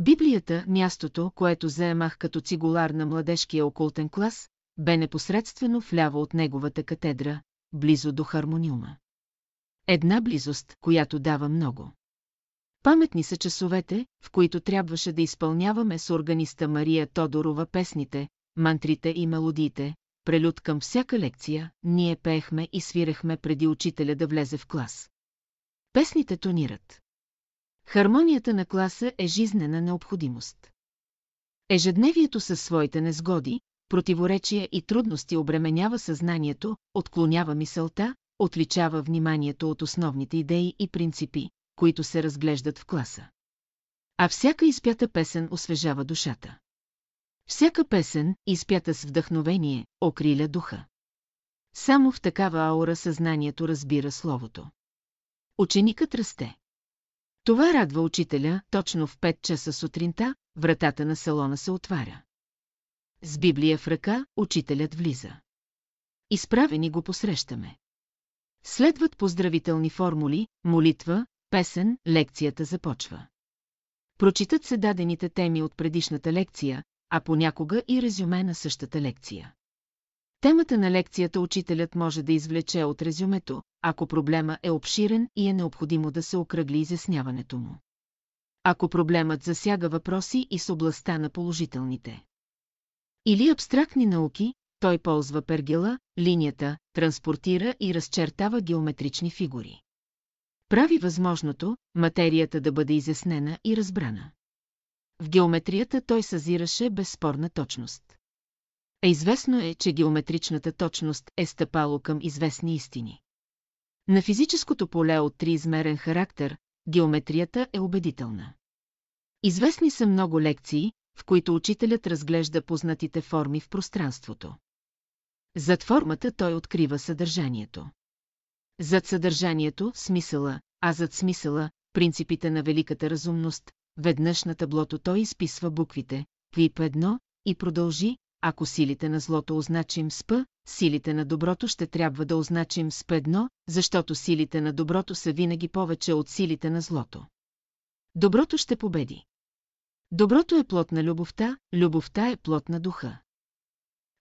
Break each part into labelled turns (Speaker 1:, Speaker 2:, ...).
Speaker 1: Библията, мястото, което заемах като цигулар на младежкия окултен клас, бе непосредствено вляво от неговата катедра, близо до хармониума. Една близост, която дава много. Паметни са часовете, в които трябваше да изпълняваме с органиста Мария Тодорова песните, мантрите и мелодиите, прелюд към всяка лекция, ние пеехме и свирехме преди учителя да влезе в клас. Песните тонират. Хармонията на класа е жизнена необходимост. Ежедневието със своите незгоди, противоречия и трудности обременява съзнанието, отклонява мисълта, отличава вниманието от основните идеи и принципи, които се разглеждат в класа. А всяка изпята песен освежава душата. Всяка песен, изпята с вдъхновение, окриля духа. Само в такава аура съзнанието разбира словото. Ученикът расте. Това радва учителя, точно в 5 часа сутринта, вратата на салона се отваря. С Библия в ръка, учителят влиза. Изправени го посрещаме. Следват поздравителни формули, молитва, песен, лекцията започва. Прочитат се дадените теми от предишната лекция, а понякога и резюме на същата лекция. Темата на лекцията учителят може да извлече от резюмето, ако проблема е обширен и е необходимо да се окръгли изясняването му. Ако проблемът засяга въпроси и с областта на положителните. Или абстрактни науки, той ползва пергела, линията, транспортира и разчертава геометрични фигури. Прави възможното материята да бъде изяснена и разбрана. В геометрията той съзираше безспорна точност. А известно е, че геометричната точност е стъпало към известни истини. На физическото поле от триизмерен характер, геометрията е убедителна. Известни са много лекции, в които учителят разглежда познатите форми в пространството. Зад формата той открива съдържанието. Зад съдържанието – смисъла, а зад смисъла – принципите на великата разумност, веднъж на таблото той изписва буквите, ПИП едно и продължи, ако силите на злото означим с П, силите на доброто ще трябва да означим с П1, защото силите на доброто са винаги повече от силите на злото. Доброто ще победи. Доброто е плод на любовта, любовта е плод на духа.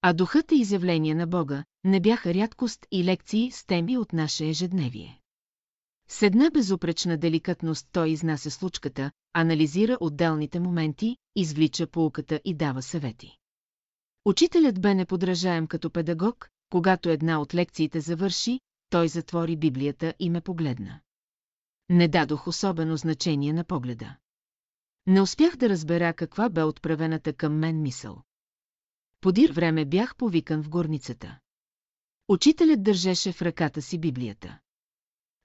Speaker 1: А духът е изявление на Бога, не бяха рядкост и лекции с теми от наше ежедневие. С една безупречна деликатност той изнася случката, анализира отделните моменти, извлича полуката и дава съвети. Учителят бе неподражаем като педагог, когато една от лекциите завърши, той затвори Библията и ме погледна. Не дадох особено значение на погледа. Не успях да разбера каква бе отправената към мен мисъл. Подир време бях повикан в горницата. Учителят държеше в ръката си Библията.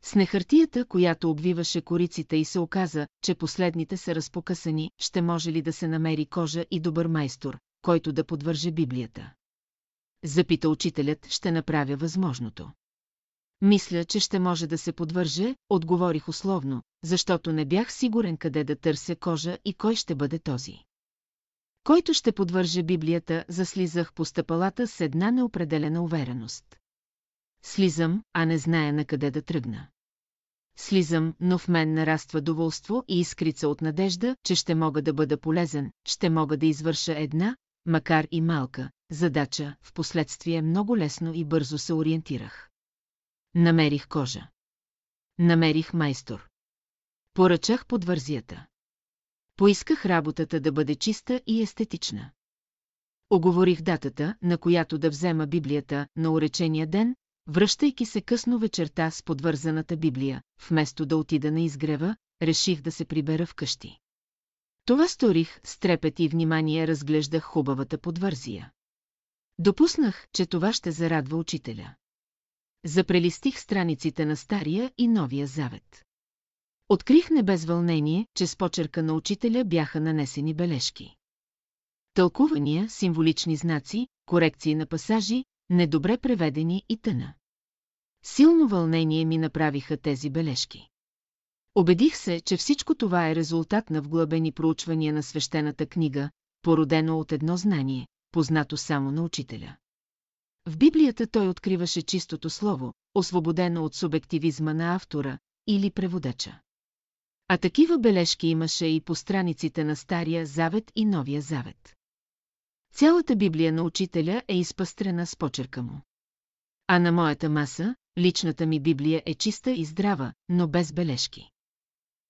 Speaker 1: С нехартията, която обвиваше кориците и се оказа, че последните са разпокъсани, ще може ли да се намери кожа и добър майстор, който да подвърже Библията. Запита учителят, ще направя възможното. Мисля, че ще може да се подвърже, отговорих условно, защото не бях сигурен къде да търся кожа и кой ще бъде този. Който ще подвърже Библията, заслизах по стъпалата с една неопределена увереност. Слизам, а не зная на къде да тръгна. Слизам, но в мен нараства доволство и искрица от надежда, че ще мога да бъда полезен, ще мога да извърша една, макар и малка, задача, в последствие много лесно и бързо се ориентирах. Намерих кожа. Намерих майстор. Поръчах под вързията. Поисках работата да бъде чиста и естетична. Оговорих датата, на която да взема Библията на уречения ден, връщайки се късно вечерта с подвързаната Библия, вместо да отида на изгрева, реших да се прибера вкъщи. Това сторих, с трепет и внимание разглеждах хубавата подвързия. Допуснах, че това ще зарадва учителя. Запрелистих страниците на Стария и Новия Завет. Открих не без вълнение, че с почерка на учителя бяха нанесени бележки. Тълкувания, символични знаци, корекции на пасажи, недобре преведени и тъна. Силно вълнение ми направиха тези бележки. Обедих се, че всичко това е резултат на вглъбени проучвания на свещената книга, породено от едно знание, познато само на учителя. В Библията той откриваше чистото слово, освободено от субективизма на автора или преводача. А такива бележки имаше и по страниците на Стария Завет и Новия Завет. Цялата Библия на учителя е изпъстрена с почерка му. А на моята маса, личната ми Библия е чиста и здрава, но без бележки.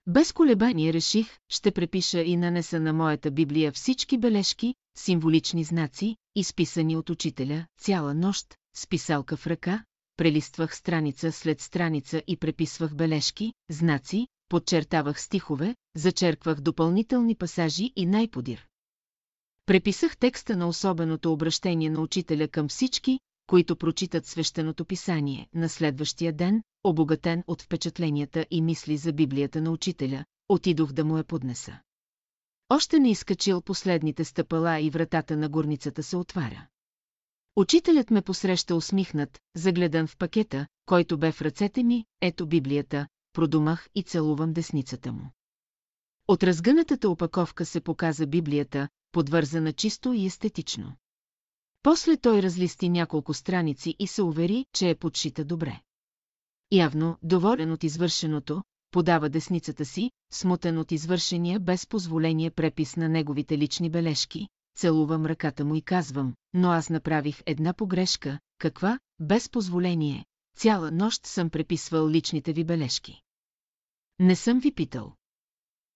Speaker 1: Без колебание реших, ще препиша и нанеса на моята Библия всички бележки, символични знаци, изписани от учителя, цяла нощ, с писалка в ръка, прелиствах страница след страница и преписвах бележки, знаци, подчертавах стихове, зачерквах допълнителни пасажи и най-подир. Преписах текста на особеното обращение на учителя към всички, които прочитат свещеното писание на следващия ден, обогатен от впечатленията и мисли за Библията на учителя, отидох да му я поднеса. Още не изкачил последните стъпала и вратата на горницата се отваря. Учителят ме посреща усмихнат, загледан в пакета, който бе в ръцете ми, ето Библията, продумах и целувам десницата му. От разгънатата опаковка се показа Библията, подвързана чисто и естетично. После той разлисти няколко страници и се увери, че е подшита добре. Явно, доволен от извършеното, подава десницата си, смутен от извършения без позволение препис на неговите лични бележки, целувам ръката му и казвам, но аз направих една погрешка, каква, без позволение, цяла нощ съм преписвал личните ви бележки. Не съм ви питал.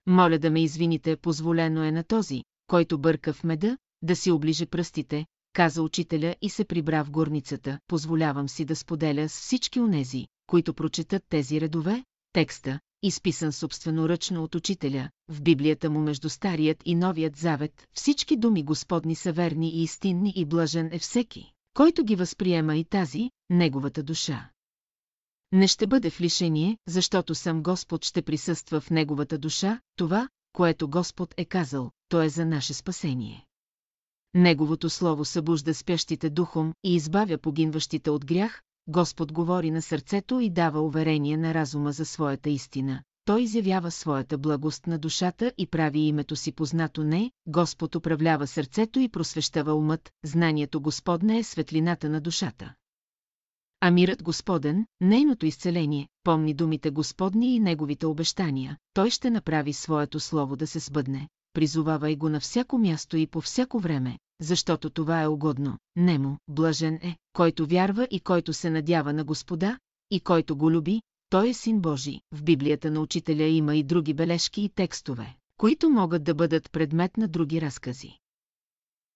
Speaker 1: Моля да ме извините, позволено е на този, който бърка в меда, да си оближе пръстите, каза учителя и се прибра в горницата. Позволявам си да споделя с всички онези, които прочетат тези редове, текста, изписан собственоръчно от учителя, в Библията му между Старият и Новият Завет, всички думи Господни са верни и истинни и блажен е всеки, който ги възприема и тази, неговата душа. Не ще бъде в лишение, защото сам Господ ще присъства в неговата душа, това, което Господ е казал, то е за наше спасение. Неговото слово събужда спящите духом и избавя погинващите от грях, Господ говори на сърцето и дава уверение на разума за своята истина. Той изявява своята благост на душата и прави името си познато не, Господ управлява сърцето и просвещава умът, знанието Господне е светлината на душата. А мирът Господен, нейното изцеление, помни думите Господни и неговите обещания, той ще направи своето слово да се сбъдне. Призовавай го на всяко място и по всяко време, защото това е угодно. Немо, блажен е, който вярва и който се надява на Господа, и който го люби, той е син Божий. В Библията на учителя има и други бележки и текстове, които могат да бъдат предмет на други разкази.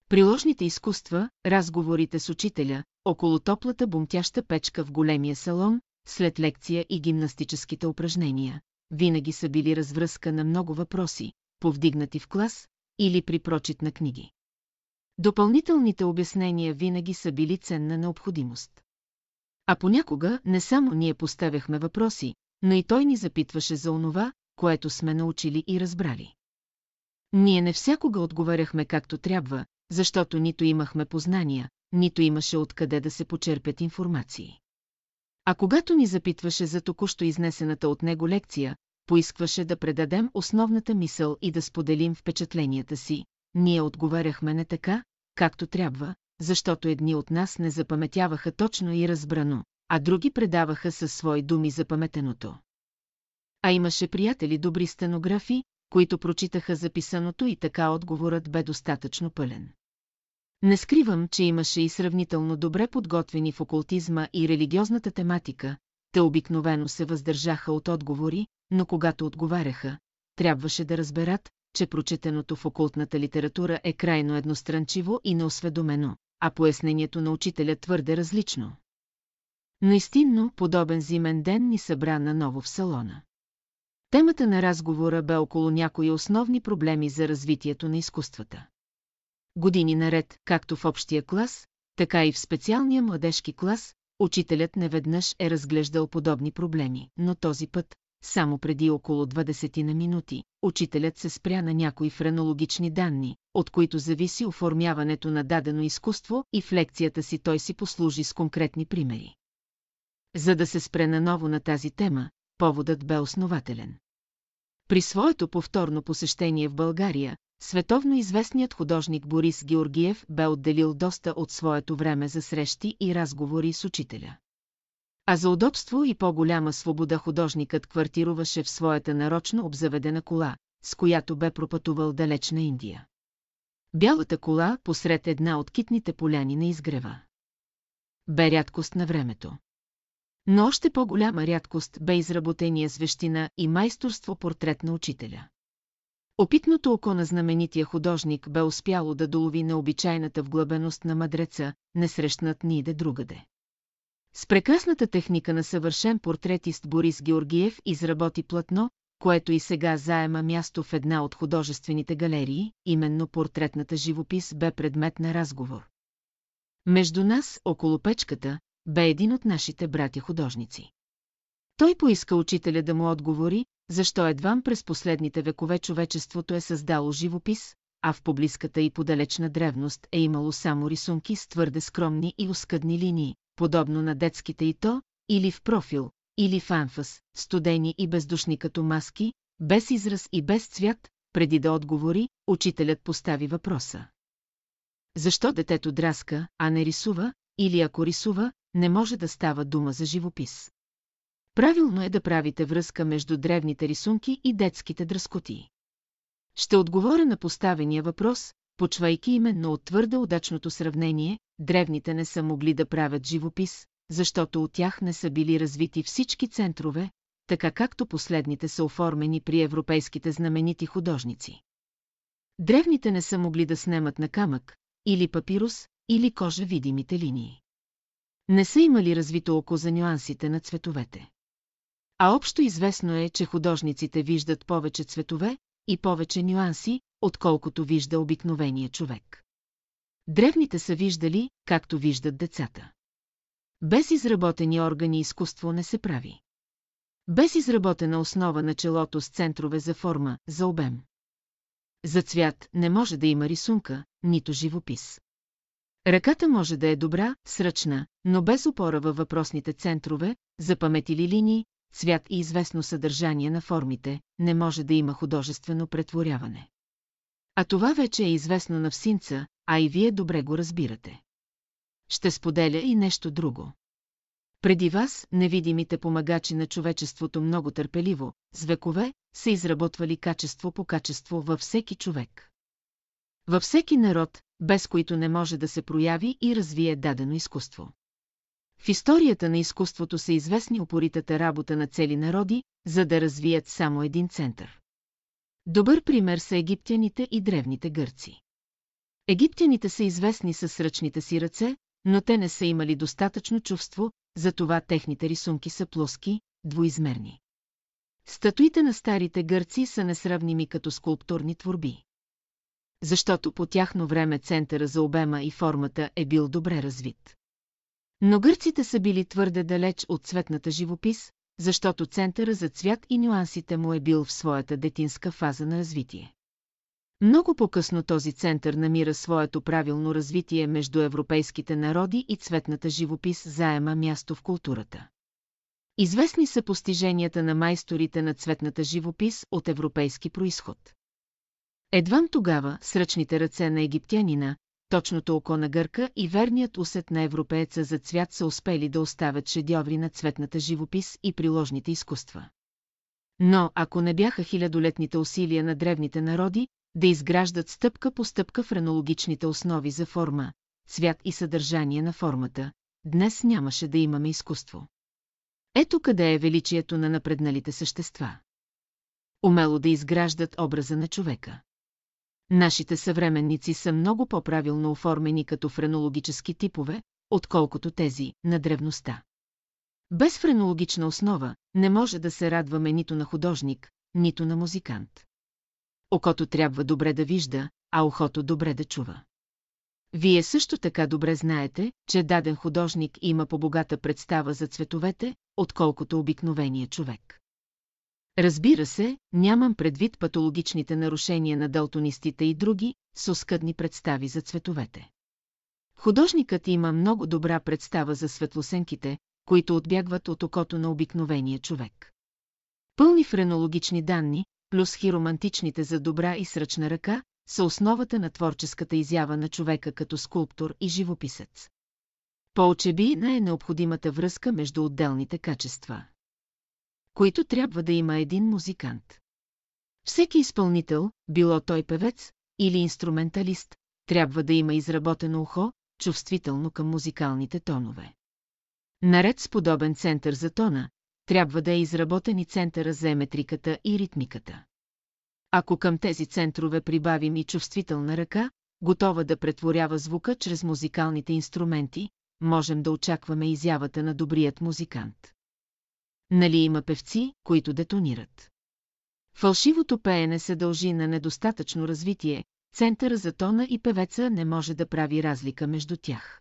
Speaker 1: Приложните изкуства, разговорите с учителя, около топлата бумтяща печка в големия салон, след лекция и гимнастическите упражнения, винаги са били развръзка на много въпроси, повдигнати в клас или при прочит на книги. Допълнителните обяснения винаги са били ценна необходимост. А понякога не само ние поставяхме въпроси, но и той ни запитваше за онова, което сме научили и разбрали. Ние не всякога отговаряхме както трябва, защото нито имахме познания, нито имаше откъде да се почерпят информации. А когато ни запитваше за току-що изнесената от него лекция, поискваше да предадем основната мисъл и да споделим впечатленията си, ние отговаряхме не така, както трябва, защото едни от нас не запаметяваха точно и разбрано, а други предаваха със свои думи запаметеното. А имаше приятели добри стенографи, които прочитаха записаното и така отговорът бе достатъчно пълен. Не скривам, че имаше и сравнително добре подготвени в окултизма и религиозната тематика, те обикновено се въздържаха от отговори, но когато отговаряха, трябваше да разберат, че прочетеното в окултната литература е крайно едностранчиво и неосведомено, а пояснението на учителя твърде различно. Наистинно, подобен зимен ден ни събра наново в салона. Темата на разговора бе около някои основни проблеми за развитието на изкуствата. Години наред, както в общия клас, така и в специалния младежки клас, учителят неведнъж е разглеждал подобни проблеми, но този път, само преди около 20 на минути, учителят се спря на някои френологични данни, от които зависи оформяването на дадено изкуство и в лекцията си той си послужи с конкретни примери. За да се спре наново на тази тема, поводът бе основателен. При своето повторно посещение в България, световно известният художник Борис Георгиев бе отделил доста от своето време за срещи и разговори с учителя. А за удобство и по-голяма свобода художникът квартируваше в своята нарочно обзаведена кола, с която бе пропътувал далечна Индия. Бялата кола посред една от китните поляни на изгрева. Бе рядкост на времето. Но още по-голяма рядкост бе изработения свещина и майсторство портрет на учителя. Опитното око на знаменития художник бе успяло да долови необичайната вглъбеност на мъдреца, несрещнат ниде другаде. С прекрасната техника на съвършен портретист Борис Георгиев изработи платно, което и сега заема място в една от художествените галерии, именно портретната живопис бе предмет на разговор. Между нас, около печката, бе един от нашите братя-художници. Той поиска учителя да му отговори, защо едвам през последните векове човечеството е създало живопис, а в поблизката и подалечна древност е имало само рисунки с твърде скромни и оскъдни линии, подобно на детските и то, или в профил, или в анфас, студени и бездушни като маски, без израз и без цвят, преди да отговори, учителят постави въпроса. Защо детето драска, а не рисува, или ако рисува, не може да става дума за живопис? Правилно е да правите връзка между древните рисунки и детските дръскоти. Ще отговоря на поставения въпрос, почвайки именно от твърде удачното сравнение, древните не са могли да правят живопис, защото от тях не са били развити всички центрове, така както последните са оформени при европейските знаменити художници. Древните не са могли да снемат на камък, или папирус, или кожа видимите линии. Не са имали развито око за нюансите на цветовете. А общо известно е, че художниците виждат повече цветове и повече нюанси, отколкото вижда обикновения човек. Древните са виждали, както виждат децата. Без изработени органи изкуство не се прави. Без изработена основа на челото с центрове за форма, за обем. За цвят не може да има рисунка, нито живопис. Ръката може да е добра, сръчна, но без опора във въпросните центрове, запаметили линии, цвят и известно съдържание на формите, не може да има художествено претворяване. А това вече е известно на всинца, а и вие добре го разбирате. Ще споделя и нещо друго. Преди вас, невидимите помагачи на човечеството много търпеливо, с векове, са изработвали качество по качество във всеки човек. Във всеки народ, без които не може да се прояви и развие дадено изкуство. В историята на изкуството са известни упоритата работа на цели народи, за да развият само един център. Добър пример са египтяните и древните гърци. Египтяните са известни със ръчните си ръце, но те не са имали достатъчно чувство, затова техните рисунки са плоски, двоизмерни. Статуите на старите гърци са несравними като скулптурни творби. Защото по тяхно време центъра за обема и формата е бил добре развит. Но гърците са били твърде далеч от цветната живопис, защото центъра за цвят и нюансите му е бил в своята детинска фаза на развитие. Много по-късно този център намира своето правилно развитие между европейските народи и цветната живопис заема място в културата. Известни са постиженията на майсторите на цветната живопис от европейски происход. Едвам тогава сръчните ръце на египтянина, точното око на гърка и верният усет на европееца за цвят са успели да оставят шедьоври на цветната живопис и приложните изкуства. Но ако не бяха хилядолетните усилия на древните народи, да изграждат стъпка по стъпка френологичните основи за форма, цвят и съдържание на формата, днес нямаше да имаме изкуство. Ето къде е величието на напредналите същества. Умело да изграждат образа на човека. Нашите съвременници са много по-правилно оформени като френологически типове, отколкото тези на древността. Без френологична основа не може да се радваме нито на художник, нито на музикант. Окото трябва добре да вижда, а ухото добре да чува. Вие също така добре знаете, че даден художник има по-богата представа за цветовете, отколкото обикновения човек. Разбира се, нямам предвид патологичните нарушения на далтонистите и други, с оскъдни представи за цветовете. Художникът има много добра представа за светлосенките, които отбягват от окото на обикновения човек. Пълни френологични данни, плюс хиромантичните за добра и сръчна ръка, са основата на творческата изява на човека като скулптор и живописец. По-очебийна е необходимата връзка между отделните качества, които трябва да има един музикант. Всеки изпълнител, било той певец или инструменталист, трябва да има изработено ухо, чувствително към музикалните тонове. Наред с подобен център за тона, трябва да е изработен и центъра за еметриката и ритмиката. Ако към тези центрове прибавим и чувствителна ръка, готова да претворява звука чрез музикалните инструменти, можем да очакваме изявата на добрият музикант. Нали има певци, които детонират? Фалшивото пеене се дължи на недостатъчно развитие, центъра за тона и певеца не може да прави разлика между тях.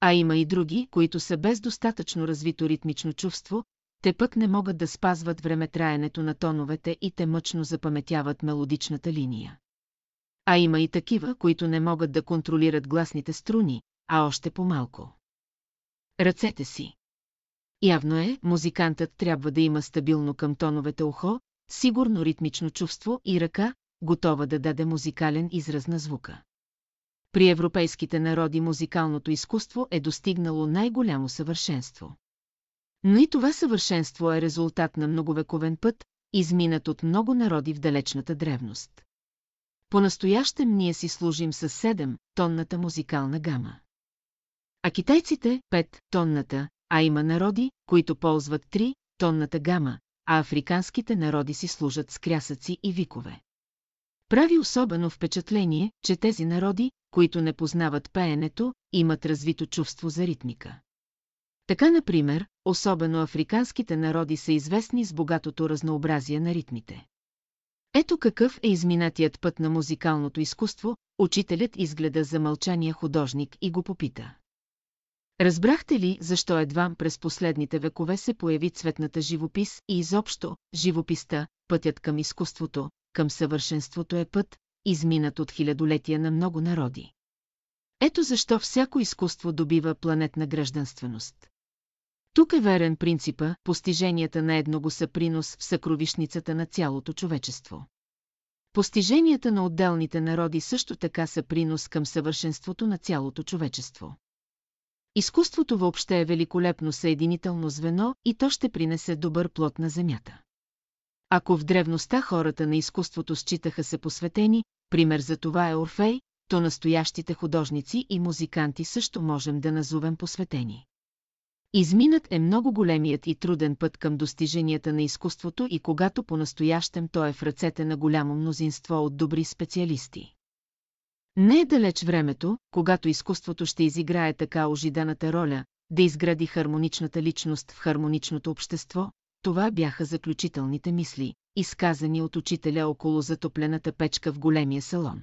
Speaker 1: А има и други, които са без достатъчно развито ритмично чувство, те пък не могат да спазват времетраенето на тоновете и те мъчно запаметяват мелодичната линия. А има и такива, които не могат да контролират гласните струни, а още по-малко. Ръцете си. Явно е, музикантът трябва да има стабилно към тоновете ухо, сигурно ритмично чувство и ръка, готова да даде музикален израз на звука. При европейските народи музикалното изкуство е достигнало най-голямо съвършенство. Но и това съвършенство е резултат на многовековен път, изминат от много народи в далечната древност. По-настоящем ние си служим с 7-тонната музикална гама. А китайците – 5-тонната, а има народи, които ползват 3-тонната гама, а африканските народи си служат с крясъци и викове. Прави особено впечатление, че тези народи, които не познават пеенето, имат развито чувство за ритмика. Така, например, особено африканските народи са известни с богатото разнообразие на ритмите. Ето какъв е изминатият път на музикалното изкуство, учителят изгледа за мълчания художник и го попита. Разбрахте ли, защо едвам през последните векове се появи цветната живопис и изобщо, живописта, пътят към изкуството, към съвършенството е път, изминат от хилядолетия на много народи. Ето защо всяко изкуство добива планетна гражданственост. Тук е верен принципа, постиженията на едного са принос в съкровишницата на цялото човечество. Постиженията на отделните народи също така са принос към съвършенството на цялото човечество. Изкуството въобще е великолепно съединително звено и то ще принесе добър плод на земята. Ако в древността хората на изкуството считаха се посветени, пример за това е Орфей, то настоящите художници и музиканти също можем да назовем посветени. Изминат е много големият и труден път към достиженията на изкуството и когато по-настоящем то е в ръцете на голямо мнозинство от добри специалисти. Не е далеч времето, когато изкуството ще изиграе така ожиданата роля, да изгради хармоничната личност в хармоничното общество, това бяха заключителните мисли, изказани от учителя около затоплената печка в големия салон.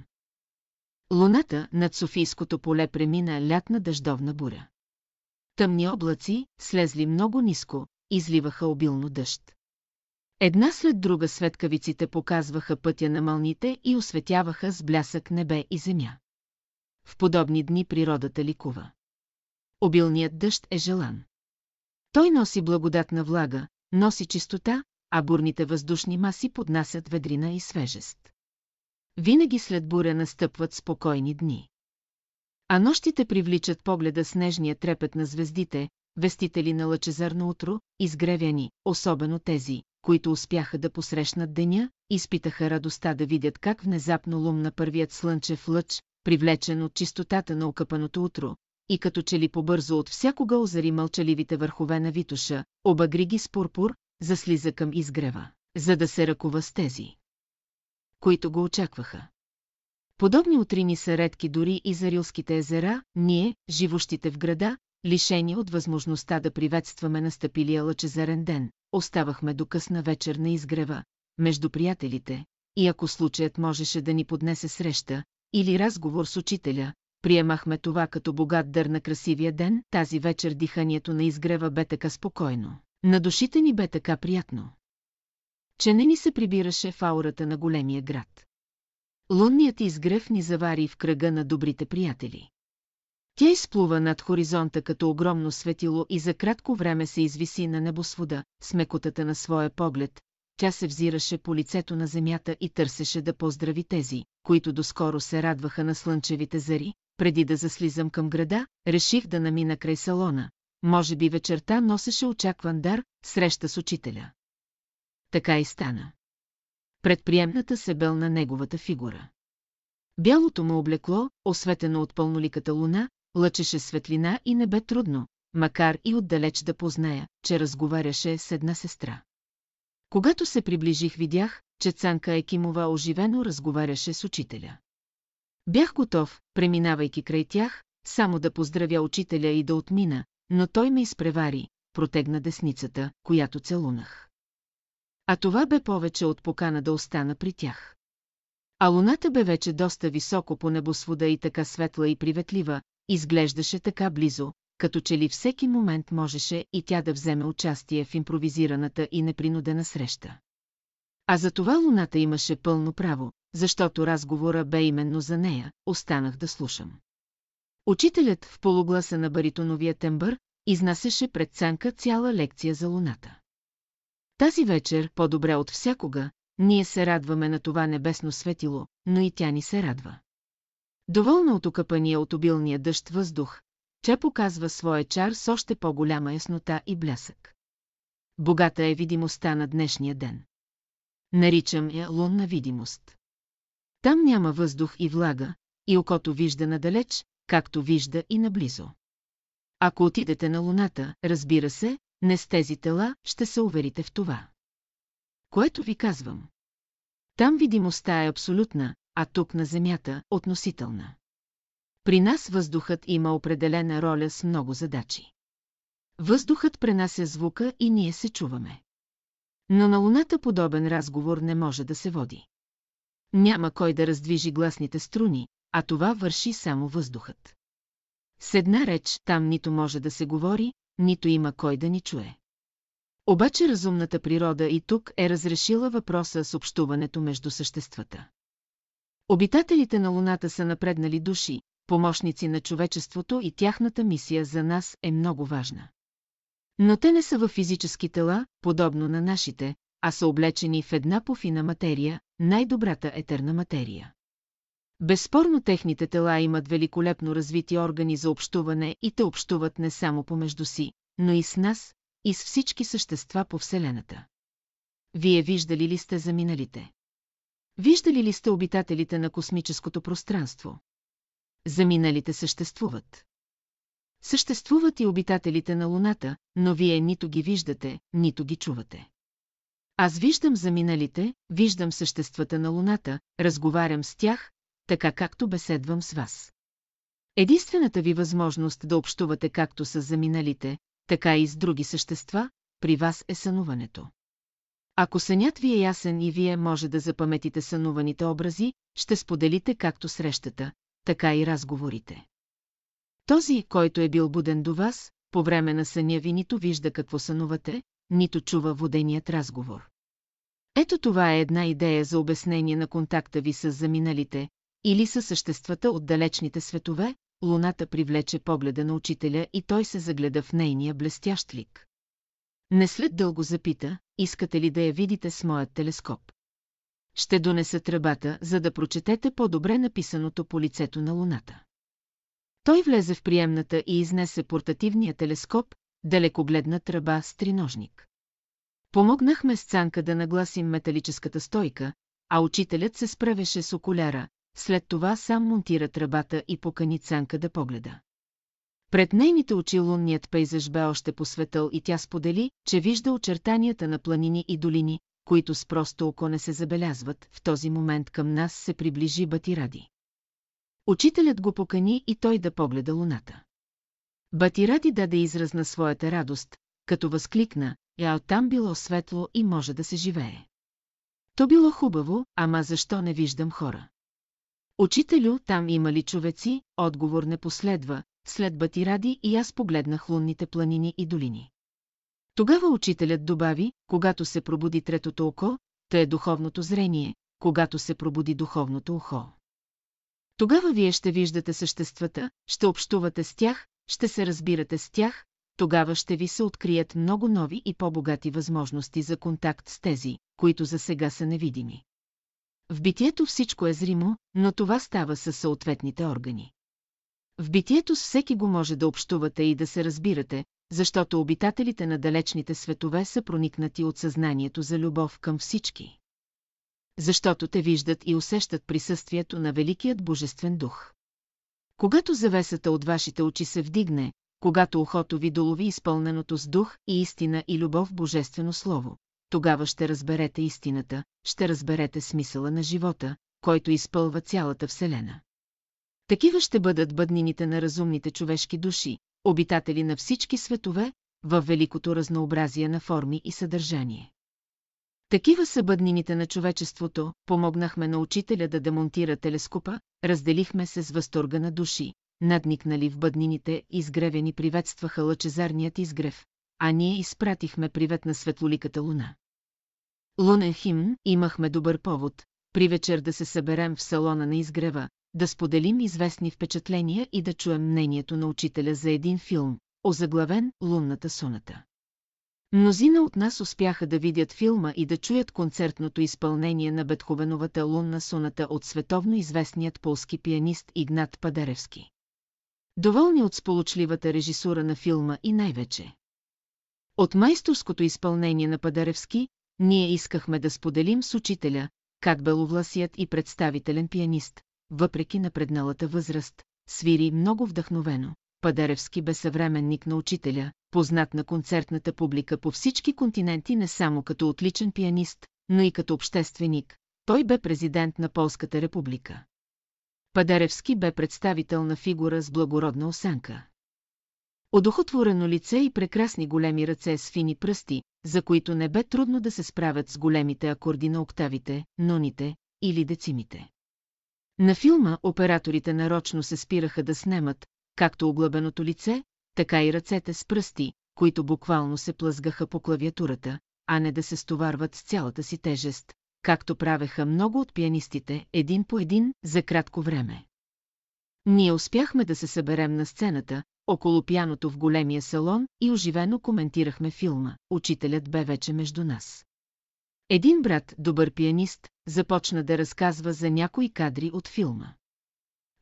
Speaker 1: Луната над Софийското поле премина лятна дъждовна буря. Тъмни облаци, слезли много ниско, изливаха обилно дъжд. Една след друга светкавиците показваха пътя на мълните и осветяваха с блясък небе и земя. В подобни дни природата ликува. Обилният дъжд е желан. Той носи благодатна влага, носи чистота, а бурните въздушни маси поднасят ведрина и свежест. Винаги след буря настъпват спокойни дни. А нощите привличат погледа с нежния трепет на звездите, вестители на лъчезарно утро, изгревяни, особено тези, които успяха да посрещнат деня, изпитаха радостта да видят как внезапно лумна първият слънчев лъч, привлечен от чистотата на окъпаното утро, и като че ли побързо от всякога озари мълчаливите върхове на Витуша, обагри ги с пурпур, заслиза към изгрева, за да се ръкува с тези, които го очакваха. Подобни утрини са редки дори и за Рилските езера, ние, живущите в града, лишени от възможността да приветстваме настъпилия лъчезарен ден, оставахме до късна вечер на изгрева, между приятелите, и ако случаят можеше да ни поднесе среща, или разговор с учителя, приемахме това като богат дър на красивия ден, тази вечер диханието на изгрева бе така спокойно. На душите ни бе така приятно. Че не ни се прибираше в аурата на големия град. Лунният изгрев ни завари в кръга на добрите приятели. Тя изплува над хоризонта като огромно светило и за кратко време се извиси на небосвода, с мекотата на своя поглед, тя се взираше по лицето на земята и търсеше да поздрави тези, които доскоро се радваха на слънчевите зари. Преди да заслизам към града, реших да намина край салона. Може би вечерта носеше очакван дар, среща с учителя. Така и стана. Предприемната се белна неговата фигура. Бялото му облекло, осветено от пълноликата луна, лъчеше светлина и не бе трудно, макар и отдалеч да позная, че разговаряше с една сестра. Когато се приближих, видях, че Цанка Екимова оживено разговаряше с учителя. Бях готов, преминавайки край тях, само да поздравя учителя и да отмина, но той ме изпревари, протегна десницата, която целунах. А това бе повече от покана да остана при тях. А луната бе вече доста високо по небосвода и така светла и приветлива, изглеждаше така близо, като че ли всеки момент можеше и тя да вземе участие в импровизираната и непринудена среща. А за това луната имаше пълно право, защото разговора бе именно за нея, останах да слушам. Учителят в полугласа на баритоновия тембър изнасяше пред Цанка цяла лекция за луната. Тази вечер, по-добре от всякога, ние се радваме на това небесно светило, но и тя ни се радва. Доволна от окъпания от обилния дъжд въздух, тя показва своя чар с още по-голяма яснота и блясък. Богата е видимостта на днешния ден. Наричам я лунна видимост. Там няма въздух и влага, и окото вижда надалеч, както вижда и наблизо. Ако отидете на Луната, разбира се, не с тези тела, ще се уверите в това. Което ви казвам. Там видимостта е абсолютна, а тук на Земята – относителна. При нас въздухът има определена роля с много задачи. Въздухът пренася звука и ние се чуваме. Но на Луната подобен разговор не може да се води. Няма кой да раздвижи гласните струни, а това върши само въздухът. С една реч там нито може да се говори, нито има кой да ни чуе. Обаче разумната природа и тук е разрешила въпроса с общуването между съществата. Обитателите на Луната са напреднали души, помощници на човечеството и тяхната мисия за нас е много важна. Но те не са във физически тела, подобно на нашите, а са облечени в една пофина материя, най-добрата етерна материя. Безспорно техните тела имат великолепно развити органи за общуване и те общуват не само помежду си, но и с нас, и с всички същества по Вселената. Вие виждали ли сте заминалите? Виждали ли сте обитателите на космическото пространство? Заминалите съществуват. Съществуват и обитателите на Луната, но вие нито ги виждате, нито ги чувате. Аз виждам заминалите, виждам съществата на Луната, разговарям с тях, така както беседвам с вас. Единствената ви възможност да общувате както с заминалите, така и с други същества, при вас е сънуването. Ако сънят ви е ясен и вие може да запаметите сънуваните образи, ще споделите както срещата, така и разговорите. Този, който е бил буден до вас, по време на съня ви нито вижда какво сънувате, нито чува воденият разговор. Ето това е една идея за обяснение на контакта ви с заминалите, или със съществата от далечните светове, луната привлече погледа на учителя и той се загледа в нейния блестящ лик. Не след дълго запита, искате ли да я видите с моят телескоп? Ще донеса тръбата, за да прочетете по-добре написаното по лицето на луната. Той влезе в приемната и изнесе портативния телескоп, далекогледна тръба с триножник. Помогнахме с Цанка да нагласим металическата стойка, а учителят се справеше с окуляра, след това сам монтира тръбата и покани Цанка да погледа. Пред нейните очи лунният пейзаж бе още посветъл и тя сподели, че вижда очертанията на планини и долини, които с просто око не се забелязват. В този момент към нас се приближи Батиради. Учителят го покани и той да погледа луната. Батиради даде израз на своята радост, като възкликна, я там било светло и може да се живее. То било хубаво, ама защо не виждам хора? Учителю, там има ли човеци? Отговор не последва, след Батиради и аз погледнах лунните планини и долини. Тогава учителят добави, когато се пробуди третото око, то е духовното зрение, когато се пробуди духовното ухо. Тогава вие ще виждате съществата, ще общувате с тях, ще се разбирате с тях, тогава ще ви се открият много нови и по-богати възможности за контакт с тези, които за сега са невидими. В битието всичко е зримо, но това става със съответните органи. В битието с всеки го може да общувате и да се разбирате, защото обитателите на далечните светове са проникнати от съзнанието за любов към всички. Защото те виждат и усещат присъствието на Великият Божествен дух. Когато завесата от вашите очи се вдигне, когато ухото ви долови изпълненото с дух и истина и любов Божествено Слово, тогава ще разберете истината, ще разберете смисъла на живота, който изпълва цялата Вселена. Такива ще бъдат бъднините на разумните човешки души, обитатели на всички светове, във великото разнообразие на форми и съдържание. Такива са бъднините на човечеството, помогнахме на учителя да демонтира телескопа, разделихме се с възторга на души, надникнали в бъднините, изгревени приветстваха лъчезарният изгрев, а ние изпратихме привет на светлоликата луна. Лунен химн имахме добър повод, при вечер да се съберем в салона на изгрева, да споделим известни впечатления и да чуем мнението на учителя за един филм, озаглавен «Лунната суната». Мнозина от нас успяха да видят филма и да чуят концертното изпълнение на Бетховеновата лунна суната от световно известният полски пианист Игнат Падеревски. Доволни от сполучливата режисура на филма и най-вече. От майсторското изпълнение на Падеревски, ние искахме да споделим с учителя, как беловласият и представителен пианист, въпреки напредналата възраст, свири много вдъхновено. Падеревски бе съвременник на учителя, познат на концертната публика по всички континенти не само като отличен пианист, но и като общественик. Той бе президент на Полската република. Падеревски бе представителна фигура с благородна осанка. Одухотворено лице и прекрасни големи ръце с фини пръсти, за които не бе трудно да се справят с големите акорди на октавите, ноните или децимите. На филма операторите нарочно се спираха да снемат, както оглъбеното лице, така и ръцете с пръсти, които буквално се плъзгаха по клавиатурата, а не да се стоварват с цялата си тежест, както правеха много от пианистите, един по един, за кратко време. Ние успяхме да се съберем на сцената, около пяното в големия салон и оживено коментирахме филма. Учителят бе вече между нас. Един брат, добър пианист, започна да разказва за някои кадри от филма.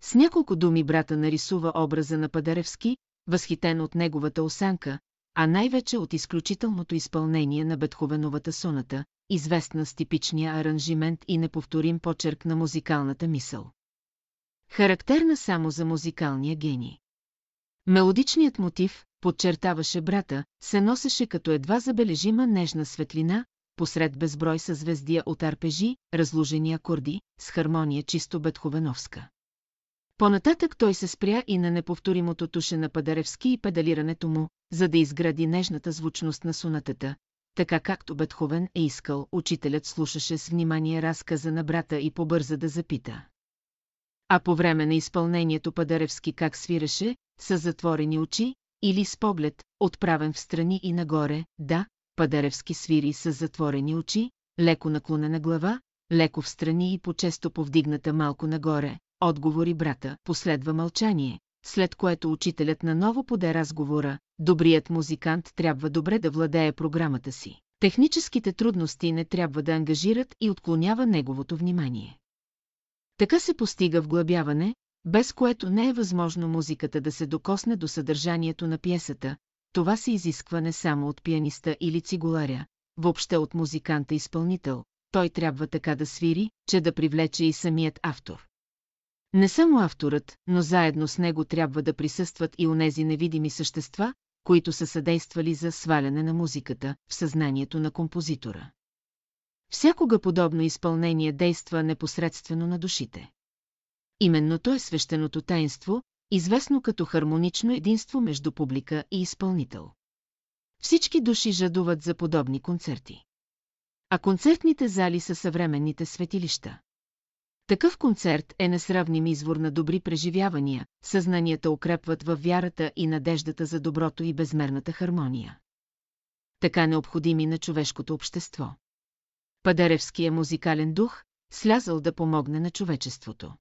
Speaker 1: С няколко думи брата нарисува образа на Падаревски, възхитен от неговата осанка, а най-вече от изключителното изпълнение на Бетховеновата соната, известна с типичния аранжимент и неповторим почерк на музикалната мисъл. Характерна само за музикалния гений. Мелодичният мотив, подчертаваше брата, се носеше като едва забележима нежна светлина, посред безброй съзвездия от арпежи, разложени акорди, с хармония чисто бетховеновска. Понататък той се спря и на неповторимото туше на Падаревски и педалирането му, за да изгради нежната звучност на сонатата, така както Бетховен е искал, учителят слушаше с внимание разказа на брата и побърза да запита. А по време на изпълнението Падаревски как свиреше, с затворени очи, или с поглед, отправен в страни и нагоре, да, Падаревски свири с затворени очи, леко наклонена глава, леко в страни и по-често повдигната малко нагоре, отговори брата, последва мълчание, след което учителят наново поде разговора, добрият музикант трябва добре да владее програмата си. Техническите трудности не трябва да ангажират и отклонява неговото внимание. Така се постига вглъбяване, без което не е възможно музиката да се докосне до съдържанието на пиесата, това се изисква не само от пианиста или цигуларя, въобще от музиканта-изпълнител, той трябва така да свири, че да привлече и самият автор. Не само авторът, но заедно с него трябва да присъстват и онези невидими същества, които са съдействали за сваляне на музиката в съзнанието на композитора. Всякога подобно изпълнение действа непосредствено на душите. Именно то е свещеното таинство, известно като хармонично единство между публика и изпълнител. Всички души жадуват за подобни концерти. А концертните зали са съвременните светилища. Такъв концерт е несравним извор на добри преживявания, съзнанията укрепват във вярата и надеждата за доброто и безмерната хармония. Така необходими на човешкото общество. Падаревския музикален дух, слязал да помогне на човечеството.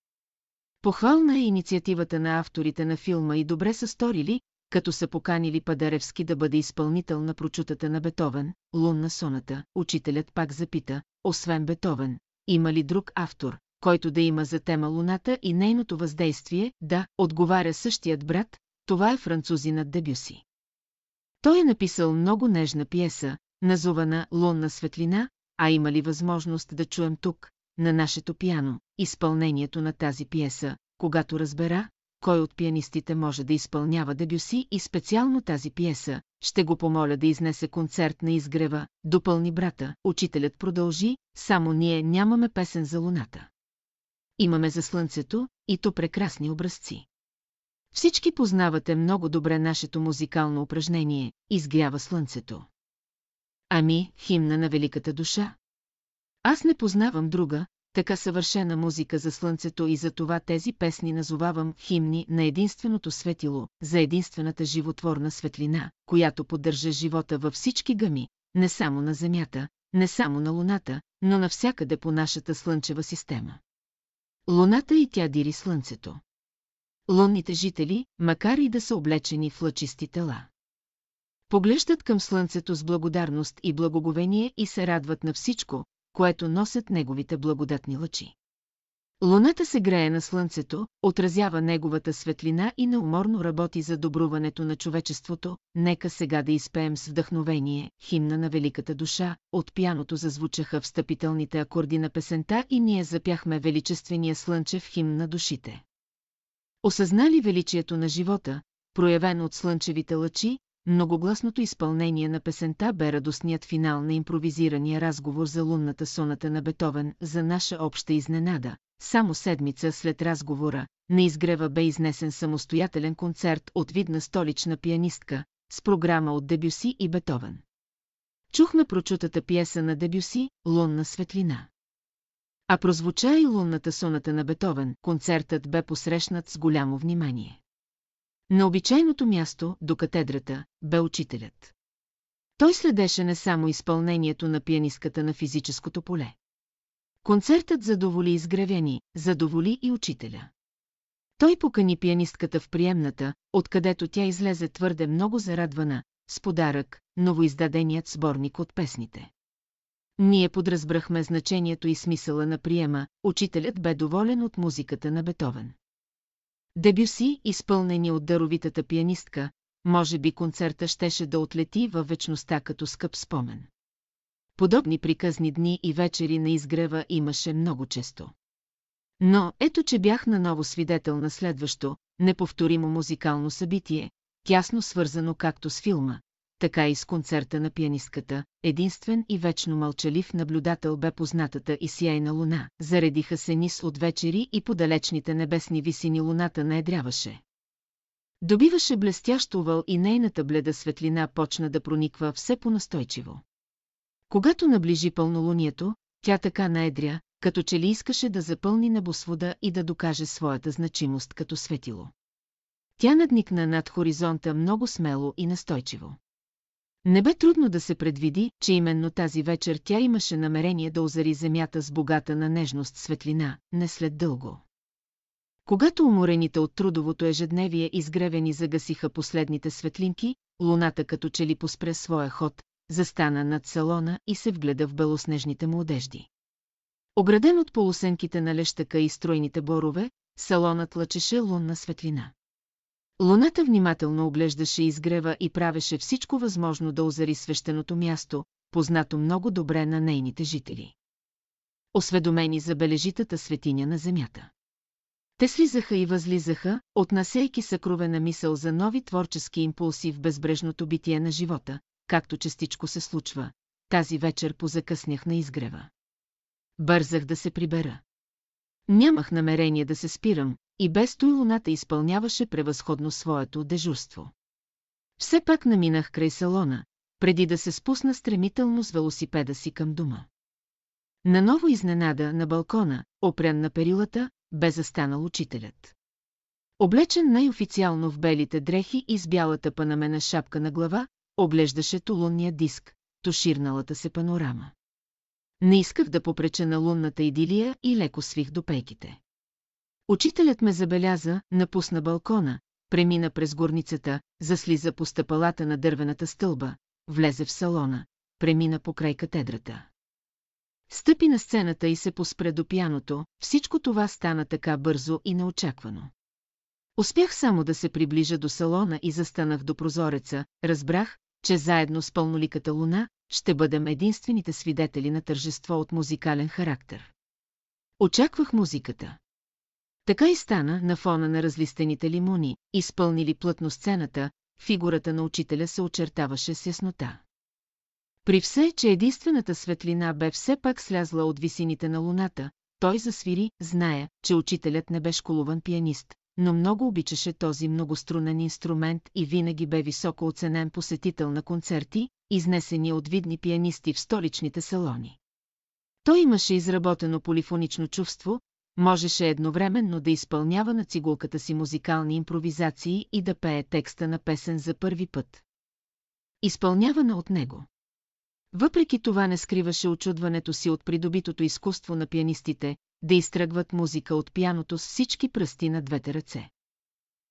Speaker 1: Похвална е инициативата на авторите на филма и добре са сторили, като са поканили Падаревски да бъде изпълнител на прочутата на Бетовен, лунна соната, учителят пак запита, освен Бетовен, има ли друг автор, който да има за тема Луната и нейното въздействие, да, отговаря същият брат, това е французинът Дебюси. Той е написал много нежна пиеса, назована «Лунна светлина», а има ли възможност да чуем тук, на нашето пиано, изпълнението на тази пиеса, когато разбера, кой от пианистите може да изпълнява Дебюси и специално тази пиеса, ще го помоля да изнесе концерт на изгрева, допълни брата, учителят продължи, само ние нямаме песен за луната. Имаме за слънцето, и то прекрасни образци. Всички познавате много добре нашето музикално упражнение «Изгрява слънцето». Ами, химна на великата душа? Аз не познавам друга, така съвършена музика за слънцето и за това тези песни назовавам химни на единственото светило, за единствената животворна светлина, която поддържа живота във всички гъми, не само на Земята, не само на Луната, но навсякъде по нашата слънчева система. Луната и тя дири слънцето. Лунните жители, макар и да са облечени в лъчисти тела. Поглеждат към слънцето с благодарност и благоговение и се радват на всичко, което носят неговите благодатни лъчи. Луната се грее на слънцето, отразява неговата светлина и неуморно работи за добруването на човечеството. Нека сега да изпеем с вдъхновение химна на великата душа. От пяното зазвучаха встъпителните акорди на песента и ние запяхме величествения слънчев химн на душите. Осъзнали величието на живота, проявено от слънчевите лъчи, многогласното изпълнение на песента бе радостният финал на импровизирания разговор за лунната соната на Бетовен за наша обща изненада. Само седмица след разговора, на изгрева бе изнесен самостоятелен концерт от видна столична пианистка, с програма от Дебюси и Бетовен. Чухме прочутата пиеса на Дебюси «Лунна светлина». А прозвуча и лунната соната на Бетовен, концертът бе посрещнат с голямо внимание. На обичайното място, до катедрата, бе учителят. Той следеше не само изпълнението на пианистката на физическото поле. Концертът задоволи изгревени, задоволи и учителя. Той покани пианистката в приемната, откъдето тя излезе твърде много зарадвана, с подарък, новоиздаденият сборник от песните. Ние подразбрахме значението и смисъла на приема, учителят бе доволен от музиката на Бетовен. Дебюси, изпълнени от даровитата пианистка, може би концерта щеше да отлети във вечността като скъп спомен. Подобни приказни дни и вечери на изгрева имаше много често. Но ето, че бях наново свидетел на следващо, неповторимо музикално събитие, тясно свързано както с филма, така и с концерта на пианистката, единствен и вечно мълчалив наблюдател бе познатата и сияйна луна. Заредиха се низ от вечери и по далечните небесни висини луната наедряваше. Добиваше блестящ увал и нейната бледа светлина почна да прониква все по-настойчиво. Когато наближи пълнолунието, тя така наедря, като че ли искаше да запълни небосвода и да докаже своята значимост като светило. Тя надникна над хоризонта много смело и настойчиво. Не бе трудно да се предвиди, че именно тази вечер тя имаше намерение да озари земята с богата на нежност светлина, не след дълго. Когато уморените от трудовото ежедневие изгревени загасиха последните светлинки, луната като че ли поспре своя ход, застана над салона и се вгледа в белоснежните му одежди. Ограден от полусенките на лещака и стройните борове, салонът лъчеше лунна светлина. Луната внимателно оглеждаше изгрева и правеше всичко възможно да озари свещеното място, познато много добре на нейните жители. Осведомени за бележитата светиня на земята. Те слизаха и възлизаха, отнасейки съкровена мисъл за нови творчески импулси в безбрежното битие на живота, както частичко се случва. Тази вечер позакъснях на изгрева. Бързах да се прибера. Нямах намерение да се спирам, и без той луната изпълняваше превъзходно своето дежурство. Все пак наминах край салона, преди да се спусна стремително с велосипеда си към дома. Наново изненада на балкона, опрян на перилата, бе застанал учителят. Облечен най-официално в белите дрехи и с бялата панамена шапка на глава, облеждаше тулунния диск, туширналата се панорама. Не исках да попреча на лунната идилия и леко свих до пейките. Учителят ме забеляза, напусна балкона, премина през горницата, заслиза по стъпалата на дървената стълба, влезе в салона, премина покрай катедрата. Стъпи на сцената и се поспре до пяното, всичко това стана така бързо и неочаквано. Успях само да се приближа до салона и застанах до прозореца, разбрах, че заедно с пълноликата луна ще бъдем единствените свидетели на тържество от музикален характер. Очаквах музиката. Така и стана на фона на разлистените лимони, изпълнили плътно сцената, фигурата на учителя се очертаваше с яснота. При все, че единствената светлина бе все пак слязла от висините на луната, той засвири, зная, че учителят не бе школуван пианист, но много обичаше този многострунен инструмент и винаги бе високо оценен посетител на концерти, изнесени от видни пианисти в столичните салони. Той имаше изработено полифонично чувство, можеше едновременно да изпълнява на цигулката си музикални импровизации и да пее текста на песен за първи път. Изпълнявана от него. Въпреки това не скриваше очудването си от придобитото изкуство на пианистите, да изтръгват музика от пяното с всички пръсти на двете ръце.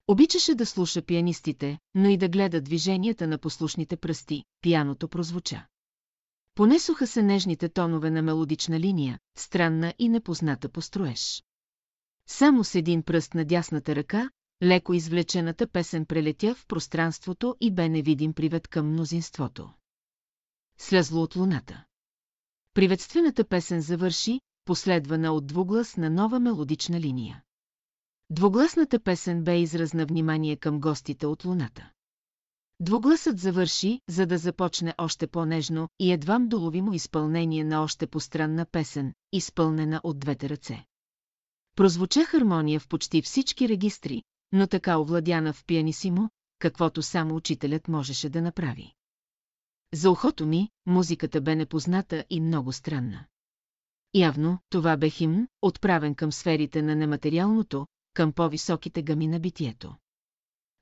Speaker 1: Обичаше да слуша пианистите, но и да гледа движенията на послушните пръсти, пяното прозвуча. Понесоха се нежните тонове на мелодична линия, странна и непозната построеж. Само с един пръст на дясната ръка, леко извлечената песен прелетя в пространството и бе невидим привет към мнозинството. Слязло от луната. Приветствената песен завърши, последвана от двуглас на нова мелодична линия. Двугласната песен бе израз на внимание към гостите от луната. Двугласът завърши, за да започне още по-нежно и едвам доловимо изпълнение на още постранна песен, изпълнена от двете ръце. Прозвуча хармония в почти всички регистри, но така овладяна в пианисимо, каквото само учителят можеше да направи. За ухото ми, музиката бе непозната и много странна. Явно, това бе химн, отправен към сферите на нематериалното, към по-високите гами на битието.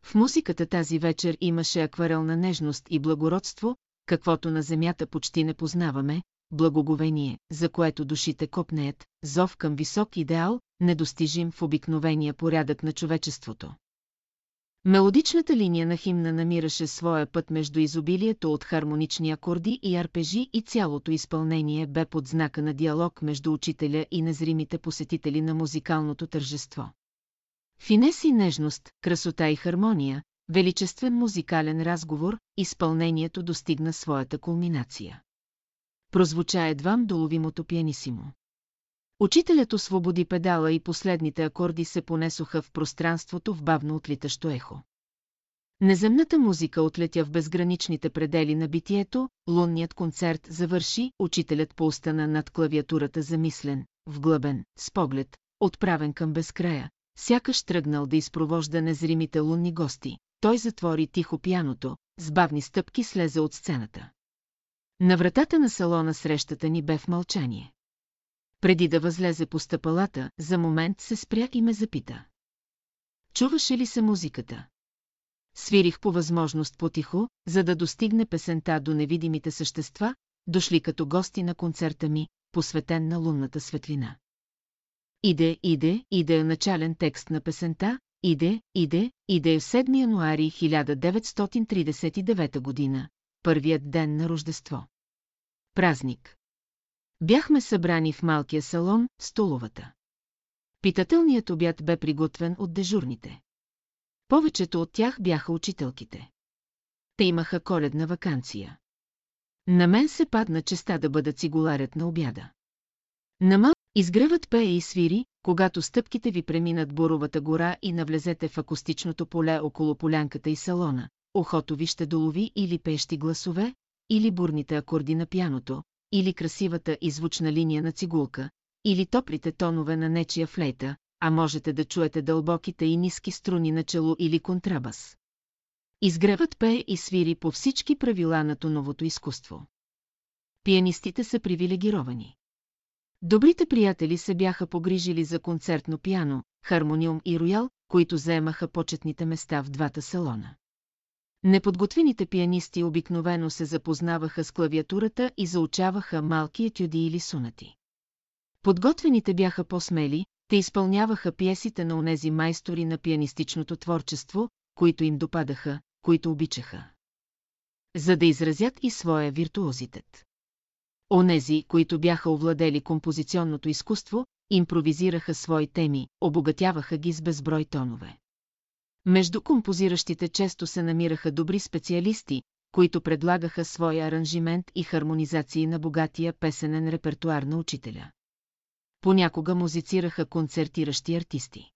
Speaker 1: В музиката тази вечер имаше акварелна нежност и благородство, каквото на земята почти не познаваме, благоговение, за което душите копнеят, зов към висок идеал, недостижим в обикновения порядък на човечеството. Мелодичната линия на химна намираше своя път между изобилието от хармонични акорди и арпежи и цялото изпълнение бе под знака на диалог между учителя и незримите посетители на музикалното тържество. Финес и нежност, красота и хармония, величествен музикален разговор, изпълнението достигна своята кулминация. Прозвуча едвам доловимото пианисимо. Учителят освободи педала и последните акорди се понесоха в пространството в бавно отлитащо ехо. Неземната музика отлетя в безграничните предели на битието, лунният концерт завърши, учителят поустана над клавиатурата замислен, вглъбен, с поглед, отправен към безкрая, сякаш тръгнал да изпровожда незримите лунни гости. Той затвори тихо пяното, с бавни стъпки слезе от сцената. На вратата на салона срещата ни бе в мълчание. Преди да възлезе по стъпалата, за момент се спря и ме запита. Чуваше ли се музиката? Свирих по възможност потихо, за да достигне песента до невидимите същества, дошли като гости на концерта ми, посветен на лунната светлина. Иде, иде, иде е начален текст на песента, иде, иде, иде е в 7 януари 1939 година, първият ден на Рождество. Празник. Бяхме събрани в малкия салон, столовата. Питателният обяд бе приготвен от дежурните. Повечето от тях бяха учителките. Те имаха коледна вакансия. На мен се падна честа да бъда цигуларят на обяда. Нама изгревът пее и свири, когато стъпките ви преминат Буровата гора и навлезете в акустичното поле около полянката и салона. Охото ви ще долови или пещи гласове, или бурните акорди на пяното, или красивата и звучна линия на цигулка, или топлите тонове на нечия флейта, а можете да чуете дълбоките и ниски струни на чело или контрабас. Изгревът пее и свири по всички правила на тоновото изкуство. Пианистите са привилегировани. Добрите приятели се бяха погрижили за концертно пиано, хармониум и роял, които заемаха почетните места в двата салона. Неподготвените пианисти обикновено се запознаваха с клавиатурата и заучаваха малки етюди или сунати. Подготвените бяха по-смели, те изпълняваха пиесите на онези майстори на пианистичното творчество, които им допадаха, които обичаха. За да изразят и своя виртуозитет. Онези, които бяха овладели композиционното изкуство, импровизираха свои теми, обогатяваха ги с безброй тонове. Между композиращите често се намираха добри специалисти, които предлагаха своя аранжимент и хармонизации на богатия песенен репертуар на учителя. Понякога музицираха концертиращи артисти.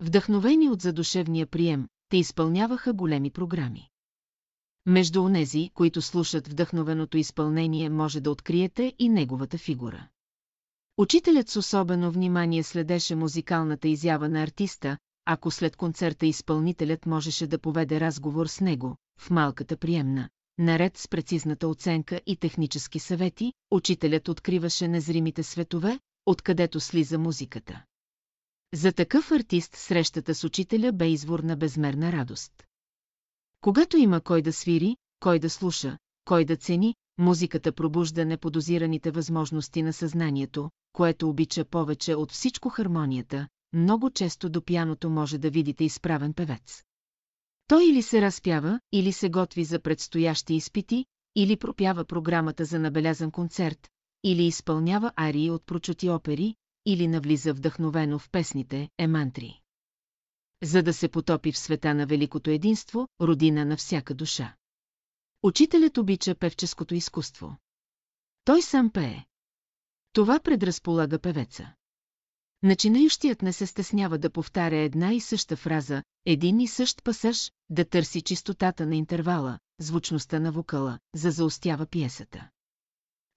Speaker 1: Вдъхновени от задушевния прием, те изпълняваха големи програми. Между онези, които слушат вдъхновеното изпълнение, може да откриете и неговата фигура. Учителят с особено внимание следеше музикалната изява на артиста, ако след концерта изпълнителят можеше да поведе разговор с него, в малката приемна. Наред с прецизната оценка и технически съвети, учителят откриваше незримите светове, откъдето слиза музиката. За такъв артист срещата с учителя бе извор на безмерна радост. Когато има кой да свири, кой да слуша, кой да цени, музиката пробужда неподозираните възможности на съзнанието, което обича повече от всичко хармонията, много често до пяното може да видите изправен певец. Той или се разпява, или се готви за предстоящи изпити, или пропява програмата за набелязан концерт, или изпълнява арии от прочути опери, или навлиза вдъхновено в песните, емантри. За да се потопи в света на великото единство, родина на всяка душа. Учителят обича певческото изкуство. Той сам пее. Това предразполага певеца. Начинающият не се стеснява да повтаря една и съща фраза, един и същ пасаж, да търси чистотата на интервала, звучността на вокала, за заостява пиесата.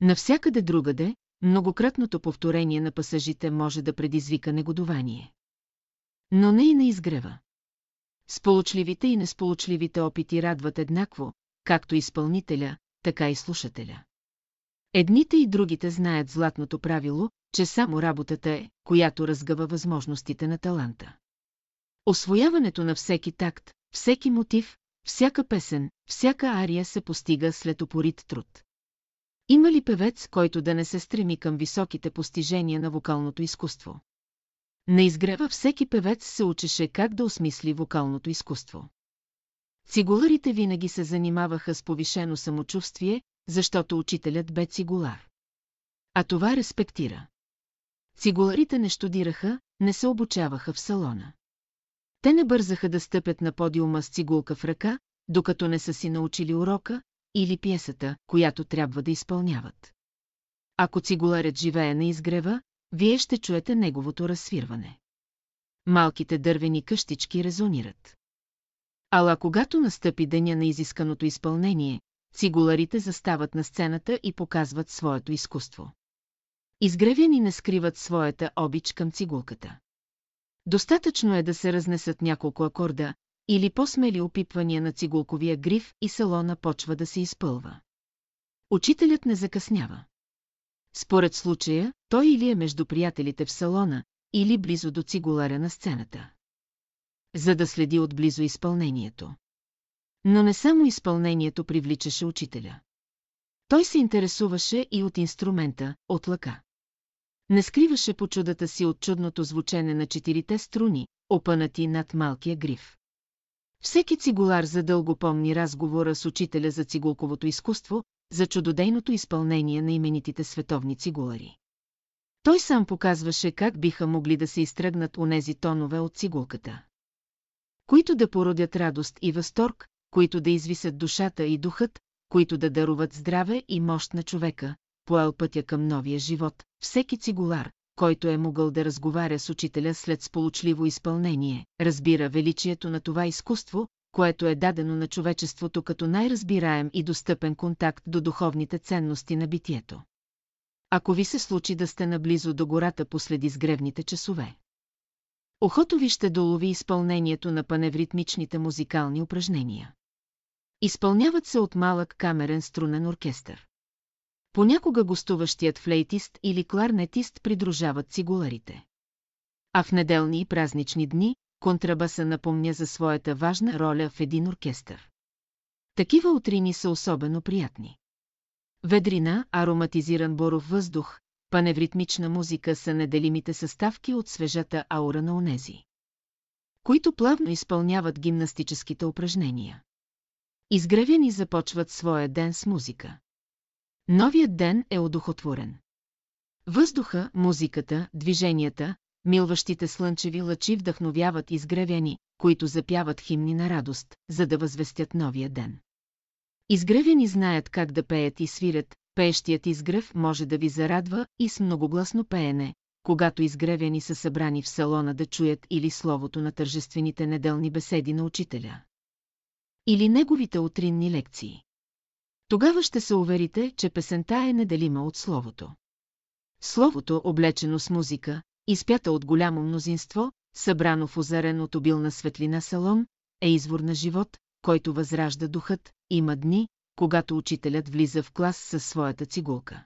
Speaker 1: Навсякъде другаде, многократното повторение на пасажите може да предизвика негодование. Но не и на изгрева. Сполучливите и несполучливите опити радват еднакво, както изпълнителя, така и слушателя. Едните и другите знаят златното правило, че само работата е, която разгъва възможностите на таланта. Освояването на всеки такт, всеки мотив, всяка песен, всяка ария се постига след опорит труд. Има ли певец, който да не се стреми към високите постижения на вокалното изкуство? На изгрева всеки певец се учеше как да осмисли вокалното изкуство. Цигуларите винаги се занимаваха с повишено самочувствие, защото учителят бе цигулар. А това респектира. Цигуларите не штудираха, не се обучаваха в салона. Те не бързаха да стъпят на подиума с цигулка в ръка, докато не са си научили урока или пиесата, която трябва да изпълняват. Ако цигуларят живее на изгрева, вие ще чуете неговото разсвирване. Малките дървени къщички резонират. Ала когато настъпи деня на изисканото изпълнение, цигуларите застават на сцената и показват своето изкуство. Изгревяни не скриват своята обич към цигулката. Достатъчно е да се разнесат няколко акорда, или по-смели опипвания на цигулковия гриф и салона почва да се изпълва. Учителят не закъснява. Според случая, той или е между приятелите в салона, или близо до цигуларя на сцената. За да следи отблизо изпълнението. Но не само изпълнението привличаше учителя. Той се интересуваше и от инструмента, от лъка. Не скриваше по чудата си от чудното звучене на четирите струни, опънати над малкия гриф. Всеки цигулар задълго помни разговора с учителя за цигулковото изкуство, за чудодейното изпълнение на именитите световни цигулари. Той сам показваше как биха могли да се изтръгнат онези тонове от цигулката. Които да породят радост и възторг, които да извисят душата и духът, които да даруват здраве и мощ на човека, поел пътя към новия живот, всеки цигулар, който е могъл да разговаря с учителя след сполучливо изпълнение, разбира величието на това изкуство, което е дадено на човечеството като най-разбираем и достъпен контакт до духовните ценности на битието. Ако ви се случи да сте наблизо до гората послед изгревните часове. Охото ви ще долови изпълнението на паневритмичните музикални упражнения. Изпълняват се от малък камерен струнен оркестър. Понякога гостуващият флейтист или кларнетист придружават цигуларите. А в неделни и празнични дни контрабаса напомня за своята важна роля в един оркестър. Такива утрини са особено приятни. Ведрина, ароматизиран боров въздух, паневритмична музика са неделимите съставки от свежата аура на онези. които плавно изпълняват гимнастическите упражнения. Изгревени започват своя ден с музика. Новият ден е одухотворен. Въздуха, музиката, движенията, милващите слънчеви лъчи вдъхновяват изгревени, които запяват химни на радост, за да възвестят новия ден. Изгревени знаят как да пеят и свирят, пеещият изгрев може да ви зарадва и с многогласно пеене, когато изгревени са събрани в салона да чуят или словото на тържествените неделни беседи на учителя. Или неговите утринни лекции. Тогава ще се уверите, че песента е неделима от словото. Словото, облечено с музика, изпята от голямо мнозинство, събрано в озарен от обилна светлина салон, е извор на живот, който възражда духът, има дни, когато учителят влиза в клас със своята цигулка.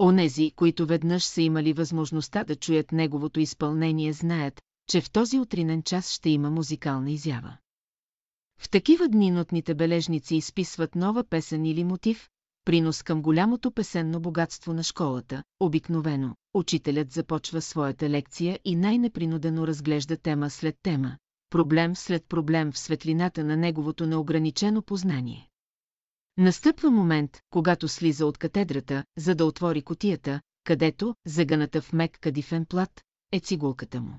Speaker 1: Онези, които веднъж са имали възможността да чуят неговото изпълнение, знаят, че в този утринен час ще има музикална изява. В такива дни нотните бележници изписват нова песен или мотив, принос към голямото песенно богатство на школата. Обикновено, учителят започва своята лекция и най-непринудено разглежда тема след тема, проблем след проблем в светлината на неговото неограничено познание. Настъпва момент, когато слиза от катедрата, за да отвори котията, където, загъната в мек кадифен плат, е цигулката му.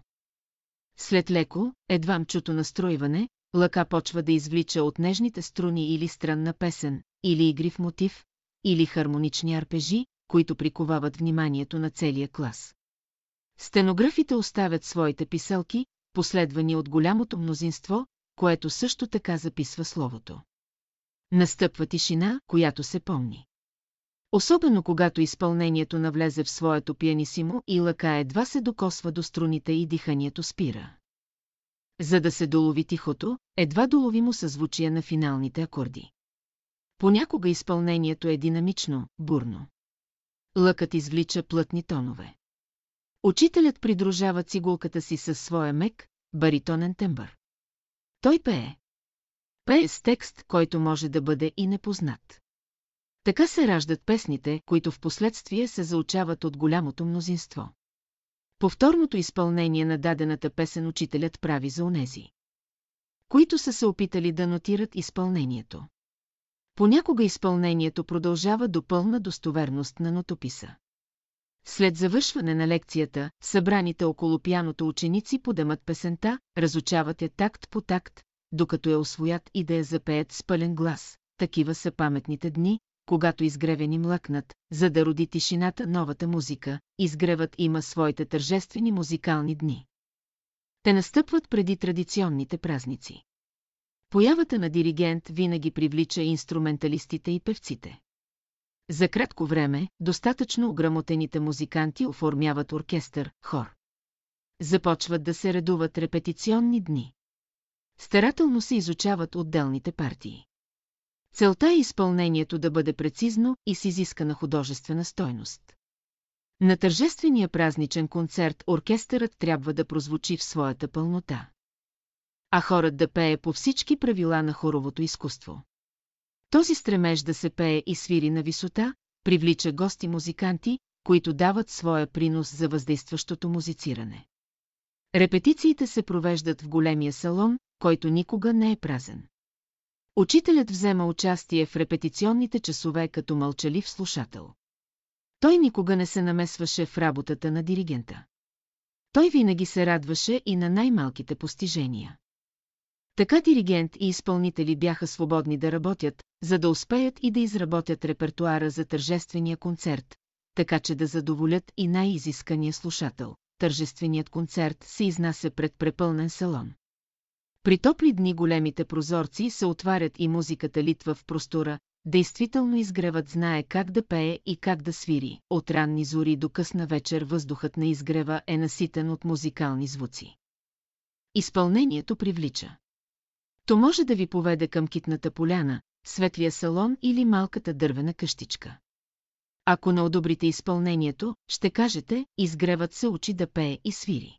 Speaker 1: След леко, едвам чуто настройване, лъка почва да извлича от нежните струни или странна песен, или игрив мотив, или хармонични арпежи, които приковават вниманието на целия клас. Стенографите оставят своите писелки, последвани от голямото мнозинство, което също така записва словото. Настъпва тишина, която се помни. Особено когато изпълнението навлезе в своето пианисимо и лъка едва се докосва до струните и диханието спира. За да се долови тихото, едва доловимо съзвучие на финалните акорди. Понякога изпълнението е динамично, бурно. Лъкът извлича плътни тонове. Учителят придружава цигулката си със своя мек, баритонен тембър. Той пее. Пее с текст, който може да бъде и непознат. Така се раждат песните, които в последствие се заучават от голямото мнозинство. Повторното изпълнение на дадената песен учителят прави за онези, които са се опитали да нотират изпълнението. Понякога изпълнението продължава до пълна достоверност на нотописа. След завършване на лекцията, събраните около пяното ученици подемат песента, разучават я такт по такт, докато я освоят и да я запеят с пълен глас. Такива са паметните дни, когато изгревени млъкнат, за да роди тишината новата музика, изгревът има своите тържествени музикални дни. Те настъпват преди традиционните празници. Появата на диригент винаги привлича инструменталистите и певците. За кратко време, достатъчно ограмотените музиканти оформяват оркестър, хор. Започват да се редуват репетиционни дни. Старателно се изучават отделните партии. Целта е изпълнението да бъде прецизно и с изискана художествена стойност. На тържествения празничен концерт оркестърът трябва да прозвучи в своята пълнота. А хорът да пее по всички правила на хоровото изкуство. Този стремеж да се пее и свири на висота, привлича гости-музиканти, които дават своя принос за въздействащото музициране. Репетициите се провеждат в големия салон, който никога не е празен. Учителят взема участие в репетиционните часове като мълчалив слушател. Той никога не се намесваше в работата на диригента. Той винаги се радваше и на най-малките постижения. Така диригент и изпълнители бяха свободни да работят, за да успеят и да изработят репертуара за тържествения концерт, така че да задоволят и най-изискания слушател. Тържественият концерт се изнася пред препълнен салон. При топли дни големите прозорци се отварят и музиката литва в простора, действително изгревът знае как да пее и как да свири. От ранни зори до късна вечер въздухът на изгрева е наситен от музикални звуци. Изпълнението привлича. То може да ви поведе към китната поляна, светлия салон или малката дървена къщичка. Ако не одобрите изпълнението, ще кажете, изгревът се учи да пее и свири.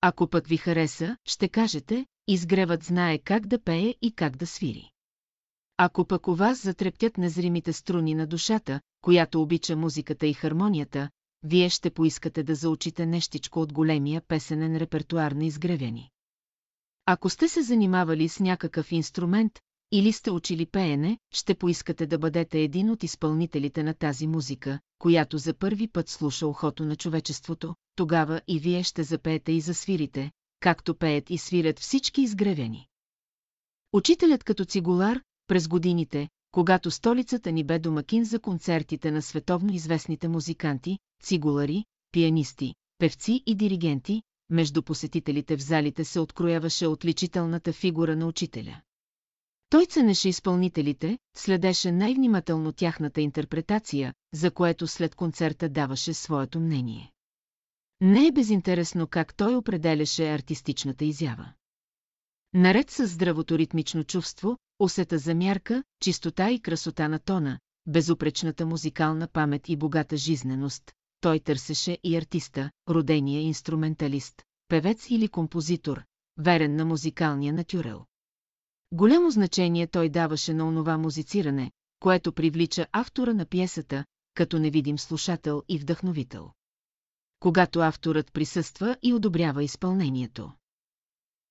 Speaker 1: Ако пък ви хареса, ще кажете, изгревът знае как да пее и как да свири. Ако пък у вас затрептят незримите струни на душата, която обича музиката и хармонията, вие ще поискате да заучите нещичко от големия песенен репертуар на изгревени. Ако сте се занимавали с някакъв инструмент или сте учили пеене, ще поискате да бъдете един от изпълнителите на тази музика, която за първи път слуша ухото на човечеството, тогава и вие ще запеете и засвирите, както пеят и свирят всички изгревени. Учителят като цигулар, през годините, когато столицата ни бе домакин за концертите на световно известните музиканти, цигулари, пианисти, певци и диригенти, между посетителите в залите се открояваше отличителната фигура на учителя. Той ценеше изпълнителите, следеше най-внимателно тяхната интерпретация, за което след концерта даваше своето мнение. Не е безинтересно как той определяше артистичната изява. Наред с здравото ритмично чувство, усета за мярка, чистота и красота на тона, безупречната музикална памет и богата жизненост, той търсеше и артиста, родения инструменталист, певец или композитор, верен на музикалния натюрел. Голямо значение той даваше на онова музициране, което привлича автора на пиесата, като невидим слушател и вдъхновител. Когато авторът присъства и одобрява изпълнението.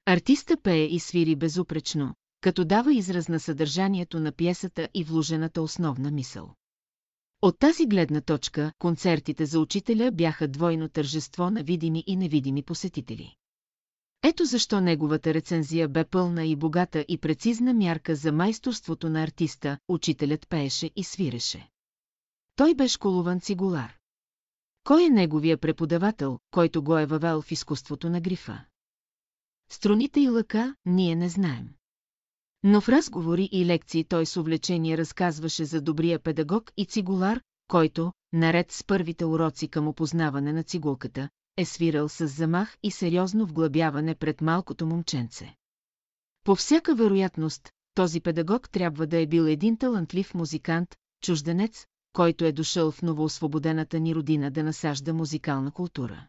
Speaker 1: Артиста пее и свири безупречно, като дава израз на съдържанието на пиесата и вложената основна мисъл. От тази гледна точка, концертите за учителя бяха двойно тържество на видими и невидими посетители. Ето защо неговата рецензия бе пълна и богата и прецизна мярка за майсторството на артиста, учителят пееше и свиреше. Той бе школован цигулар. Кой е неговия преподавател, който го е въвел в изкуството на грифа? Струните и лъка ние не знаем. Но в разговори и лекции той с увлечение разказваше за добрия педагог и цигулар, който, наред с първите уроци към опознаване на цигулката, е свирал с замах и сериозно вглъбяване пред малкото момченце. По всяка вероятност, този педагог трябва да е бил един талантлив музикант, чужденец, който е дошъл в новоосвободената ни родина да насажда музикална култура.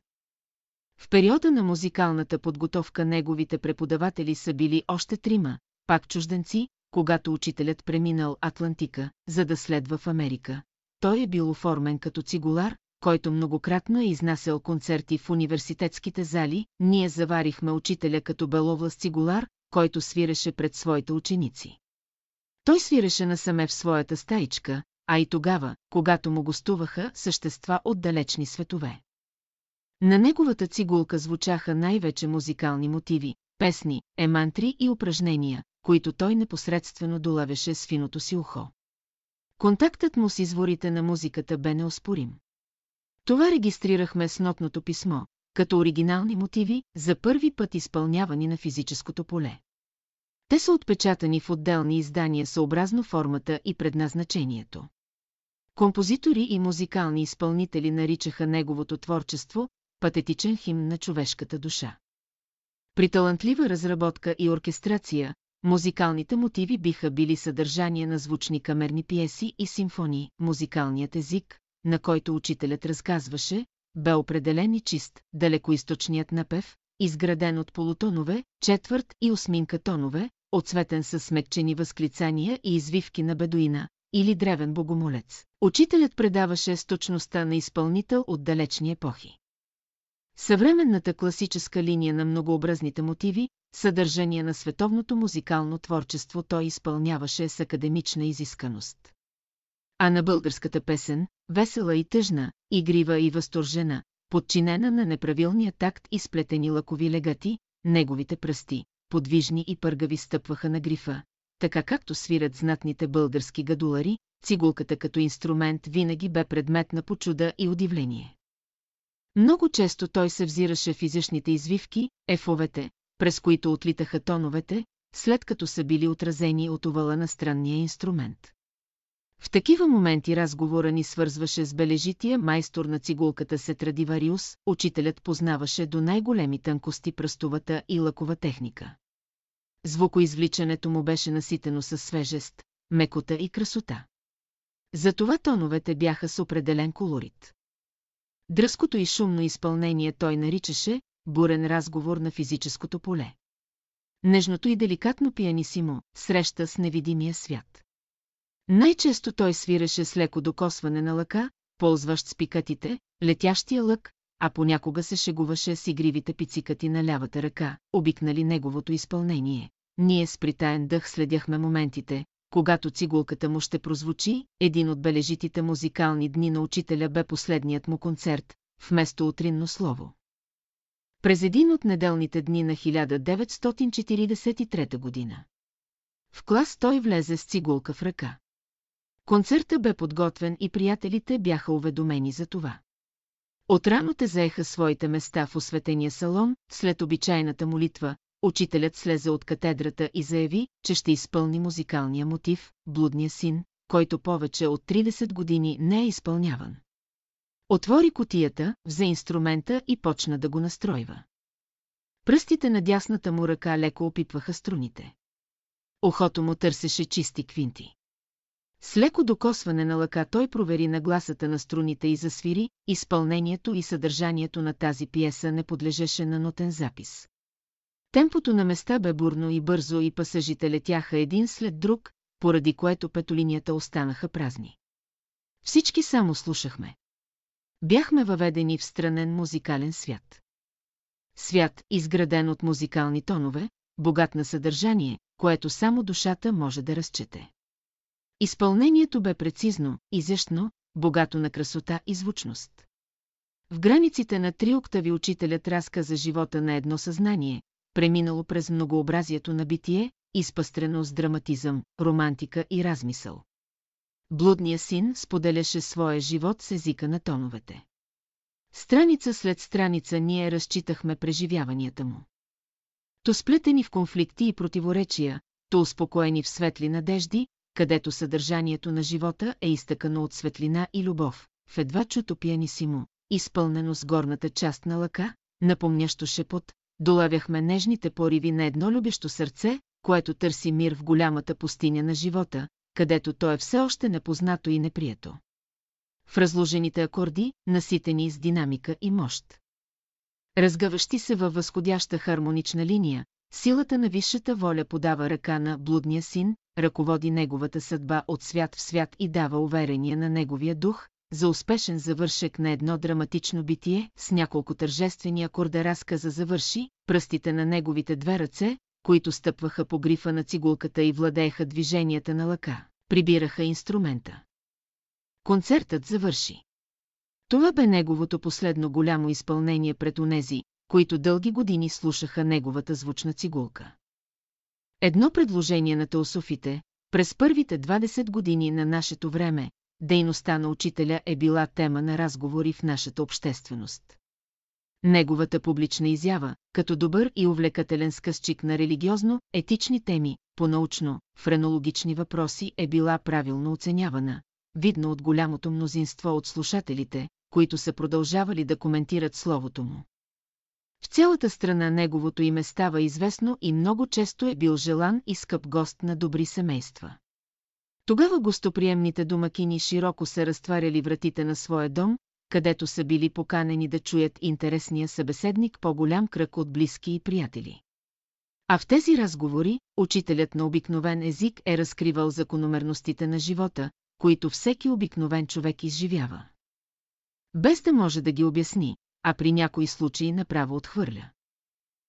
Speaker 1: В периода на музикалната подготовка неговите преподаватели са били още трима, пак чужденци, когато учителят преминал Атлантика, за да следва в Америка. Той е бил оформен като цигулар, който многократно е изнасял концерти в университетските зали, ние заварихме учителя като беловлас цигулар, който свиреше пред своите ученици. Той свиреше насаме в своята стаичка, а и тогава, когато му гостуваха същества от далечни светове. На неговата цигулка звучаха най-вече музикални мотиви, песни, емантри и упражнения, които той непосредствено долавяше с финото си ухо. Контактът му с изворите на музиката бе неоспорим. Това регистрирахме с нотното писмо, като оригинални мотиви, за първи път изпълнявани на физическото поле. Те са отпечатани в отделни издания съобразно формата и предназначението. Композитори и музикални изпълнители наричаха неговото творчество патетичен химн на човешката душа. При талантлива разработка и оркестрация, музикалните мотиви биха били съдържание на звучни камерни пиеси и симфонии. Музикалният език, на който учителят разказваше, бе определен и чист, далекоисточният напев, изграден от полутонове, четвърт и осминка тонове, отцветен с смекчени възклицания и извивки на бедуина, или древен богомолец. Учителят предаваше с точността на изпълнител от далечни епохи. Съвременната класическа линия на многообразните мотиви, съдържание на световното музикално творчество той изпълняваше с академична изисканост. А на българската песен, весела и тъжна, игрива и възторжена, подчинена на неправилния такт и сплетени лъкови легати, неговите пръсти, подвижни и пъргави стъпваха на грифа, така както свират знатните български гадулари, цигулката като инструмент винаги бе предмет на почуда и удивление. Много често той се взираше в изящните извивки, ефовете, през които отлитаха тоновете, след като са били отразени от овала на странния инструмент. В такива моменти разговора ни свързваше с бележития майстор на цигулката Сетрадивариус, учителят познаваше до най-големи тънкости пръстовата и лъкова техника. Звукоизвличането му беше наситено със свежест, мекота и красота. Затова тоновете бяха с определен колорит. Дръското и шумно изпълнение той наричаше бурен разговор на физическото поле. Нежното и деликатно пианисимо, среща с невидимия свят. Най-често той свиреше с леко докосване на лъка, ползващ спикатите, летящия лък, а понякога се шегуваше с игривите пицикати на лявата ръка, обикнали неговото изпълнение. Ние с притаен дъх следяхме моментите, когато цигулката му ще прозвучи, един от бележитите музикални дни на учителя бе последният му концерт, вместо утринно слово. През един от неделните дни на 1943 година. В клас той влезе с цигулка в ръка. Концерта бе подготвен и приятелите бяха уведомени за това. Отрано те заеха своите места в осветения салон, след обичайната молитва, учителят слезе от катедрата и заяви, че ще изпълни музикалния мотив «Блудния син», който повече от 30 години не е изпълняван. Отвори котията, взе инструмента и почна да го настройва. Пръстите на дясната му ръка леко опипваха струните. Охото му търсеше чисти квинти. С леко докосване на лъка той провери нагласата на струните и засвири, изпълнението и съдържанието на тази пиеса не подлежеше на нотен запис. Темпото на места бе бурно и бързо и пасажите летяха един след друг, поради което петолинията останаха празни. Всички само слушахме. Бяхме въведени в странен музикален свят. Свят, изграден от музикални тонове, богат на съдържание, което само душата може да разчете. Изпълнението бе прецизно, изящно, богато на красота и звучност. В границите на три октави учителят разказа живота на едно съзнание, преминало през многообразието на битие, изпъстрено с драматизъм, романтика и размисъл. Блудният син споделяше своя живот с езика на тоновете. Страница след страница ние разчитахме преживяванията му. То сплетени в конфликти и противоречия, то успокоени в светли надежди, където съдържанието на живота е изтъкано от светлина и любов, в едва чуто пианисимо, изпълнено с горната част на лъка, напомнящо шепот, долавяхме нежните пориви на едно любещо сърце, което търси мир в голямата пустиня на живота, където то е все още непознато и неприето. В разложените акорди, наситени с динамика и мощ. Разгъващи се във възходяща хармонична линия, силата на висшата воля подава ръка на блудния син, ръководи неговата съдба от свят в свят и дава уверение на неговия дух, за успешен завършек на едно драматично битие, с няколко тържествени акорда разказа завърши, пръстите на неговите две ръце, които стъпваха по грифа на цигулката и владееха движенията на лъка, прибираха инструмента. Концертът завърши. Това бе неговото последно голямо изпълнение пред онези, които дълги години слушаха неговата звучна цигулка. Едно предложение на теософите, през първите 20 години на нашето време, дейността на учителя е била тема на разговори в нашата общественост. Неговата публична изява, като добър и увлекателен скъсчик на религиозно, етични теми, по-научно, френологични въпроси е била правилно оценявана, видно от голямото мнозинство от слушателите, които са продължавали да коментират словото му. В цялата страна неговото име става известно и много често е бил желан и скъп гост на добри семейства. Тогава гостоприемните домакини широко са разтваряли вратите на своя дом, където са били поканени да чуят интересния събеседник по-голям кръг от близки и приятели. А в тези разговори, учителят на обикновен език е разкривал закономерностите на живота, които всеки обикновен човек изживява. Без да може да ги обясни, а при някои случаи направо отхвърля.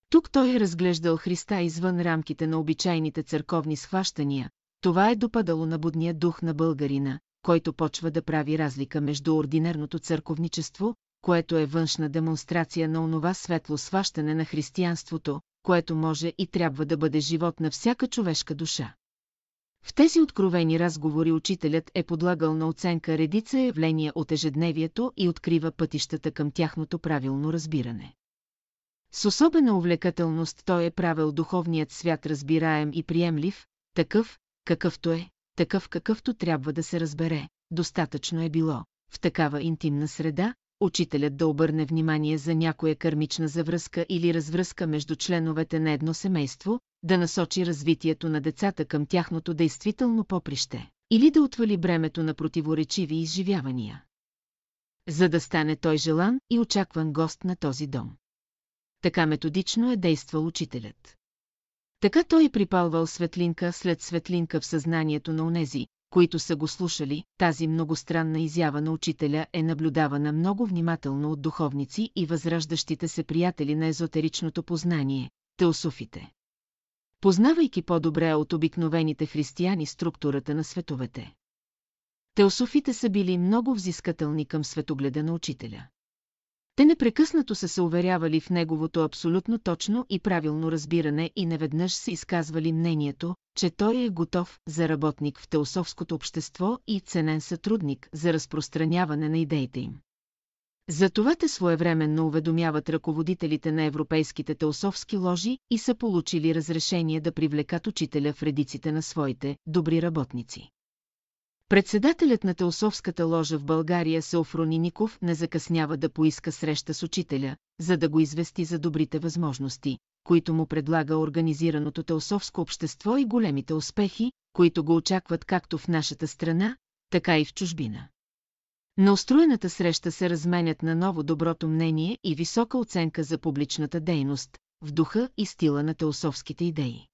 Speaker 1: Тук той е разглеждал Христа извън рамките на обичайните църковни схващания, това е допадало на будния дух на българина, който почва да прави разлика между ординерното църковничество, което е външна демонстрация на онова светло сващане на християнството, което може и трябва да бъде живот на всяка човешка душа. В тези откровени разговори учителят е подлагал на оценка редица явления от ежедневието и открива пътищата към тяхното правилно разбиране. С особена увлекателност той е правил духовният свят разбираем и приемлив, такъв, какъвто е, такъв какъвто трябва да се разбере, достатъчно е било, в такава интимна среда, учителят да обърне внимание за някоя кърмична завръзка или развръзка между членовете на едно семейство, да насочи развитието на децата към тяхното действително поприще, или да отвали бремето на противоречиви изживявания. За да стане той желан и очакван гост на този дом. Така методично е действал учителят. Така той припалвал светлинка след светлинка в съзнанието на онези, които са го слушали, тази многостранна изява на учителя е наблюдавана много внимателно от духовници и възраждащите се приятели на езотеричното познание – теософите. Познавайки по-добре от обикновените християни структурата на световете. Теософите са били много взискателни към светогледа на учителя. Те непрекъснато са се уверявали в неговото абсолютно точно и правилно разбиране и неведнъж се изказвали мнението, че той е готов за работник в теософското общество и ценен сътрудник за разпространяване на идеите им. Затова те своевременно уведомяват ръководителите на европейските теософски ложи и са получили разрешение да привлекат учителя в редиците на своите добри работници. Председателят на Теософската ложа в България Сеофрони не закъснява да поиска среща с учителя, за да го извести за добрите възможности, които му предлага организираното теософско общество и големите успехи, които го очакват както в нашата страна, така и в чужбина. На устроената среща се разменят на ново доброто мнение и висока оценка за публичната дейност, в духа и стила на теософските идеи.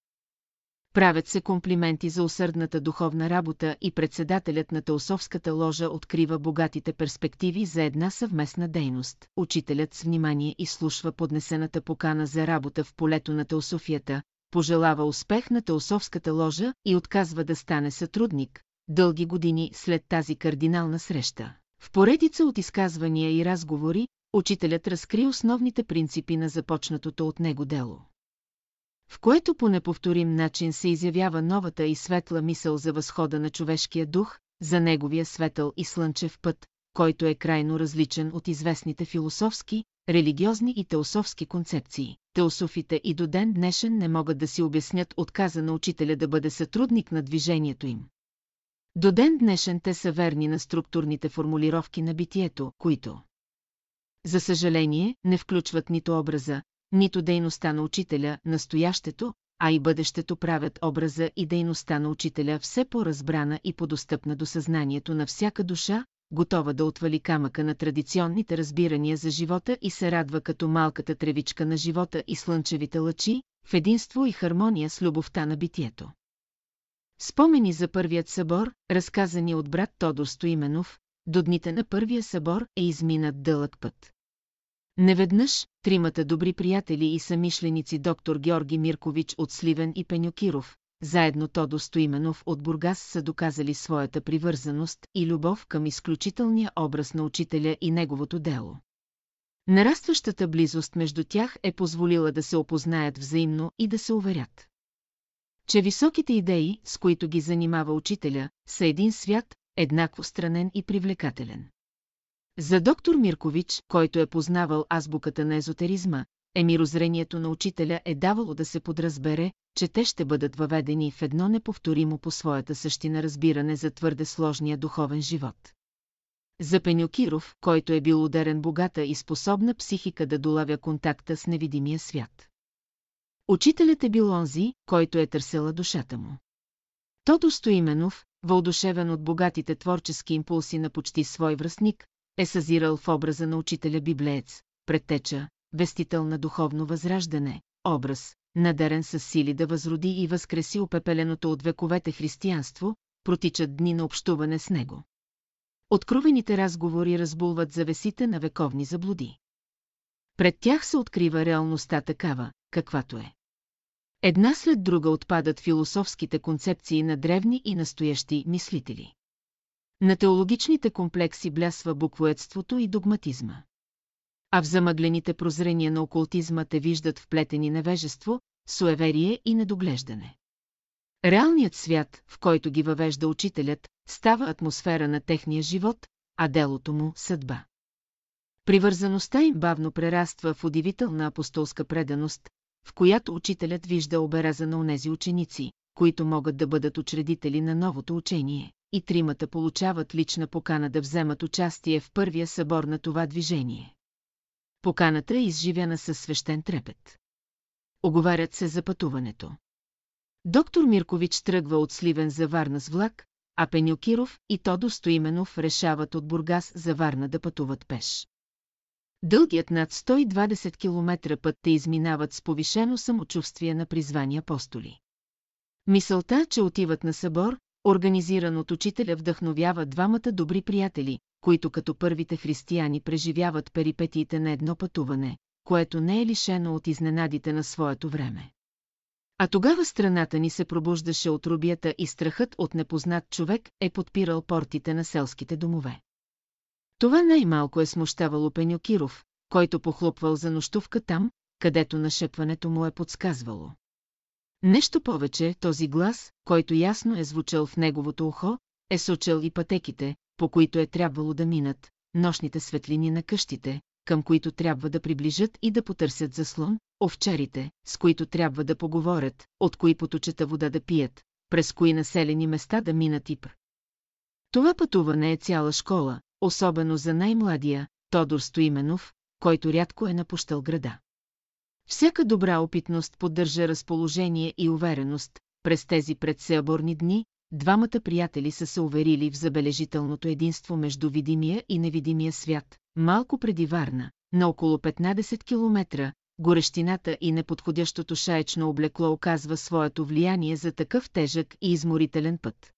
Speaker 1: Правят се комплименти за усърдната духовна работа и председателят на Теософската ложа открива богатите перспективи за една съвместна дейност. Учителят с внимание изслушва поднесената покана за работа в полето на Теософията, пожелава успех на Теософската ложа и отказва да стане сътрудник, дълги години след тази кардинална среща. В поредица от изказвания и разговори, учителят разкри основните принципи на започнатото от него дело в което по неповторим начин се изявява новата и светла мисъл за възхода на човешкия дух, за неговия светъл и слънчев път, който е крайно различен от известните философски, религиозни и теософски концепции. Теософите и до ден днешен не могат да си обяснят отказа на учителя да бъде сътрудник на движението им. До ден днешен те са верни на структурните формулировки на битието, които за съжаление, не включват нито образа, нито дейността на учителя, настоящето, а и бъдещето правят образа и дейността на учителя все по-разбрана и подостъпна до съзнанието на всяка душа, готова да отвали камъка на традиционните разбирания за живота и се радва като малката тревичка на живота и слънчевите лъчи, в единство и хармония с любовта на битието. Спомени за първият събор, разказани от брат Тодор Стоименов, до дните на първия събор е изминат дълъг път. Неведнъж, тримата добри приятели и самишленици доктор Георги Миркович от Сливен и Пенюкиров, заедно Тодо Стоименов от Бургас са доказали своята привързаност и любов към изключителния образ на учителя и неговото дело. Нарастващата близост между тях е позволила да се опознаят взаимно и да се уверят. Че високите идеи, с които ги занимава учителя, са един свят, еднакво странен и привлекателен. За доктор Миркович, който е познавал азбуката на езотеризма, емирозрението на учителя е давало да се подразбере, че те ще бъдат въведени в едно неповторимо по своята същина разбиране за твърде сложния духовен живот. За Пенюкиров, който е бил ударен богата и способна психика да долавя контакта с невидимия свят. Учителят е бил онзи, който е търсела душата му. Тодо Стоименов, въодушевен от богатите творчески импулси на почти свой връзник, е съзирал в образа на учителя библеец, предтеча, вестител на духовно възраждане, образ, надарен с сили да възроди и възкреси опепеленото от вековете християнство, протичат дни на общуване с него. Откровените разговори разбулват завесите на вековни заблуди. Пред тях се открива реалността такава, каквато е. Една след друга отпадат философските концепции на древни и настоящи мислители. На теологичните комплекси блясва буквоедството и догматизма. А в замъглените прозрения на окултизма те виждат вплетени невежество, суеверие и недоглеждане. Реалният свят, в който ги въвежда учителят, става атмосфера на техния живот, а делото му – съдба. Привързаността им бавно прераства в удивителна апостолска преданост, в която учителят вижда обераза на онези ученици, които могат да бъдат учредители на новото учение и тримата получават лична покана да вземат участие в първия събор на това движение. Поканата е изживяна със свещен трепет. Оговарят се за пътуването. Доктор Миркович тръгва от Сливен за Варна с влак, а Пенюкиров и Тодо Стоименов решават от Бургас за Варна да пътуват пеш. Дългият над 120 км път те изминават с повишено самочувствие на призвани апостоли. Мисълта, че отиват на събор, организиран от учителя вдъхновява двамата добри приятели, които като първите християни преживяват перипетиите на едно пътуване, което не е лишено от изненадите на своето време. А тогава страната ни се пробуждаше от рубията и страхът от непознат човек е подпирал портите на селските домове. Това най-малко е смущавало Пенюкиров, който похлопвал за нощувка там, където нашепването му е подсказвало. Нещо повече, този глас, който ясно е звучал в неговото ухо, е сочел и пътеките, по които е трябвало да минат, нощните светлини на къщите, към които трябва да приближат и да потърсят заслон, овчарите, с които трябва да поговорят, от кои поточета вода да пият, през кои населени места да минат и пр. Това пътуване е цяла школа, особено за най-младия, Тодор Стоименов, който рядко е напущал града. Всяка добра опитност поддържа разположение и увереност. През тези предсеаборни дни, двамата приятели са се уверили в забележителното единство между видимия и невидимия свят. Малко преди Варна, на около 15 км, горещината и неподходящото шаечно облекло оказва своето влияние за такъв тежък и изморителен път.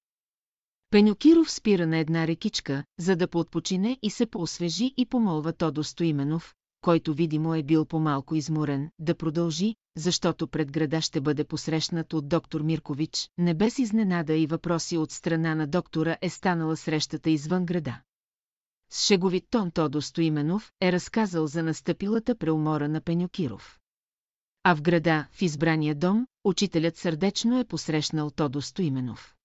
Speaker 1: Пенюкиров спира на една рекичка, за да поотпочине и се поосвежи и помолва Тодо Стоименов, който видимо е бил по-малко изморен, да продължи, защото пред града ще бъде посрещнат от доктор Миркович, не без изненада и въпроси от страна на доктора е станала срещата извън града. С шеговит тон Тодо Стоименов е разказал за настъпилата преумора на Пенюкиров. А в града, в избрания дом, учителят сърдечно е посрещнал Тодо Стоименов.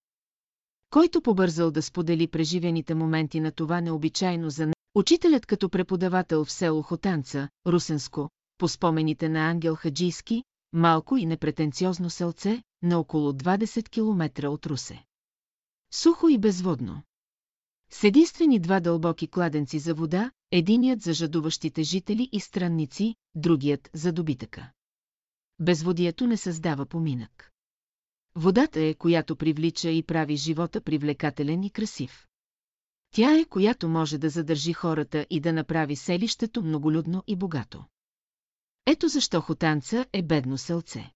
Speaker 1: Който побързал да сподели преживените моменти на това необичайно за Учителят като преподавател в село Хотанца, Русенско, по спомените на Ангел Хаджийски, малко и непретенциозно селце, на около 20 км от Русе. Сухо и безводно. С единствени два дълбоки кладенци за вода, единият за жадуващите жители и странници, другият за добитъка. Безводието не създава поминък. Водата е, която привлича и прави живота привлекателен и красив. Тя е, която може да задържи хората и да направи селището многолюдно и богато. Ето защо Хотанца е бедно селце.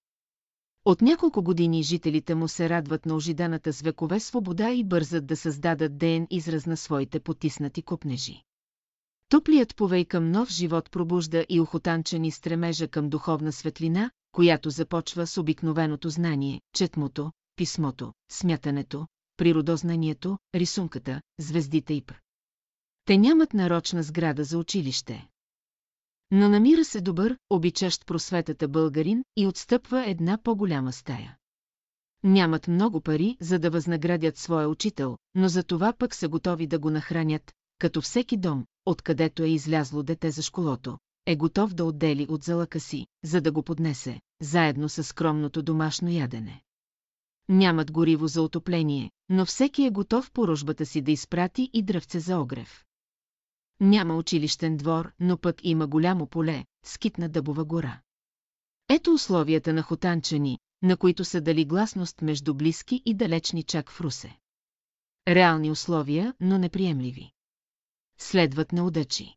Speaker 1: От няколко години жителите му се радват на ожиданата с векове свобода и бързат да създадат ден израз на своите потиснати купнежи. Топлият повей към нов живот пробужда и охотанчани стремежа към духовна светлина, която започва с обикновеното знание, четмото, писмото, смятането, природознанието, рисунката, звездите и пр. Те нямат нарочна сграда за училище. Но намира се добър, обичащ просветата българин и отстъпва една по-голяма стая. Нямат много пари, за да възнаградят своя учител, но за това пък са готови да го нахранят, като всеки дом, откъдето е излязло дете за школото, е готов да отдели от залъка си, за да го поднесе, заедно с скромното домашно ядене. Нямат гориво за отопление, но всеки е готов по рожбата си да изпрати и дръвце за огрев. Няма училищен двор, но пък има голямо поле, скитна дъбова гора. Ето условията на хотанчани, на които са дали гласност между близки и далечни чак в Русе. Реални условия, но неприемливи. Следват неудачи.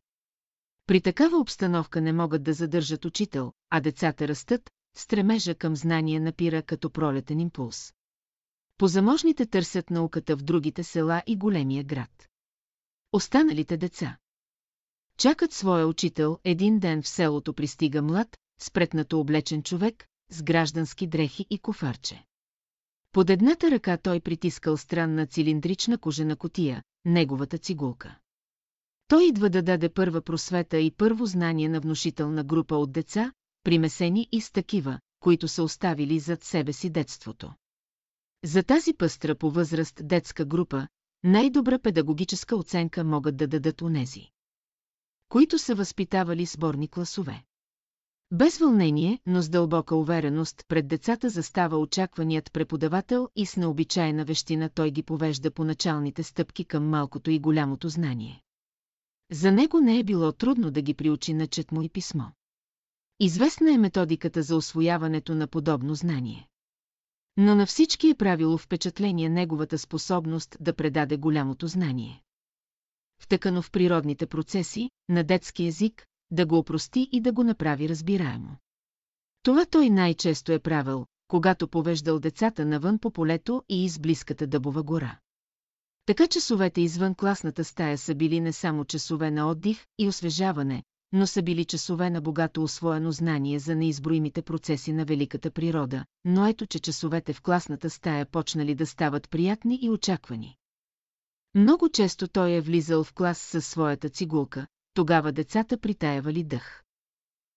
Speaker 1: При такава обстановка не могат да задържат учител, а децата растат, стремежа към знание напира като пролетен импулс. Позаможните търсят науката в другите села и големия град. Останалите деца. Чакат своя учител, един ден в селото пристига млад, спретнато облечен човек, с граждански дрехи и кофарче. Под едната ръка той притискал странна цилиндрична кожена котия, неговата цигулка. Той идва да даде първа просвета и първо знание на внушителна група от деца, примесени и с такива, които са оставили зад себе си детството. За тази пъстра по възраст детска група, най-добра педагогическа оценка могат да дадат унези, които са възпитавали сборни класове. Без вълнение, но с дълбока увереност пред децата застава очакваният преподавател и с необичайна вещина той ги повежда по началните стъпки към малкото и голямото знание. За него не е било трудно да ги приучи на четмо и писмо. Известна е методиката за освояването на подобно знание. Но на всички е правило впечатление неговата способност да предаде голямото знание. Втъкано в природните процеси, на детски език, да го опрости и да го направи разбираемо. Това той най-често е правил, когато повеждал децата навън по полето и из близката дъбова гора. Така часовете извън класната стая са били не само часове на отдих и освежаване, но са били часове на богато освоено знание за неизброимите процеси на великата природа, но ето че часовете в класната стая почнали да стават приятни и очаквани. Много често той е влизал в клас със своята цигулка, тогава децата притаявали дъх.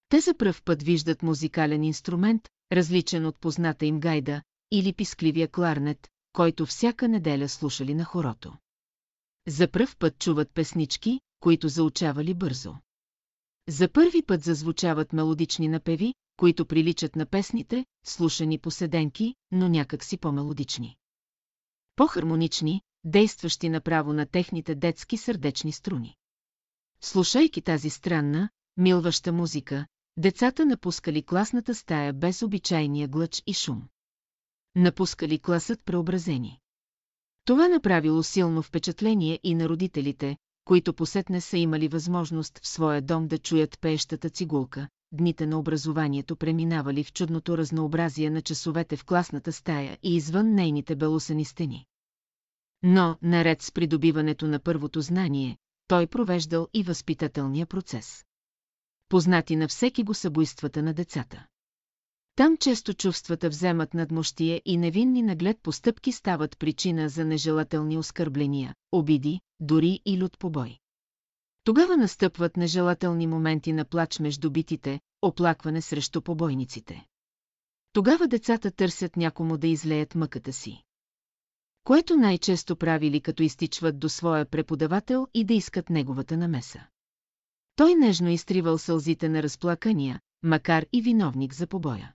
Speaker 1: Те за пръв път виждат музикален инструмент, различен от позната им гайда, или пискливия кларнет, който всяка неделя слушали на хорото. За пръв път чуват песнички, които заучавали бързо. За първи път зазвучават мелодични напеви, които приличат на песните, слушани по седенки, но някак си по-мелодични. По-хармонични, действащи направо на техните детски сърдечни струни. Слушайки тази странна, милваща музика, децата напускали класната стая без обичайния глъч и шум. Напускали класът преобразени. Това направило силно впечатление и на родителите, които посетне са имали възможност в своя дом да чуят пеещата цигулка, дните на образованието преминавали в чудното разнообразие на часовете в класната стая и извън нейните белосани стени. Но, наред с придобиването на първото знание, той провеждал и възпитателния процес. Познати на всеки го събойствата на децата. Там често чувствата вземат надмощие и невинни наглед постъпки стават причина за нежелателни оскърбления, обиди, дори и лют побой. Тогава настъпват нежелателни моменти на плач между битите, оплакване срещу побойниците. Тогава децата търсят някому да излеят мъката си. Което най-често правили като изтичват до своя преподавател и да искат неговата намеса. Той нежно изтривал сълзите на разплакания, макар и виновник за побоя.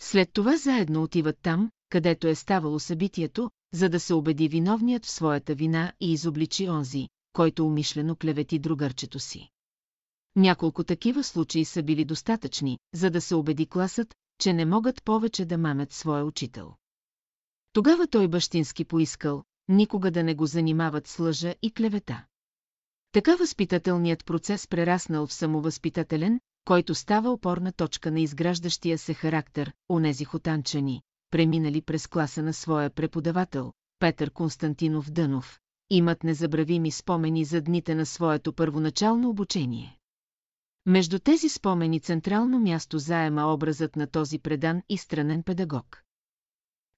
Speaker 1: След това заедно отиват там, където е ставало събитието, за да се убеди виновният в своята вина и изобличи онзи, който умишлено клевети другърчето си. Няколко такива случаи са били достатъчни, за да се убеди класът, че не могат повече да мамят своя учител. Тогава той бащински поискал, никога да не го занимават с лъжа и клевета. Така възпитателният процес прераснал в самовъзпитателен, който става опорна точка на изграждащия се характер, онези хотанчани, преминали през класа на своя преподавател, Петър Константинов Дънов, имат незабравими спомени за дните на своето първоначално обучение. Между тези спомени централно място заема образът на този предан и странен педагог.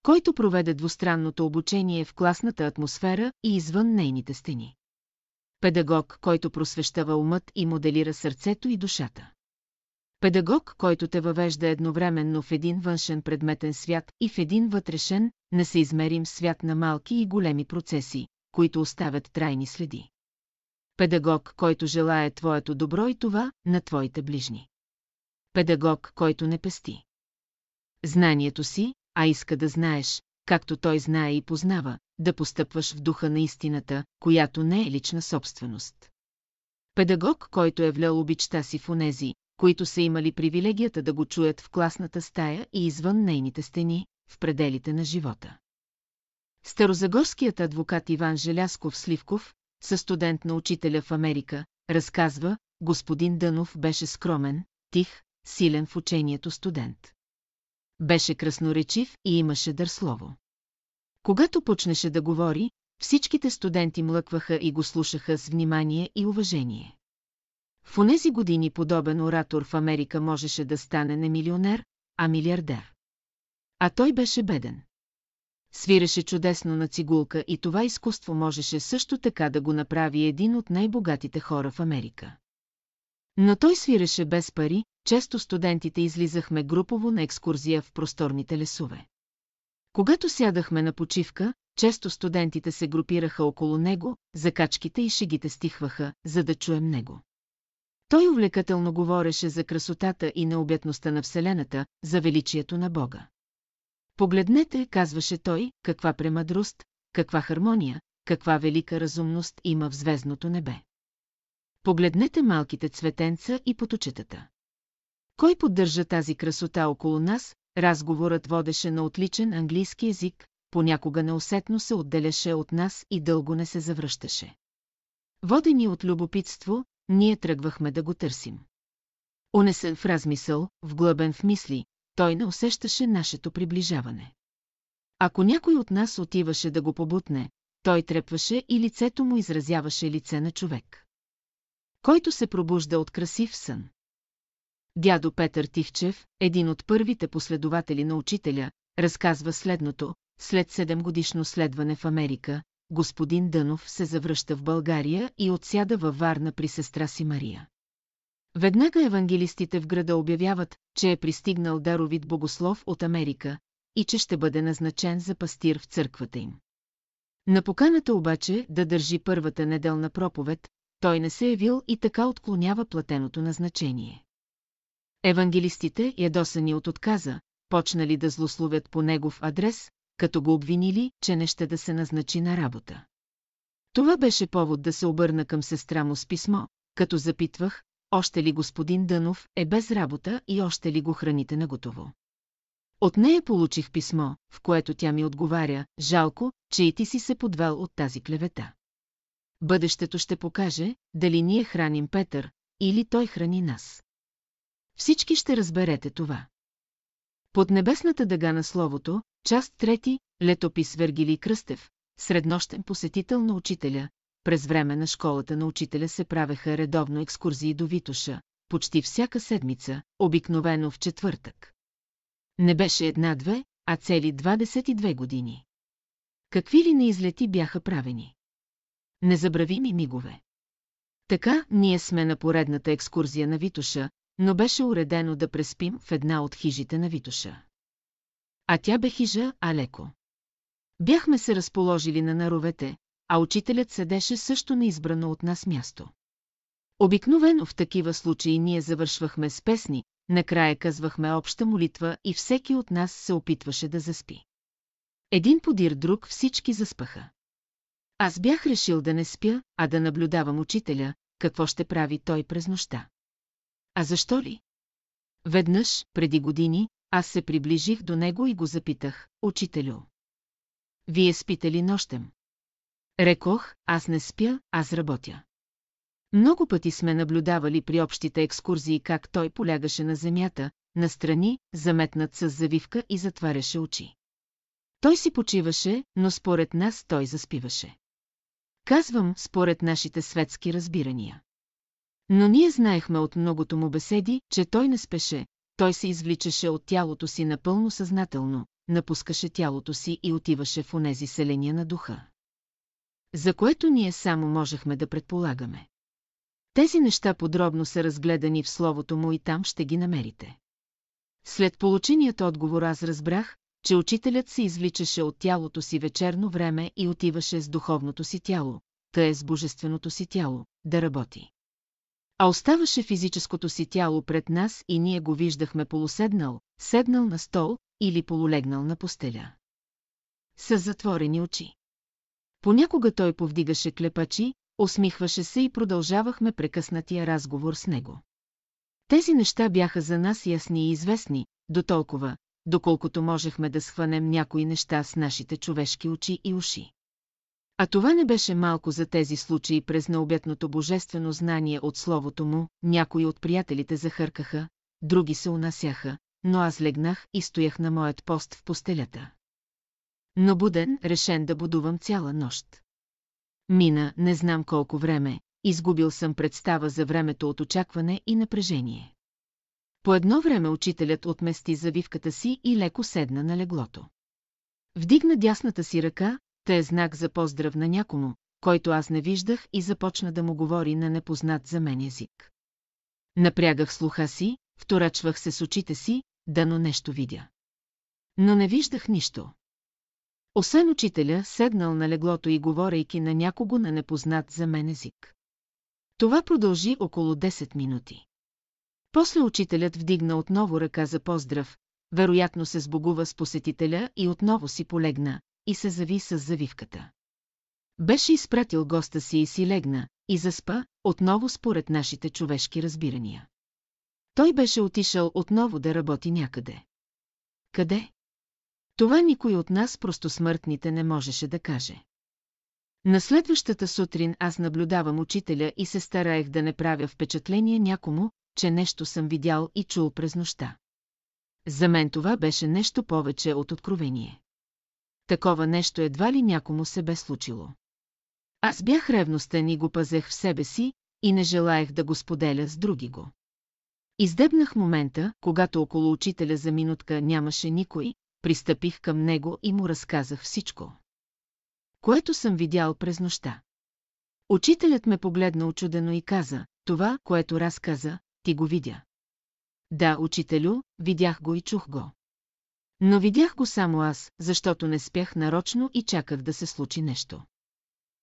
Speaker 1: Който проведе двустранното обучение в класната атмосфера и извън нейните стени. Педагог, който просвещава умът и моделира сърцето и душата. Педагог, който те въвежда едновременно в един външен предметен свят и в един вътрешен, несъизмерим свят на малки и големи процеси, които оставят трайни следи. Педагог, който желая твоето добро и това на твоите ближни. Педагог, който не пести. Знанието си, а иска да знаеш, както той знае и познава, да постъпваш в духа на истината, която не е лична собственост. Педагог, който е влял обичта си в онези, които са имали привилегията да го чуят в класната стая и извън нейните стени, в пределите на живота. Старозагорският адвокат Иван Желясков Сливков, със студент на учителя в Америка, разказва, господин Дънов беше скромен, тих, силен в учението студент. Беше красноречив и имаше дър слово. Когато почнеше да говори, всичките студенти млъкваха и го слушаха с внимание и уважение. В онези години подобен оратор в Америка можеше да стане не милионер, а милиардер. А той беше беден. Свиреше чудесно на цигулка и това изкуство можеше също така да го направи един от най-богатите хора в Америка. Но той свиреше без пари, често студентите излизахме групово на екскурзия в просторните лесове. Когато сядахме на почивка, често студентите се групираха около него, закачките и шегите стихваха, за да чуем него. Той увлекателно говореше за красотата и необятността на Вселената, за величието на Бога. Погледнете, казваше той, каква премъдрост, каква хармония, каква велика разумност има в звездното небе. Погледнете малките цветенца и поточетата. Кой поддържа тази красота около нас, разговорът водеше на отличен английски език, понякога неусетно се отделяше от нас и дълго не се завръщаше. Водени от любопитство, ние тръгвахме да го търсим. Унесен в размисъл, вглъбен в мисли, той не усещаше нашето приближаване. Ако някой от нас отиваше да го побутне, той трепваше и лицето му изразяваше лице на човек. Който се пробужда от красив сън. Дядо Петър Тивчев, един от първите последователи на учителя, разказва следното. След 7 годишно следване в Америка, господин Дънов се завръща в България и отсяда във Варна при сестра си Мария. Веднага евангелистите в града обявяват, че е пристигнал даровит богослов от Америка и че ще бъде назначен за пастир в църквата им. На поканата обаче да държи първата неделна проповед, той не се явил и така отклонява платеното назначение. Евангелистите, ядосани от отказа, почнали да злословят по негов адрес, като го обвинили, че не ще да се назначи на работа. Това беше повод да се обърна към сестра му с писмо, като запитвах, още ли господин Дънов е без работа и още ли го храните на готово. От нея получих писмо, в което тя ми отговаря, жалко, че и ти си се подвел от тази клевета. Бъдещето ще покаже, дали ние храним Петър, или той храни нас. Всички ще разберете това. Под небесната дъга на словото, част трети, летопис Вергилий Кръстев, среднощен посетител на учителя, през време на школата на учителя се правеха редовно екскурзии до Витоша, почти всяка седмица, обикновено в четвъртък. Не беше една-две, а цели 22 години. Какви ли неизлети бяха правени? Незабравими мигове. Така, ние сме на поредната екскурзия на Витоша, но беше уредено да преспим в една от хижите на Витоша. А тя бе хижа, а леко. Бяхме се разположили на наровете, а учителят седеше също на избрано от нас място. Обикновено в такива случаи ние завършвахме с песни, накрая казвахме обща молитва и всеки от нас се опитваше да заспи. Един подир друг всички заспаха. Аз бях решил да не спя, а да наблюдавам учителя, какво ще прави той през нощта. А защо ли? Веднъж, преди години, аз се приближих до него и го запитах, учителю. Вие спите ли нощем? Рекох, аз не спя, аз работя. Много пъти сме наблюдавали при общите екскурзии как той полягаше на земята, настрани, заметнат с завивка и затваряше очи. Той си почиваше, но според нас той заспиваше. Казвам, според нашите светски разбирания. Но ние знаехме от многото му беседи, че той не спеше, той се извличаше от тялото си напълно съзнателно, напускаше тялото си и отиваше в онези селения на духа. За което ние само можехме да предполагаме. Тези неща подробно са разгледани в словото му и там ще ги намерите. След полученият отговор аз разбрах, че учителят се извличаше от тялото си вечерно време и отиваше с духовното си тяло, тъй с божественото си тяло, да работи. А оставаше физическото си тяло пред нас и ние го виждахме полуседнал, седнал на стол или полулегнал на постеля. С затворени очи. Понякога той повдигаше клепачи, усмихваше се и продължавахме прекъснатия разговор с него. Тези неща бяха за нас ясни и известни, до толкова, доколкото можехме да схванем някои неща с нашите човешки очи и уши. А това не беше малко за тези случаи през необятното божествено знание от словото му, някои от приятелите захъркаха, други се унасяха, но аз легнах и стоях на моят пост в постелята. Но буден, решен да будувам цяла нощ. Мина, не знам колко време, изгубил съм представа за времето от очакване и напрежение. По едно време учителят отмести завивката си и леко седна на леглото. Вдигна дясната си ръка, те е знак за поздрав на някому, който аз не виждах и започна да му говори на непознат за мен език. Напрягах слуха си, вторачвах се с очите си, дано нещо видя. Но не виждах нищо. Освен учителя, седнал на леглото и говорейки на някого на непознат за мен език. Това продължи около 10 минути. После учителят вдигна отново ръка за поздрав, вероятно се сбогува с посетителя и отново си полегна, и се зави с завивката. Беше изпратил госта си и си легна, и заспа, отново според нашите човешки разбирания. Той беше отишъл отново да работи някъде. Къде? Това никой от нас просто смъртните не можеше да каже. На следващата сутрин аз наблюдавам учителя и се стараех да не правя впечатление някому, че нещо съм видял и чул през нощта. За мен това беше нещо повече от откровение. Такова нещо едва ли някому се бе случило. Аз бях ревностен и го пазех в себе си и не желаях да го споделя с други го. Издебнах момента, когато около учителя за минутка нямаше никой, пристъпих към него и му разказах всичко. Което съм видял през нощта. Учителят ме погледна очудено и каза, това, което разказа, ти го видя. Да, учителю, видях го и чух го. Но видях го само аз, защото не спях нарочно и чаках да се случи нещо.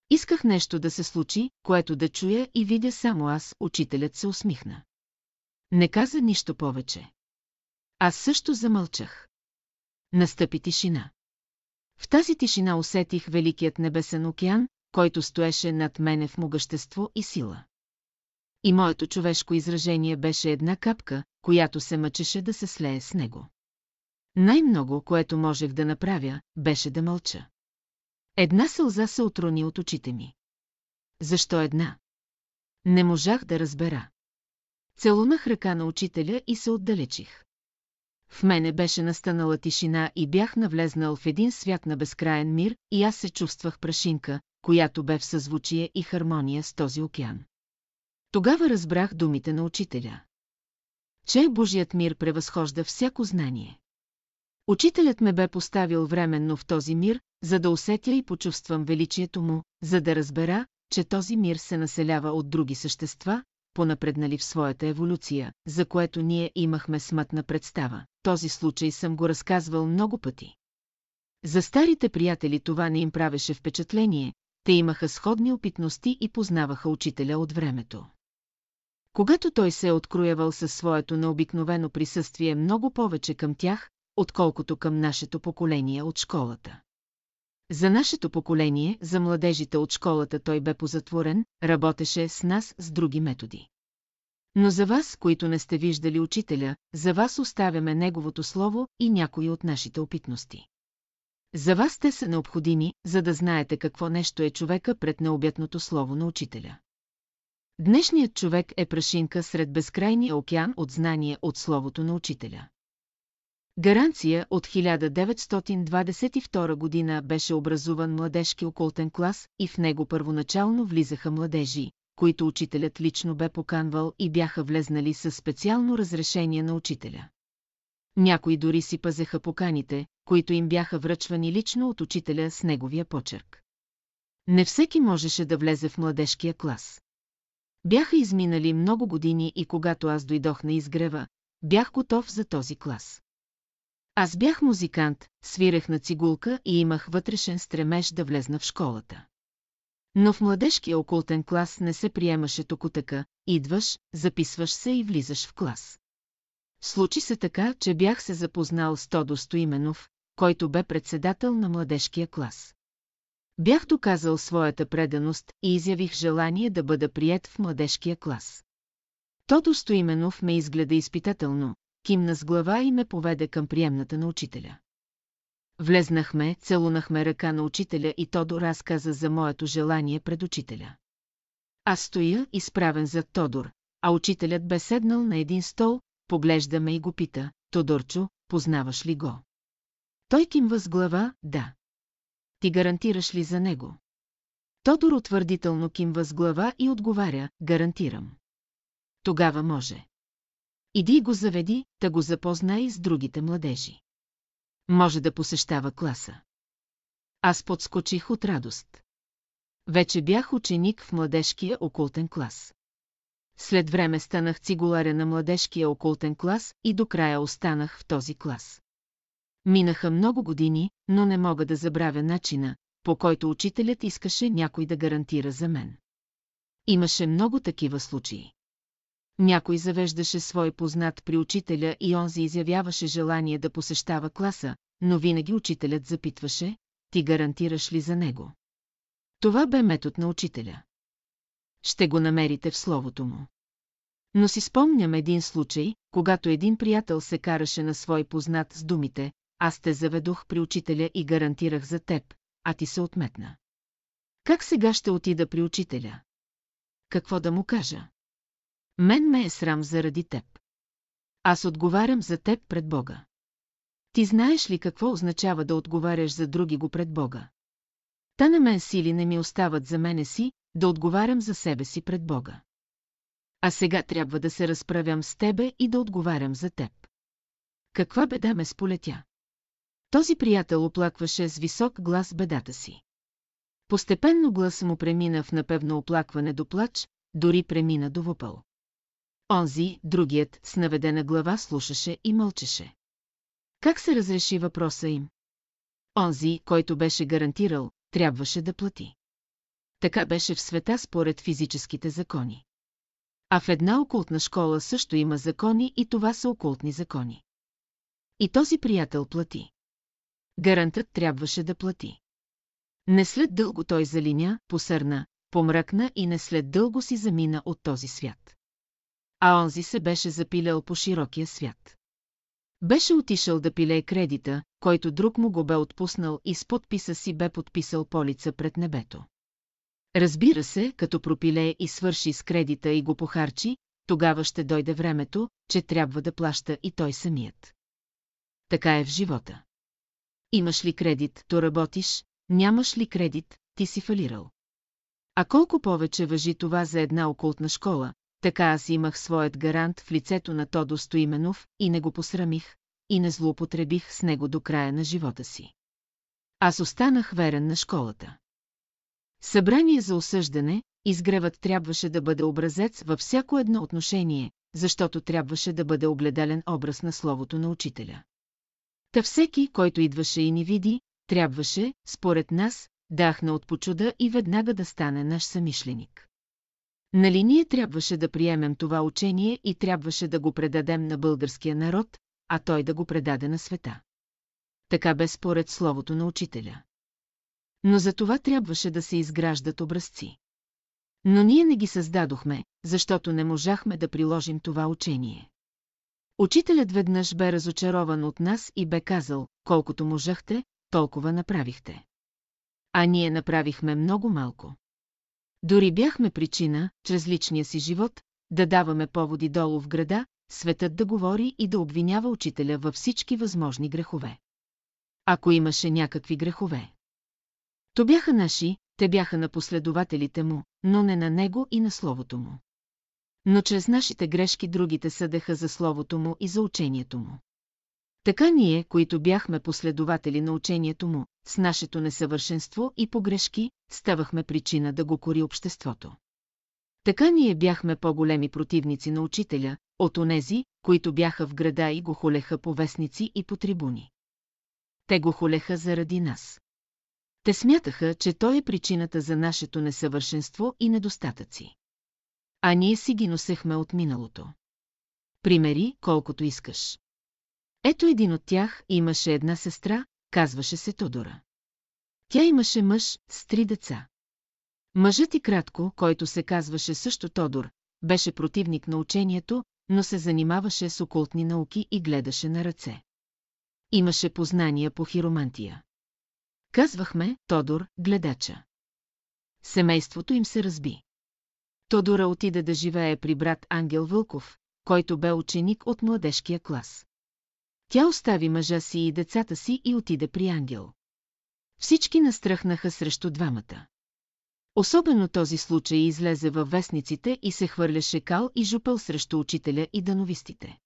Speaker 1: Исках нещо да се случи, което да чуя и видя само аз, учителят се усмихна. Не каза нищо повече. Аз също замълчах. Настъпи тишина. В тази тишина усетих великият небесен океан, който стоеше над мене в могъщество и сила. И моето човешко изражение беше една капка, която се мъчеше да се слее с него. Най-много, което можех да направя, беше да мълча. Една сълза се отрони от очите ми. Защо една? Не можах да разбера. Целунах ръка на учителя и се отдалечих. В мене беше настанала тишина и бях навлезнал в един свят на безкраен мир и аз се чувствах прашинка, която бе в съзвучие и хармония с този океан. Тогава разбрах думите на учителя. Че Божият мир превъзхожда всяко знание. Учителят ме бе поставил временно в този мир, за да усетя и почувствам величието му, за да разбера, че този мир се населява от други същества, понапреднали в своята еволюция, за което ние имахме смътна представа. Този случай съм го разказвал много пъти. За старите приятели това не им правеше впечатление, те имаха сходни опитности и познаваха учителя от времето. Когато той се е откроявал със своето необикновено присъствие много повече към тях, отколкото към нашето поколение от школата. За нашето поколение, за младежите от школата той бе позатворен, работеше с нас с други методи. Но за вас, които не сте виждали учителя, за вас оставяме неговото слово и някои от нашите опитности. За вас те са необходими, за да знаете какво нещо е човека пред необятното слово на учителя. Днешният човек е прашинка сред безкрайния океан от знание от словото на учителя. Гаранция от 1922 година беше образуван младежки окултен клас и в него първоначално влизаха младежи, които учителят лично бе поканвал и бяха влезнали със специално разрешение на учителя. Някои дори си пазеха поканите, които им бяха връчвани лично от учителя с неговия почерк. Не всеки можеше да влезе в младежкия клас. Бяха изминали много години и когато аз дойдох на изгрева, бях готов за този клас. Аз бях музикант, свирех на цигулка и имах вътрешен стремеж да влезна в школата. Но в младежкия окултен клас не се приемаше токотъка, идваш, записваш се и влизаш в клас. Случи се така, че бях се запознал с Тодо Стоименов, който бе председател на младежкия клас. Бях доказал своята преданост и изявих желание да бъда прият в младежкия клас. Тодо Стоименов ме изгледа изпитателно, кимна с глава и ме поведе към приемната на учителя. Влезнахме, целунахме ръка на учителя и Тодор разказа за моето желание пред учителя. Аз стоя, изправен зад Тодор, а учителят бе седнал на един стол, поглежда ме и го пита, Тодорчо, познаваш ли го? Той кимва с глава, да. Ти гарантираш ли за него? Тодор утвърдително кимва с глава и отговаря, гарантирам. Тогава може. Иди го заведи, да го запознай с другите младежи. Може да посещава класа. Аз подскочих от радост. Вече бях ученик в младежкия окултен клас. След време станах цигуларя на младежкия окултен клас и до края останах в този клас. Минаха много години, но не мога да забравя начина, по който учителят искаше някой да гарантира за мен. Имаше много такива случаи. Някой завеждаше свой познат при учителя и онзи изявяваше желание да посещава класа, но винаги учителят запитваше, ти гарантираш ли за него? Това бе метод на учителя. Ще го намерите в словото му. Но си спомням един случай, когато един приятел се караше на свой познат с думите, аз те заведох при учителя и гарантирах за теб, а ти се отметна. Как сега ще отида при учителя? Какво да му кажа? Мен ме е срам заради теб. Аз отговарям за теб пред Бога. Ти знаеш ли какво означава да отговаряш за други го пред Бога? Та на мен сили не ми остават за мене си, да отговарям за себе си пред Бога. А сега трябва да се разправям с тебе и да отговарям за теб. Каква беда ме сполетя? Този приятел оплакваше с висок глас бедата си. Постепенно глас му премина в напевно оплакване до плач, дори премина до вопъл. Онзи, другият, с наведена глава слушаше и мълчеше. Как се разреши въпроса им? Онзи, който беше гарантирал, трябваше да плати. Така беше в света според физическите закони. А в една окултна школа също има закони и това са окултни закони. И този приятел плати. Гарантът трябваше да плати. Не след дълго той залиня, посърна, помръкна и не след дълго си замина от този свят. А онзи се беше запилял по широкия свят. Беше отишъл да пилее кредита, който друг му го бе отпуснал и с подписа си бе подписал полица пред небето. Разбира се, като пропилее и свърши с кредита и го похарчи, тогава ще дойде времето, че трябва да плаща и той самият. Така е в живота. Имаш ли кредит, то работиш, нямаш ли кредит, ти си фалирал. А колко повече въжи това за една окултна школа, така аз имах своят гарант в лицето на Тодо Стоименов и не го посрамих, и не злоупотребих с него до края на живота си. Аз останах верен на школата. Събрание за осъждане, изгревът трябваше да бъде образец във всяко едно отношение, защото трябваше да бъде огледален образ на словото на учителя. Та всеки, който идваше и ни види, трябваше, според нас, дахна от почуда и веднага да стане наш самишленик. Нали ние трябваше да приемем това учение и трябваше да го предадем на българския народ, а той да го предаде на света. Така бе според словото на учителя. Но за това трябваше да се изграждат образци. Но ние не ги създадохме, защото не можахме да приложим това учение. Учителят веднъж бе разочарован от нас и бе казал, колкото можахте, толкова направихте. А ние направихме много малко. Дори бяхме причина, чрез личния си живот, да даваме поводи долу в града, светът да говори и да обвинява учителя във всички възможни грехове. Ако имаше някакви грехове. То бяха наши, те бяха на последователите му, но не на него и на словото му. Но чрез нашите грешки другите съдеха за словото му и за учението му. Така ние, които бяхме последователи на учението му, с нашето несъвършенство и погрешки, ставахме причина да го кори обществото. Така ние бяхме по-големи противници на учителя, от онези, които бяха в града и го холеха по вестници и по трибуни. Те го холеха заради нас. Те смятаха, че той е причината за нашето несъвършенство и недостатъци. А ние си ги носехме от миналото. Примери, колкото искаш. Ето един от тях имаше една сестра, казваше се Тодора. Тя имаше мъж с три деца. Мъжът и кратко, който се казваше също Тодор, беше противник на учението, но се занимаваше с окултни науки и гледаше на ръце. Имаше познания по хиромантия. Казвахме Тодор, гледача. Семейството им се разби. Тодора отида да живее при брат Ангел Вълков, който бе ученик от младежкия клас. Тя остави мъжа си и децата си и отиде при Ангел. Всички настръхнаха срещу двамата. Особено този случай излезе във вестниците и се хвърляше кал и жупъл срещу учителя и дановистите.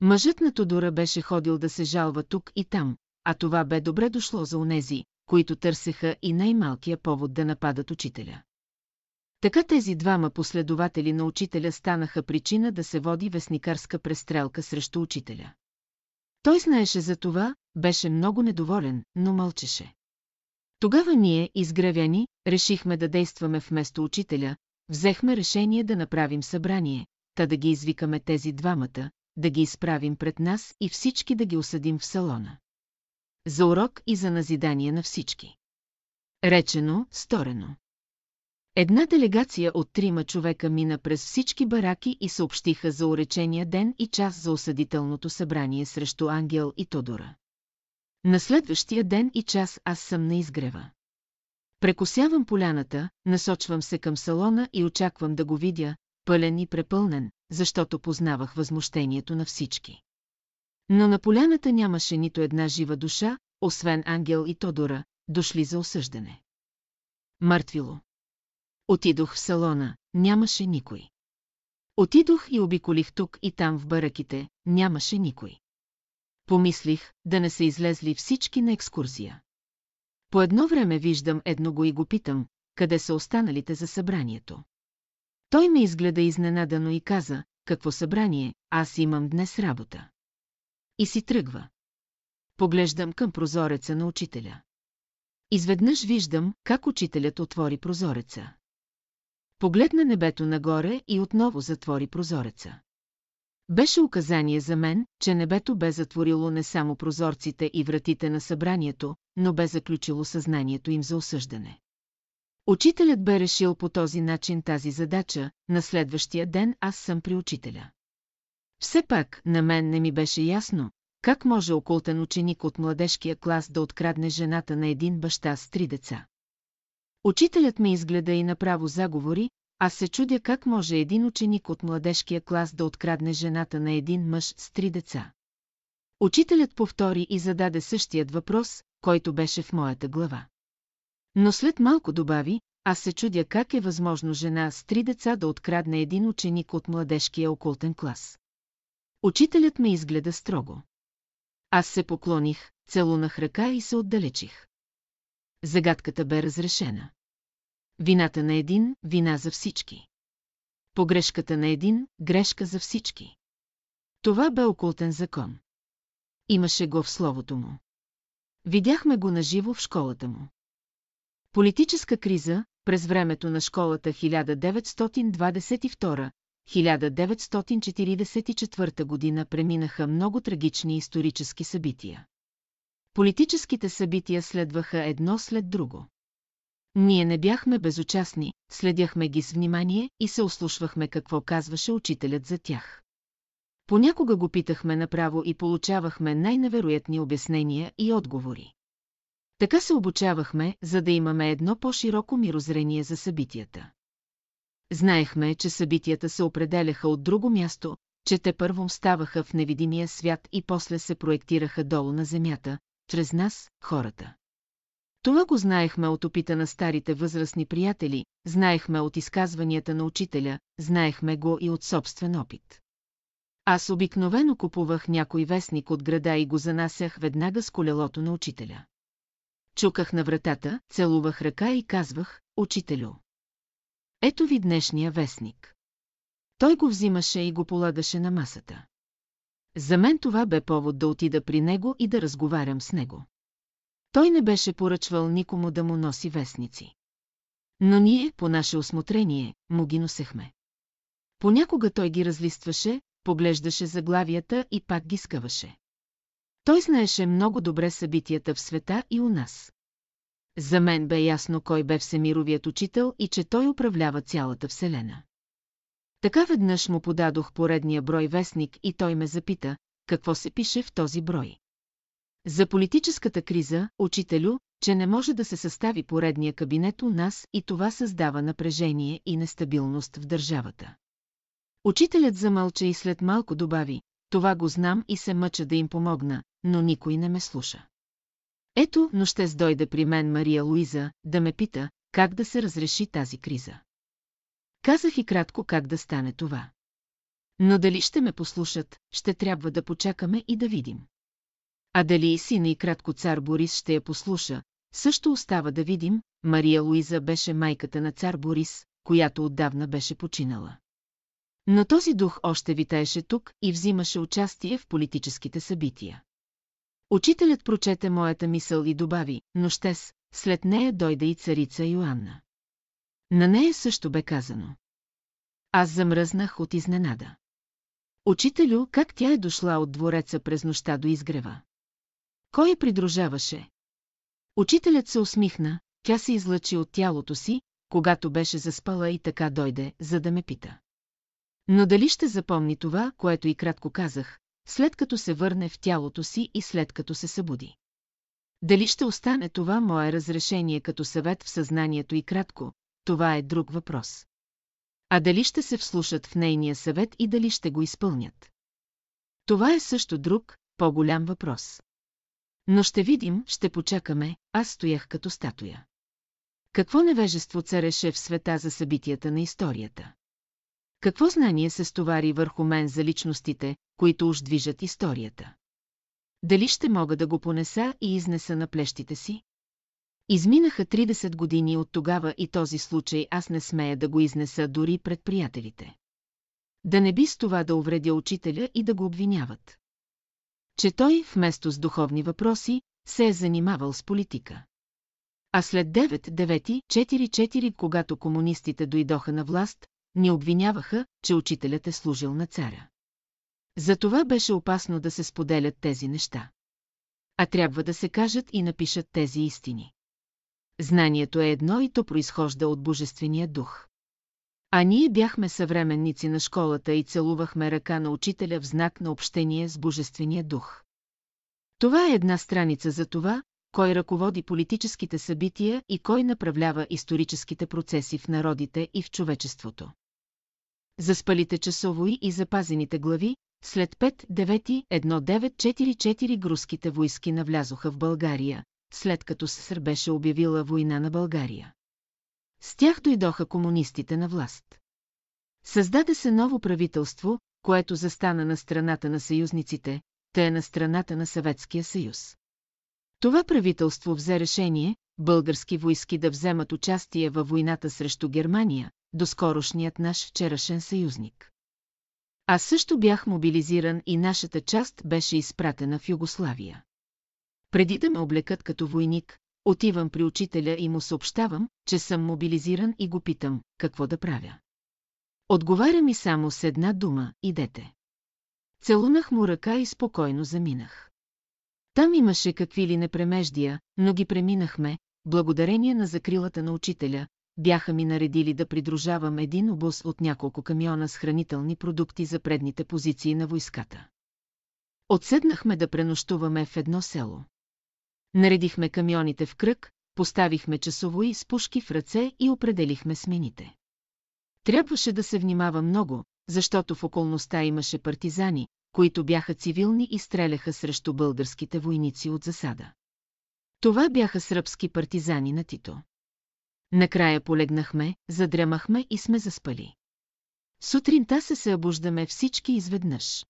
Speaker 1: Мъжът на Тодора беше ходил да се жалва тук и там, а това бе добре дошло за онези, които търсеха и най-малкия повод да нападат учителя. Така тези двама последователи на учителя станаха причина да се води вестникарска престрелка срещу учителя. Той знаеше за това, беше много недоволен, но мълчеше. Тогава ние, изгревяни, решихме да действаме вместо учителя, взехме решение да направим събрание, та да ги извикаме тези двамата, да ги изправим пред нас и всички да ги осъдим в салона. За урок и за назидание на всички. Речено, сторено. Една делегация от трима човека мина през всички бараки и съобщиха за уречения ден и час за осъдителното събрание срещу Ангел и Тодора. На следващия ден и час аз съм на изгрева. Прекосявам поляната, насочвам се към салона и очаквам да го видя, пълен и препълнен, защото познавах възмущението на всички. Но на поляната нямаше нито една жива душа, освен Ангел и Тодора, дошли за осъждане. Мъртвило. Отидох в салона, нямаше никой. Отидох и обиколих тук и там в бараките, нямаше никой. Помислих, да не са излезли всички на екскурзия. По едно време виждам едно и го питам, къде са останалите за събранието. Той ме изгледа изненадано и каза, какво събрание, аз имам днес работа. И си тръгва. Поглеждам към прозореца на учителя. Изведнъж виждам, как учителят отвори прозореца. Погледна небето нагоре и отново затвори прозореца. Беше указание за мен, че небето бе затворило не само прозорците и вратите на събранието, но бе заключило съзнанието им за осъждане. Учителят бе решил по този начин тази задача, на следващия ден аз съм при учителя. Все пак, на мен не ми беше ясно, как може окултен ученик от младежкия клас да открадне жената на един баща с три деца. Учителят ме изгледа и направо заговори, аз се чудя как може един ученик от младежкия клас да открадне жената на един мъж с три деца. Учителят повтори и зададе същият въпрос, който беше в моята глава. Но след малко добави, аз се чудя как е възможно жена с три деца да открадне един ученик от младежкия окултен клас. Учителят ме изгледа строго. Аз се поклоних, целунах ръка и се отдалечих. Загадката бе разрешена. Вината на един, вина за всички. Погрешката на един, грешка за всички. Това бе окултен закон. Имаше го в словото му. Видяхме го наживо в школата му. Политическа криза през времето на школата 1922-1944 година преминаха много трагични исторически събития. Политическите събития следваха едно след друго. Ние не бяхме безучастни, следяхме ги с внимание и се ослушвахме какво казваше учителят за тях. Понякога го питахме направо и получавахме най-невероятни обяснения и отговори. Така се обучавахме, за да имаме едно по-широко мирозрение за събитията. Знаехме, че събитията се определяха от друго място, че те първом ставаха в невидимия свят и после се проектираха долу на земята, чрез нас, хората. Това го знаехме от опита на старите възрастни приятели, знаехме от изказванията на учителя, знаехме го и от собствен опит. Аз обикновено купувах някой вестник от града и го занасях веднага с колелото на учителя. Чуках на вратата, целувах ръка и казвах, учителю. Ето ви днешния вестник. Той го взимаше и го полагаше на масата. За мен това бе повод да отида при него и да разговарям с него. Той не беше поръчвал никому да му носи вестници. Но ние, по наше осмотрение, му ги носехме. Понякога той ги разлистваше, поглеждаше заглавията и пак ги скъваше. Той знаеше много добре събитията в света и у нас. За мен бе ясно кой бе Всемировият учител и че той управлява цялата Вселена. Така веднъж му подадох поредния брой вестник и той ме запита, какво се пише в този брой. За политическата криза, учителю, че не може да се състави поредния кабинет у нас и това създава напрежение и нестабилност в държавата. Учителят замълча и след малко добави, това го знам и се мъча да им помогна, но никой не ме слуша. Ето, но ще дойде при мен Мария Луиза, да ме пита, как да се разреши тази криза. Казах и кратко как да стане това. Но дали ще ме послушат, ще трябва да почакаме и да видим. А дали и сина и кратко цар Борис ще я послуша, също остава да видим, Мария Луиза беше майката на цар Борис, която отдавна беше починала. Но този дух още витаеше тук и взимаше участие в политическите събития. Учителят прочете моята мисъл и добави, но щес, след нея дойде и царица Йоанна. На нея също бе казано. Аз замръзнах от изненада. Учителю, как тя е дошла от двореца през нощта до изгрева? Кой я придружаваше? Учителят се усмихна, тя се излъчи от тялото си, когато беше заспала и така дойде, за да ме пита. Но дали ще запомни това, което и кратко казах, след като се върне в тялото си и след като се събуди? Дали ще остане това мое разрешение като съвет в съзнанието и кратко, това е друг въпрос. А дали ще се вслушат в нейния съвет и дали ще го изпълнят? Това е също друг, по-голям въпрос. Но ще видим, ще почакаме, аз стоях като статуя. Какво невежество цареше в света за събитията на историята? Какво знание се стовари върху мен за личностите, които уж движат историята? Дали ще мога да го понеса и изнеса на плещите си? Изминаха 30 години от тогава и този случай аз не смея да го изнеса дори пред приятелите. Да не би с това да увредя учителя и да го обвиняват. Че той, вместо с духовни въпроси, се е занимавал с политика. А след 9-9-4-4, когато комунистите дойдоха на власт, ни обвиняваха, че учителят е служил на царя. Затова беше опасно да се споделят тези неща. А трябва да се кажат и напишат тези истини. Знанието е едно и то произхожда от Божествения дух. А ние бяхме съвременници на школата и целувахме ръка на учителя в знак на общение с Божествения дух. Това е една страница за това, кой ръководи политическите събития и кой направлява историческите процеси в народите и в човечеството. Заспалите часовои и запазените глави, след 5-9-1944 груските войски навлязоха в България, след като СССР беше обявила война на България. С тях дойдоха комунистите на власт. Създаде се ново правителство, което застана на страната на съюзниците, те на страната на Съветския съюз. Това правителство взе решение български войски да вземат участие във войната срещу Германия, доскорошният наш вчерашен съюзник. Аз също бях мобилизиран и нашата част беше изпратена в Югославия. Преди да ме облекат като войник, отивам при учителя и му съобщавам, че съм мобилизиран и го питам, какво да правя. Отговаря ми само с една дума, идете. Целунах му ръка и спокойно заминах. Там имаше какви ли непремеждия, но ги преминахме, благодарение на закрилата на учителя, бяха ми наредили да придружавам един обоз от няколко камиона с хранителни продукти за предните позиции на войската. Отседнахме да пренощуваме в едно село. Наредихме камионите в кръг, поставихме часовои с пушки в ръце и определихме смените. Трябваше да се внимава много, защото в околността имаше партизани, които бяха цивилни и стреляха срещу българските войници от засада. Това бяха сръбски партизани на Тито. Накрая полегнахме, задрямахме и сме заспали. Сутринта се се всички изведнъж.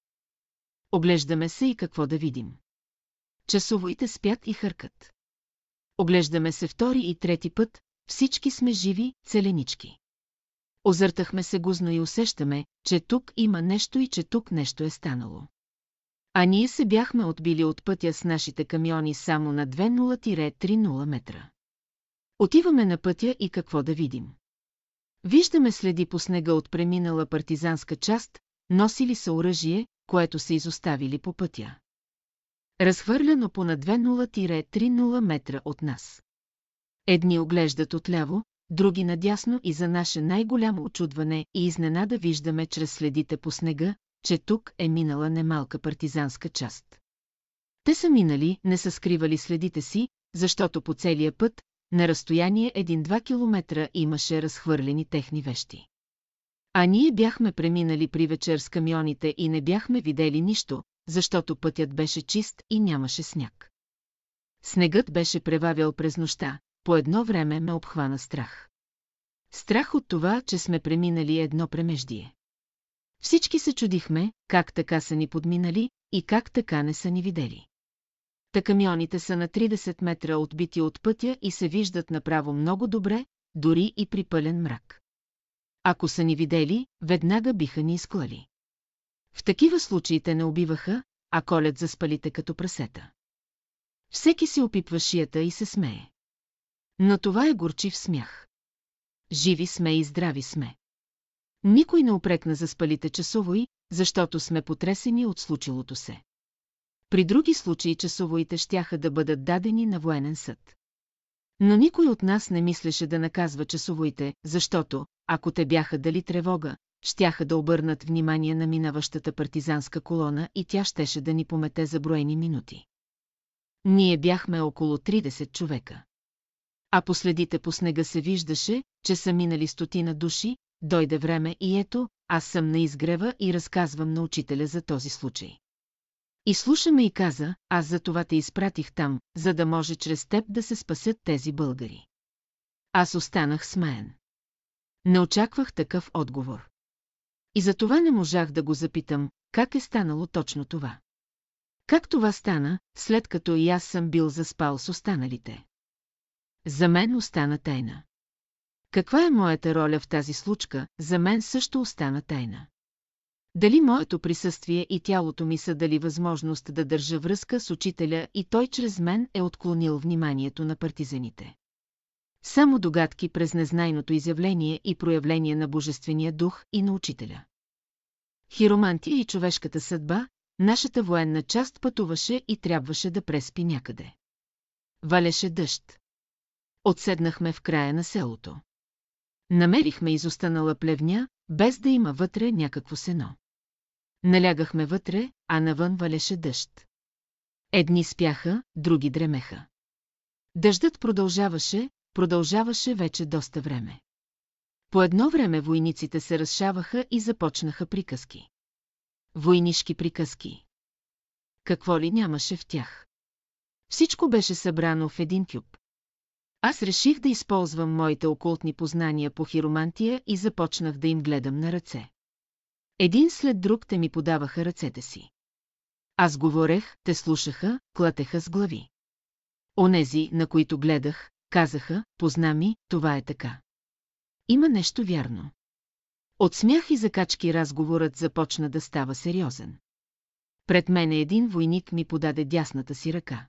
Speaker 1: Оглеждаме се и какво да видим. Часовоите спят и хъркат. Оглеждаме се втори и трети път, всички сме живи, целенички. Озъртахме се гузно и усещаме, че тук има нещо и че тук нещо е станало. А ние се бяхме отбили от пътя с нашите камиони само на 20-30 метра. Отиваме на пътя и какво да видим. Виждаме следи по снега от преминала партизанска част, носили са оръжие, което са изоставили по пътя. Разхвърляно по на 20-30 метра от нас. Едни оглеждат отляво, други надясно и за наше най-голямо очудване и изненада виждаме чрез следите по снега, че тук е минала немалка партизанска част. Те са минали, не са скривали следите си, защото по целия път, на разстояние 1-2 километра имаше разхвърлени техни вещи. А ние бяхме преминали при вечер с камионите и не бяхме видели нищо, защото пътят беше чист и нямаше сняг. Снегът беше превавял през нощта, по едно време ме обхвана страх. Страх от това, че сме преминали едно премеждие. Всички се чудихме, как така са ни подминали и как така не са ни видели. Та камионите са на 30 метра отбити от пътя и се виждат направо много добре, дори и при пълен мрак. Ако са ни видели, веднага биха ни изклали. В такива случаи те не убиваха, а колят за спалите като прасета. Всеки си опипва шията и се смее. Но това е горчив смях. Живи сме и здрави сме. Никой не опрекна за спалите часовои, защото сме потресени от случилото се. При други случаи часовоите щяха да бъдат дадени на военен съд. Но никой от нас не мислеше да наказва часовоите, защото, ако те бяха дали тревога, щяха да обърнат внимание на минаващата партизанска колона и тя щеше да ни помете за броени минути. Ние бяхме около 30 човека. А последите по снега се виждаше, че са минали стотина души, дойде време и ето, аз съм на изгрева и разказвам на учителя за този случай. И слушаме и каза, аз за това те изпратих там, за да може чрез теб да се спасят тези българи. Аз останах смеен. Не очаквах такъв отговор. И за това не можах да го запитам, как е станало точно това. Как това стана, след като и аз съм бил заспал с останалите? За мен остана тайна. Каква е моята роля в тази случка, за мен също остана тайна. Дали моето присъствие и тялото ми са дали възможност да държа връзка с учителя и той чрез мен е отклонил вниманието на партизаните. Само догадки през незнайното изявление и проявление на Божествения дух и на учителя. Хиромантия и човешката съдба, нашата военна част пътуваше и трябваше да преспи някъде. Валеше дъжд. Отседнахме в края на селото. Намерихме изостанала плевня, без да има вътре някакво сено. Налягахме вътре, а навън валеше дъжд. Едни спяха, други дремеха. Дъждът продължаваше, продължаваше вече доста време. По едно време войниците се разшаваха и започнаха приказки. Войнишки приказки. Какво ли нямаше в тях? Всичко беше събрано в един кюб. Аз реших да използвам моите окултни познания по хиромантия и започнах да им гледам на ръце. Един след друг те ми подаваха ръцете си. Аз говорех, те слушаха, клатеха с глави. Онези, на които гледах, казаха, позна ми, това е така. Има нещо вярно. От смях и закачки разговорът започна да става сериозен. Пред мене един войник ми подаде дясната си ръка.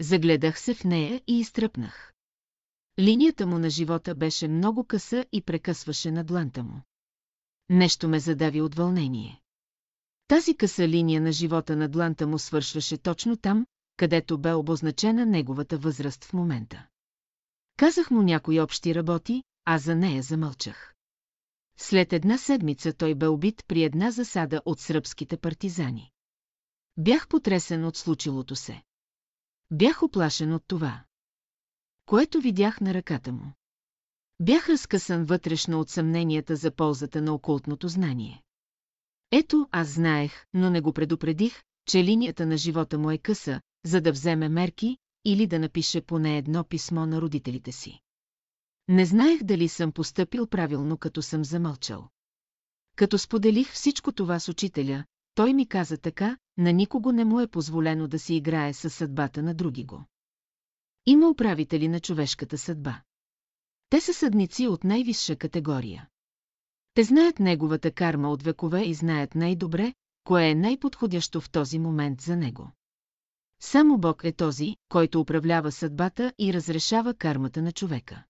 Speaker 1: Загледах се в нея и изтръпнах. Линията му на живота беше много къса и прекъсваше на дланта му. Нещо ме задави от вълнение. Тази къса линия на живота на дланта му свършваше точно там, където бе обозначена неговата възраст в момента. Казах му някои общи работи, а за нея замълчах. След една седмица той бе убит при една засада от сръбските партизани. Бях потресен от случилото се. Бях оплашен от това, което видях на ръката му. Бях разкъсан вътрешно от съмненията за ползата на окултното знание. Ето, аз знаех, но не го предупредих, че линията на живота му е къса, за да вземе мерки или да напише поне едно писмо на родителите си. Не знаех дали съм постъпил правилно, като съм замълчал. Като споделих всичко това с учителя, той ми каза така, на никого не му е позволено да си играе със съдбата на други го. Има управители на човешката съдба. Те са съдници от най-висша категория. Те знаят неговата карма от векове и знаят най-добре, кое е най-подходящо в този момент за него. Само Бог е този, който управлява съдбата и разрешава кармата на човека.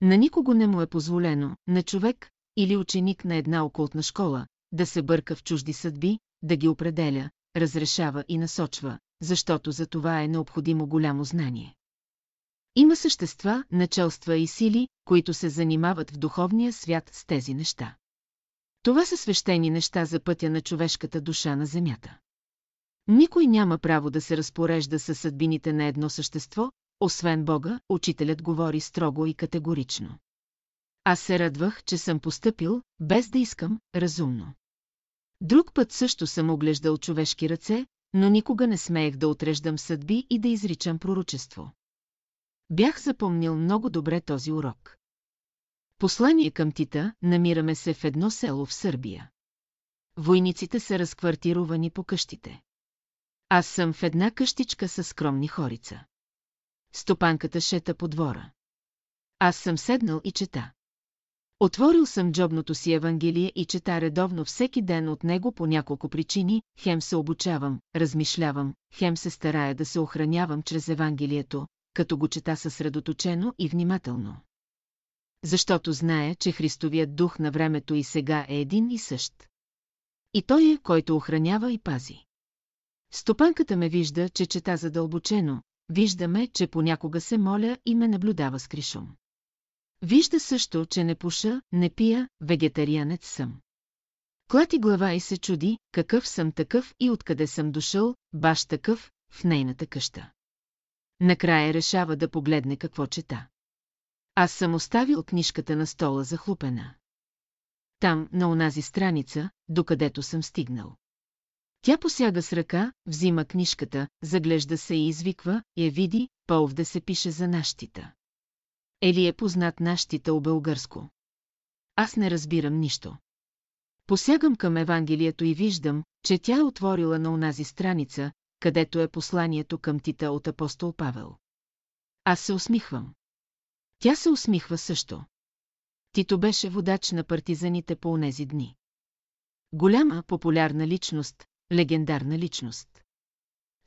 Speaker 1: На никого не му е позволено, на човек или ученик на една окултна школа, да се бърка в чужди съдби, да ги определя, разрешава и насочва, защото за това е необходимо голямо знание. Има същества, началства и сили, които се занимават в духовния свят с тези неща. Това са свещени неща за пътя на човешката душа на земята. Никой няма право да се разпорежда със съдбините на едно същество, освен Бога, учителят говори строго и категорично. Аз се радвах, че съм постъпил, без да искам, разумно. Друг път също съм оглеждал човешки ръце, но никога не смеех да отреждам съдби и да изричам пророчество. Бях запомнил много добре този урок. Послание към Тита, намираме се в едно село в Сърбия. Войниците са разквартировани по къщите. Аз съм в една къщичка със скромни хорица. Стопанката шета по двора. Аз съм седнал и чета. Отворил съм джобното си Евангелие и чета редовно всеки ден от него по няколко причини, хем се обучавам, размишлявам, хем се старая да се охранявам чрез Евангелието, като го чета съсредоточено и внимателно. Защото знае, че Христовият дух на времето и сега е един и същ. И той е, който охранява и пази. Стопанката ме вижда, че чета задълбочено, виждаме, че понякога се моля и ме наблюдава с кришом. Вижда също, че не пуша, не пия, вегетарианец съм. Клати глава и се чуди, какъв съм такъв и откъде съм дошъл, баш такъв, в нейната къща. Накрая решава да погледне какво чета. Аз съм оставил книжката на стола захлупена. Там, на онази страница, докъдето съм стигнал. Тя посяга с ръка, взима книжката, заглежда се и извиква, я види, Пълв да се пише за нащита. Ели е познат нащита обългърско. Аз не разбирам нищо. Посягам към Евангелието и виждам, че тя е отворила на онази страница, където е посланието към Тита от апостол Павел. Аз се усмихвам. Тя се усмихва също. Тито беше водач на партизаните по онези дни. Голяма, популярна личност, легендарна личност.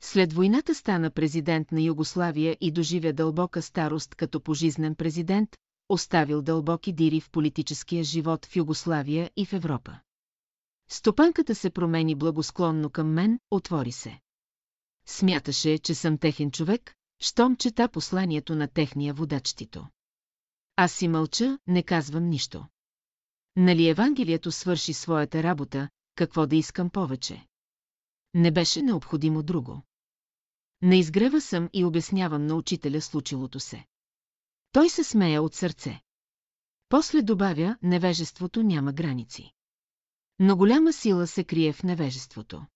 Speaker 1: След войната стана президент на Югославия и доживя дълбока старост като пожизнен президент, оставил дълбоки дири в политическия живот в Югославия и в Европа. Стопанката се промени благосклонно към мен, отвори се. Смяташе, че съм техен човек, щом чета посланието на техния водачтито. Аз си мълча, не казвам нищо. Нали Евангелието свърши своята работа, какво да искам повече? Не беше необходимо друго. Не изгрева съм и обяснявам на учителя случилото се. Той се смея от сърце. После добавя, невежеството няма граници. Но голяма сила се крие в невежеството.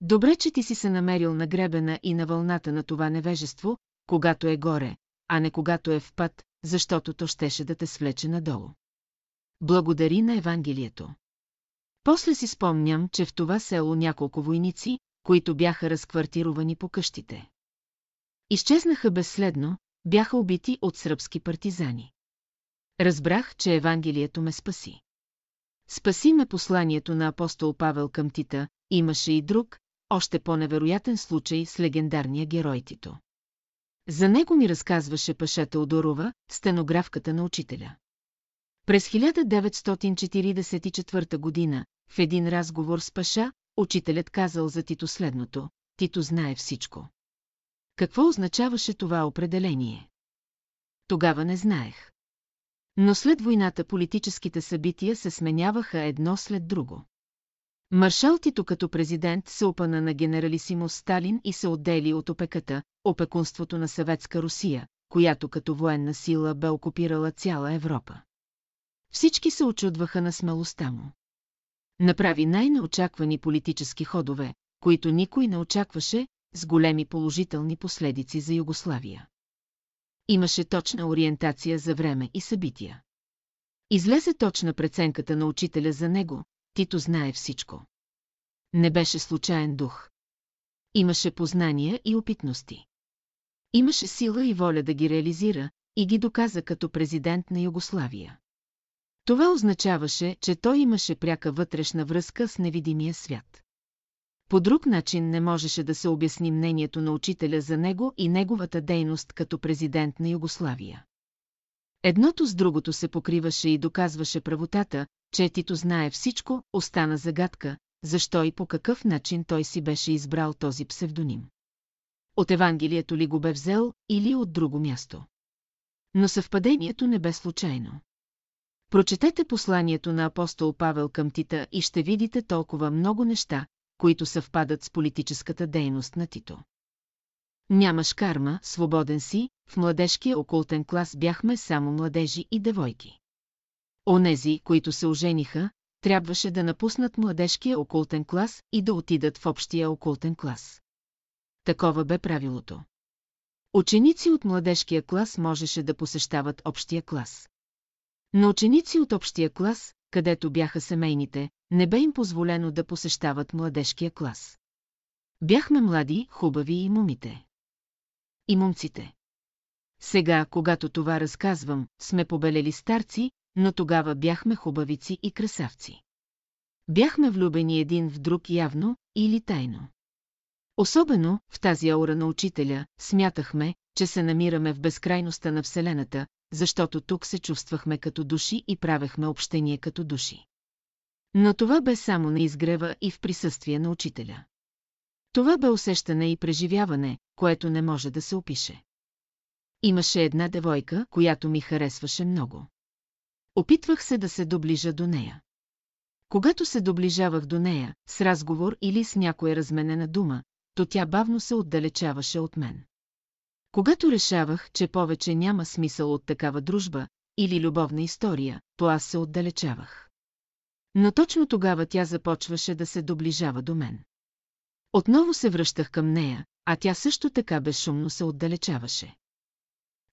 Speaker 1: Добре, че ти си се намерил на гребена и на вълната на това невежество, когато е горе, а не когато е в път, защото то щеше да те свлече надолу. Благодари на Евангелието. После си спомням, че в това село няколко войници, които бяха разквартировани по къщите. Изчезнаха безследно, бяха убити от сръбски партизани. Разбрах, че Евангелието ме спаси. Спаси ме посланието на апостол Павел към Тита, имаше и друг, още по-невероятен случай с легендарния герой Тито. За него ми разказваше Паша Теодорова, стенографката на учителя. През 1944 година, в един разговор с Паша, учителят казал за Тито следното – Тито знае всичко. Какво означаваше това определение? Тогава не знаех. Но след войната политическите събития се сменяваха едно след друго. Маршал Тито като президент се опана на генералисимус Сталин и се отдели от опеката, опекунството на съветска Русия, която като военна сила бе окупирала цяла Европа. Всички се очудваха на смелостта му. Направи най-неочаквани политически ходове, които никой не очакваше, с големи положителни последици за Югославия. Имаше точна ориентация за време и събития. Излезе точна преценката на учителя за него, Тито знае всичко. Не беше случайен дух. Имаше познания и опитности. Имаше сила и воля да ги реализира и ги доказа като президент на Югославия. Това означаваше, че той имаше пряка вътрешна връзка с невидимия свят. По друг начин не можеше да се обясни мнението на учителя за него и неговата дейност като президент на Югославия. Едното с другото се покриваше и доказваше правотата, че Тито знае всичко, остана загадка, защо и по какъв начин той си беше избрал този псевдоним. От Евангелието ли го бе взел, или от друго място. Но съвпадението не бе случайно. Прочетете посланието на апостол Павел към Тита и ще видите толкова много неща, които съвпадат с политическата дейност на Тито. Нямаш карма, свободен си, в младежкия окултен клас бяхме само младежи и девойки. Онези, които се ожениха, трябваше да напуснат младежкия окултен клас и да отидат в общия окултен клас. Такова бе правилото. Ученици от младежкия клас можеше да посещават общия клас. Но ученици от общия клас, където бяха семейните, не бе им позволено да посещават младежкия клас. Бяхме млади, хубави и момите. И момците. Сега, когато това разказвам, сме побелели старци, но тогава бяхме хубавици и красавци. Бяхме влюбени един в друг явно или тайно. Особено, в тази аура на учителя, смятахме, че се намираме в безкрайността на Вселената, защото тук се чувствахме като души и правехме общение като души. Но това бе само на изгрева и в присъствие на учителя. Това бе усещане и преживяване, което не може да се опише. Имаше една девойка, която ми харесваше много. Опитвах се да се доближа до нея. Когато се доближавах до нея, с разговор или с някоя разменена дума, то тя бавно се отдалечаваше от мен. Когато решавах, че повече няма смисъл от такава дружба или любовна история, то аз се отдалечавах. Но точно тогава тя започваше да се доближава до мен. Отново се връщах към нея, а тя също така безшумно се отдалечаваше.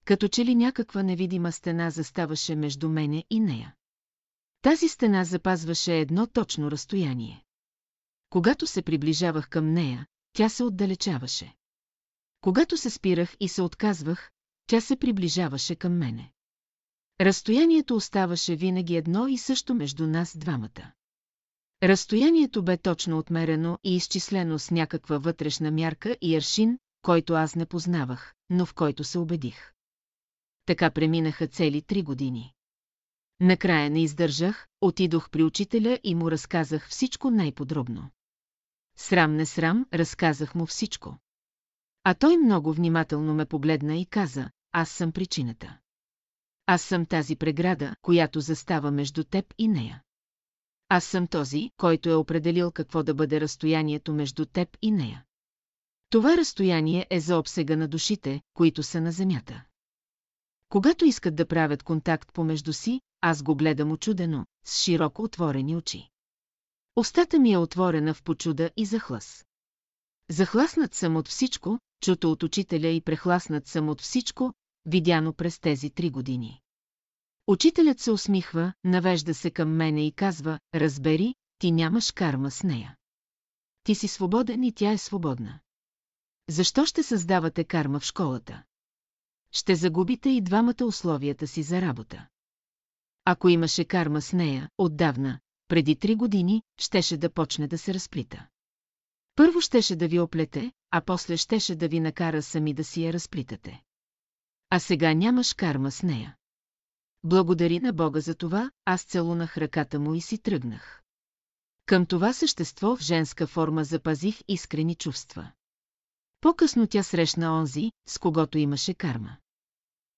Speaker 1: Като че ли някаква невидима стена заставаше между мене и нея. Тази стена запазваше едно точно разстояние. Когато се приближавах към нея, тя се отдалечаваше. Когато се спирах и се отказвах, тя се приближаваше към мене. Разстоянието оставаше винаги едно и също между нас двамата. Разстоянието бе точно отмерено и изчислено с някаква вътрешна мярка и аршин, който аз не познавах, но в който се убедих. Така преминаха цели три години. Накрая не издържах, отидох при учителя и му разказах всичко най-подробно. Срам не срам, разказах му всичко. А той много внимателно ме погледна и каза, аз съм причината. Аз съм тази преграда, която застава между теб и нея. Аз съм този, който е определил какво да бъде разстоянието между теб и нея. Това разстояние е за обсега на душите, които са на земята. Когато искат да правят контакт помежду си, аз го гледам очудено, с широко отворени очи. Остата ми е отворена в почуда и захлас. Захласнат съм от всичко, чуто от учителя и прехласнат съм от всичко, видяно през тези три години. Учителят се усмихва, навежда се към мене и казва, разбери, ти нямаш карма с нея. Ти си свободен и тя е свободна. Защо ще създавате карма в школата? Ще загубите и двамата условията си за работа. Ако имаше карма с нея, отдавна, преди три години, щеше да почне да се разплита. Първо щеше да ви оплете, а после щеше да ви накара сами да си я разплитате. А сега нямаш карма с нея. Благодари на Бога за това, аз целунах ръката му и си тръгнах. Към това същество в женска форма запазих искрени чувства. По-късно тя срещна онзи, с когото имаше карма.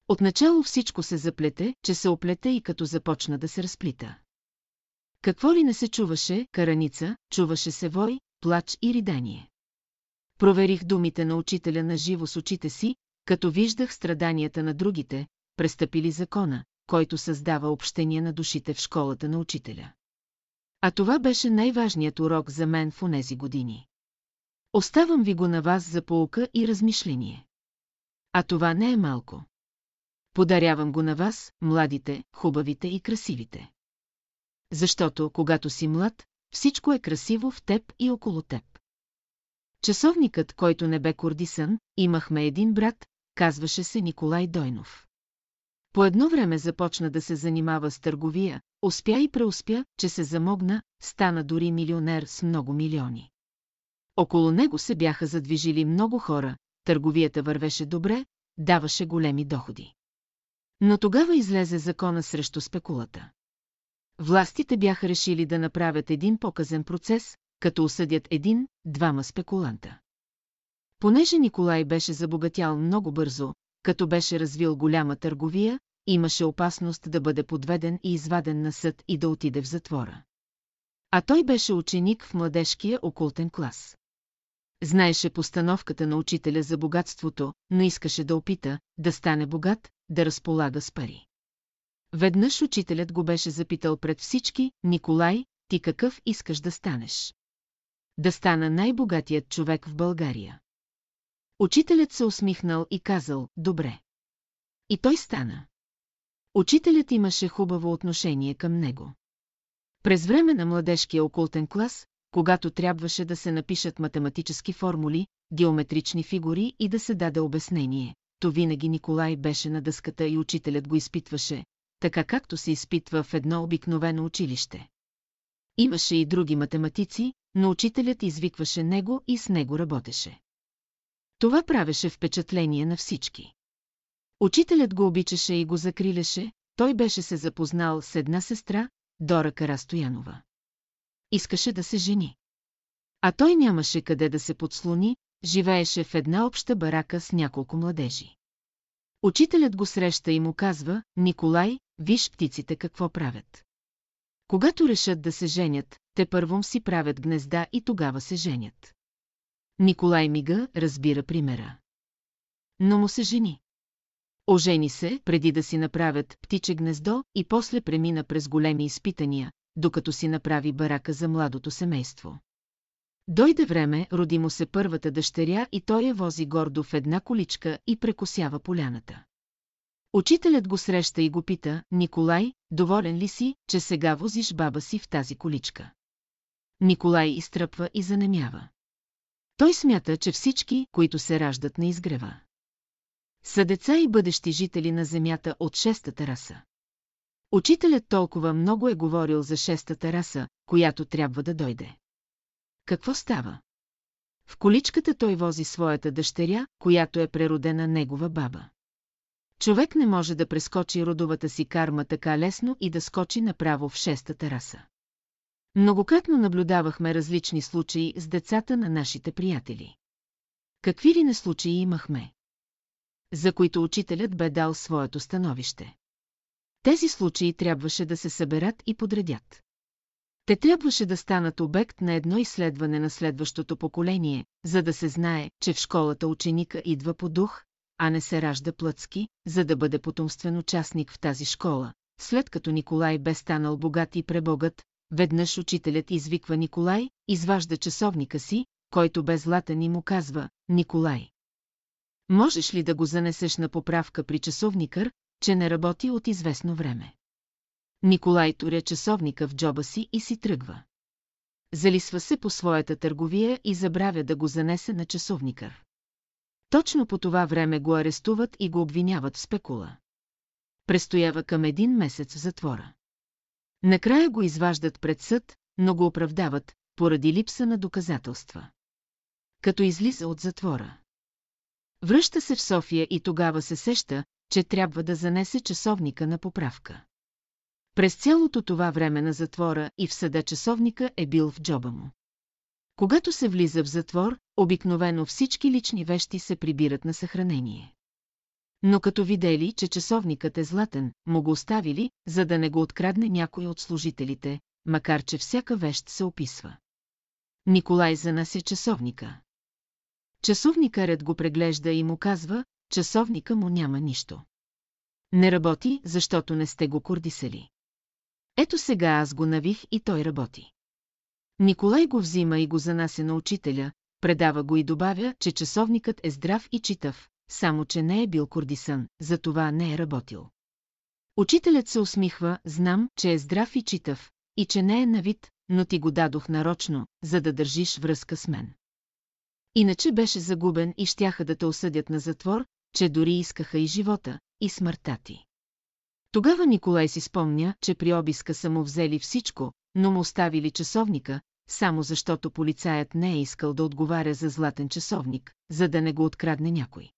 Speaker 1: Отначало всичко се заплете, че се оплете и като започна да се разплита. Какво ли не се чуваше, караница, чуваше се вой, плач и ридание. Проверих думите на учителя на живо с очите си, като виждах страданията на другите, престъпили закона, който създава общение на душите в школата на учителя. А това беше най-важният урок за мен в онези години. Оставам ви го на вас за полука и размишление. А това не е малко. Подарявам го на вас, младите, хубавите и красивите. Защото, когато си млад, всичко е красиво в теб и около теб. Часовникът, който не бе Кордисън, имахме един брат, казваше се Николай Дойнов. По едно време започна да се занимава с търговия, успя и преуспя, че се замогна, стана дори милионер с много милиони. Около него се бяха задвижили много хора, търговията вървеше добре, даваше големи доходи. Но тогава излезе закона срещу спекулата. Властите бяха решили да направят един показен процес, като осъдят един, двама спекуланта. Понеже Николай беше забогатял много бързо, като беше развил голяма търговия, имаше опасност да бъде подведен и изваден на съд и да отиде в затвора. А той беше ученик в младежкия окултен клас. Знаеше постановката на учителя за богатството, но искаше да опита, да стане богат, да разполага с пари. Веднъж учителят го беше запитал пред всички, Николай, ти какъв искаш да станеш? Да стана най-богатият човек в България. Учителят се усмихнал и казал, добре. И той стана. Учителят имаше хубаво отношение към него. През време на младежкия окултен клас, когато трябваше да се напишат математически формули, геометрични фигури и да се даде обяснение, то винаги Николай беше на дъската и учителят го изпитваше, така както се изпитва в едно обикновено училище. Имаше и други математици, но учителят извикваше него и с него работеше. Това правеше впечатление на всички. Учителят го обичаше и го закриляше, той беше се запознал с една сестра, Дора Карастоянова. Искаше да се жени. А той нямаше къде да се подслони, живееше в една обща барака с няколко младежи. Учителят го среща и му казва, Николай, виж птиците какво правят. Когато решат да се женят, те първом си правят гнезда и тогава се женят. Николай мига разбира примера. Но му се жени. Ожени се, преди да си направят птиче гнездо и после премина през големи изпитания, докато си направи барака за младото семейство. Дойде време, роди му се първата дъщеря и той я вози гордо в една количка и прекосява поляната. Учителят го среща и го пита, Николай, доволен ли си, че сега возиш баба си в тази количка? Николай изтръпва и занемява. Той смята, че всички, които се раждат на изгрева, са деца и бъдещи жители на земята от шестата раса. Учителят толкова много е говорил за шестата раса, която трябва да дойде. Какво става? В количката той вози своята дъщеря, която е преродена негова баба. Човек не може да прескочи родовата си карма така лесно и да скочи направо в шестата раса. Многократно наблюдавахме различни случаи с децата на нашите приятели. Какви ли не случаи имахме? За които учителят бе дал своето становище. Тези случаи трябваше да се съберат и подредят. Те трябваше да станат обект на едно изследване на следващото поколение, за да се знае, че в школата ученика идва по дух, а не се ражда плъцки, за да бъде потомствен участник в тази школа. След като Николай бе станал богат и пребогат, веднъж учителят извиква Николай, изважда часовника си, който бе златен и му казва, Николай. Можеш ли да го занесеш на поправка при часовникър, че не работи от известно време? Николай туря часовника в джоба си и си тръгва. Залисва се по своята търговия и забравя да го занесе на часовникър. Точно по това време го арестуват и го обвиняват в спекула. Престоява към един месец в затвора. Накрая го изваждат пред съд, но го оправдават, поради липса на доказателства. Като излиза от затвора. Връща се в София и тогава се сеща, че трябва да занесе часовника на поправка. През цялото това време на затвора и в съда часовника е бил в джоба му. Когато се влиза в затвор, обикновено всички лични вещи се прибират на съхранение. Но като видели, че часовникът е златен, му го оставили, за да не го открадне някой от служителите, макар че всяка вещ се описва. Николай занася часовника. Часовникарят го преглежда и му казва, часовника му няма нищо. Не работи, защото не сте го кордисали. Ето сега аз го навих и той работи. Николай го взима и го занася на учителя, предава го и добавя, че часовникът е здрав и читав, само че не е бил кордисън, затова не е работил. Учителят се усмихва, знам, че е здрав и читав, и че не е на вид, но ти го дадох нарочно, за да държиш връзка с мен. Иначе беше загубен и щяха да те осъдят на затвор, че дори искаха и живота, и смъртта ти. Тогава Николай си спомня, че при обиска са му взели всичко, но му оставили часовника, само защото полицаят не е искал да отговаря за златен часовник, за да не го открадне някой.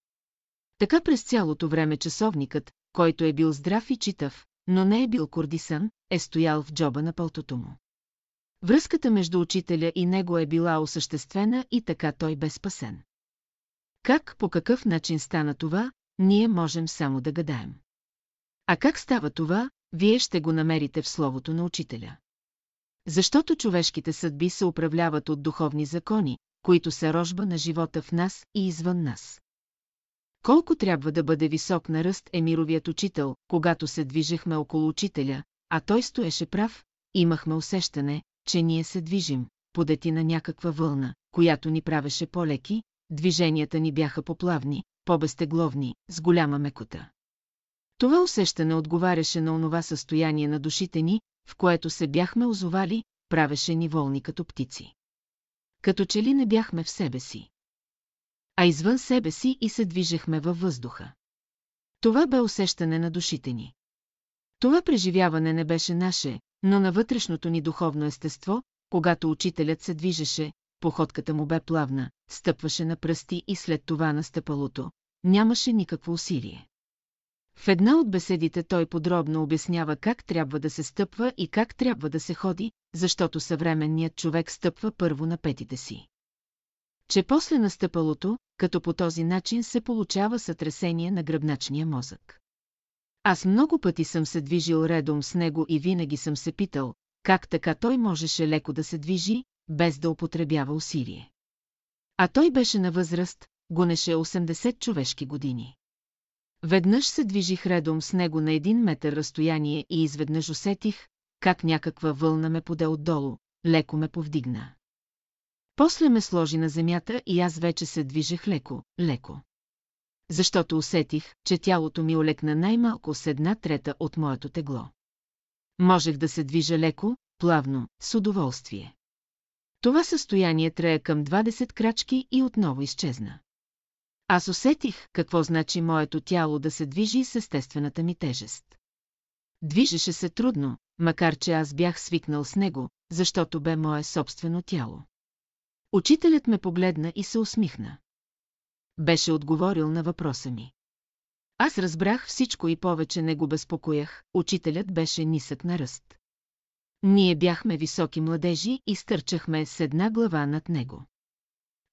Speaker 1: Така през цялото време часовникът, който е бил здрав и читав, но не е бил кордисън, е стоял в джоба на пълтото му. Връзката между учителя и него е била осъществена и така той бе спасен. Как, по какъв начин стана това, ние можем само да гадаем. А как става това, вие ще го намерите в словото на учителя. Защото човешките съдби се управляват от духовни закони, които са рожба на живота в нас и извън нас. Колко трябва да бъде висок на ръст е мировият учител, когато се движехме около учителя, а той стоеше прав, имахме усещане, че ние се движим, подети на някаква вълна, която ни правеше по-леки, движенията ни бяха поплавни, по-безтегловни, с голяма мекота. Това усещане отговаряше на онова състояние на душите ни, в което се бяхме озовали, правеше ни волни като птици. Като че ли не бяхме в себе си. А извън себе си и се движехме във въздуха. Това бе усещане на душите ни. Това преживяване не беше наше, но на вътрешното ни духовно естество, когато учителят се движеше, походката му бе плавна, стъпваше на пръсти и след това на стъпалото. Нямаше никакво усилие. В една от беседите той подробно обяснява как трябва да се стъпва и как трябва да се ходи, защото съвременният човек стъпва първо на петите си. Че после настъпалото, като по този начин се получава сътресение на гръбначния мозък. Аз много пъти съм се движил редом с него и винаги съм се питал, как така той можеше леко да се движи, без да употребява усилие. А той беше на възраст, гонеше 80 човешки години. Веднъж се движих редом с него на един метър разстояние и изведнъж усетих, как някаква вълна ме поде отдолу, леко ме повдигна. После ме сложи на земята и аз вече се движех леко, леко. Защото усетих, че тялото ми олекна най-малко с една трета от моето тегло. Можех да се движа леко, плавно, с удоволствие. Това състояние трея към 20 крачки и отново изчезна. Аз усетих какво значи моето тяло да се движи с естествената ми тежест. Движеше се трудно, макар че аз бях свикнал с него, защото бе мое собствено тяло. Учителят ме погледна и се усмихна. Беше отговорил на въпроса ми. Аз разбрах всичко и повече не го безпокоях, учителят беше нисък на ръст. Ние бяхме високи младежи и стърчахме с една глава над него.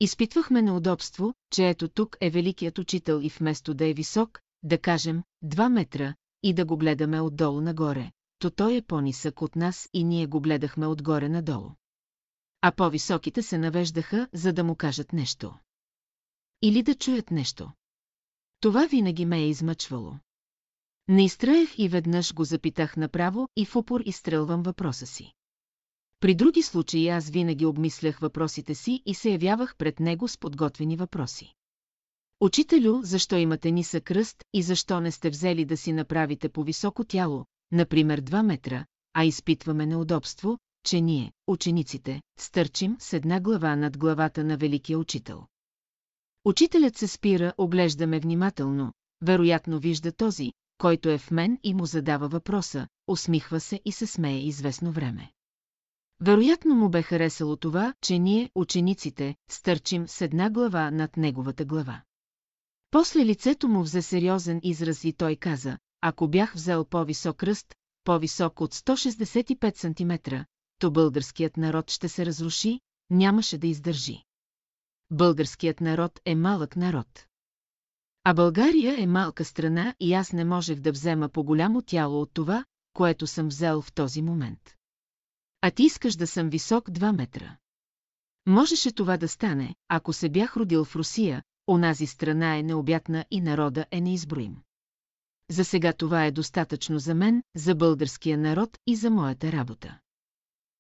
Speaker 1: Изпитвахме неудобство, че ето тук е великият учител и вместо да е висок, да кажем, 2 метра, и да го гледаме отдолу нагоре, то той е по-нисък от нас и ние го гледахме отгоре надолу. А по-високите се навеждаха, за да му кажат нещо. Или да чуят нещо. Това винаги ме е измъчвало. Не изтраях и веднъж го запитах направо и в упор изстрелвам въпроса си. При други случаи аз винаги обмислях въпросите си и се явявах пред него с подготвени въпроси. Учителю, защо имате нисък кръст и защо не сте взели да си направите по високо тяло, например 2 метра, а изпитваме неудобство, че ние, учениците, стърчим с една глава над главата на великия учител. Учителят се спира, оглежда ме внимателно, вероятно вижда този, който е в мен и му задава въпроса, усмихва се и се смее известно време. Вероятно му бе харесало това, че ние, учениците, стърчим с една глава над неговата глава. После лицето му взе сериозен израз и той каза, ако бях взел по-висок ръст, по-висок от 165 см, то българският народ ще се разруши, нямаше да издържи. Българският народ е малък народ. А България е малка страна и аз не можех да взема по-голямо тяло от това, което съм взел в този момент. А ти искаш да съм висок 2 метра. Можеше това да стане, ако се бях родил в Русия, онази страна е необятна и народа е неизброим. За сега това е достатъчно за мен, за българския народ и за моята работа.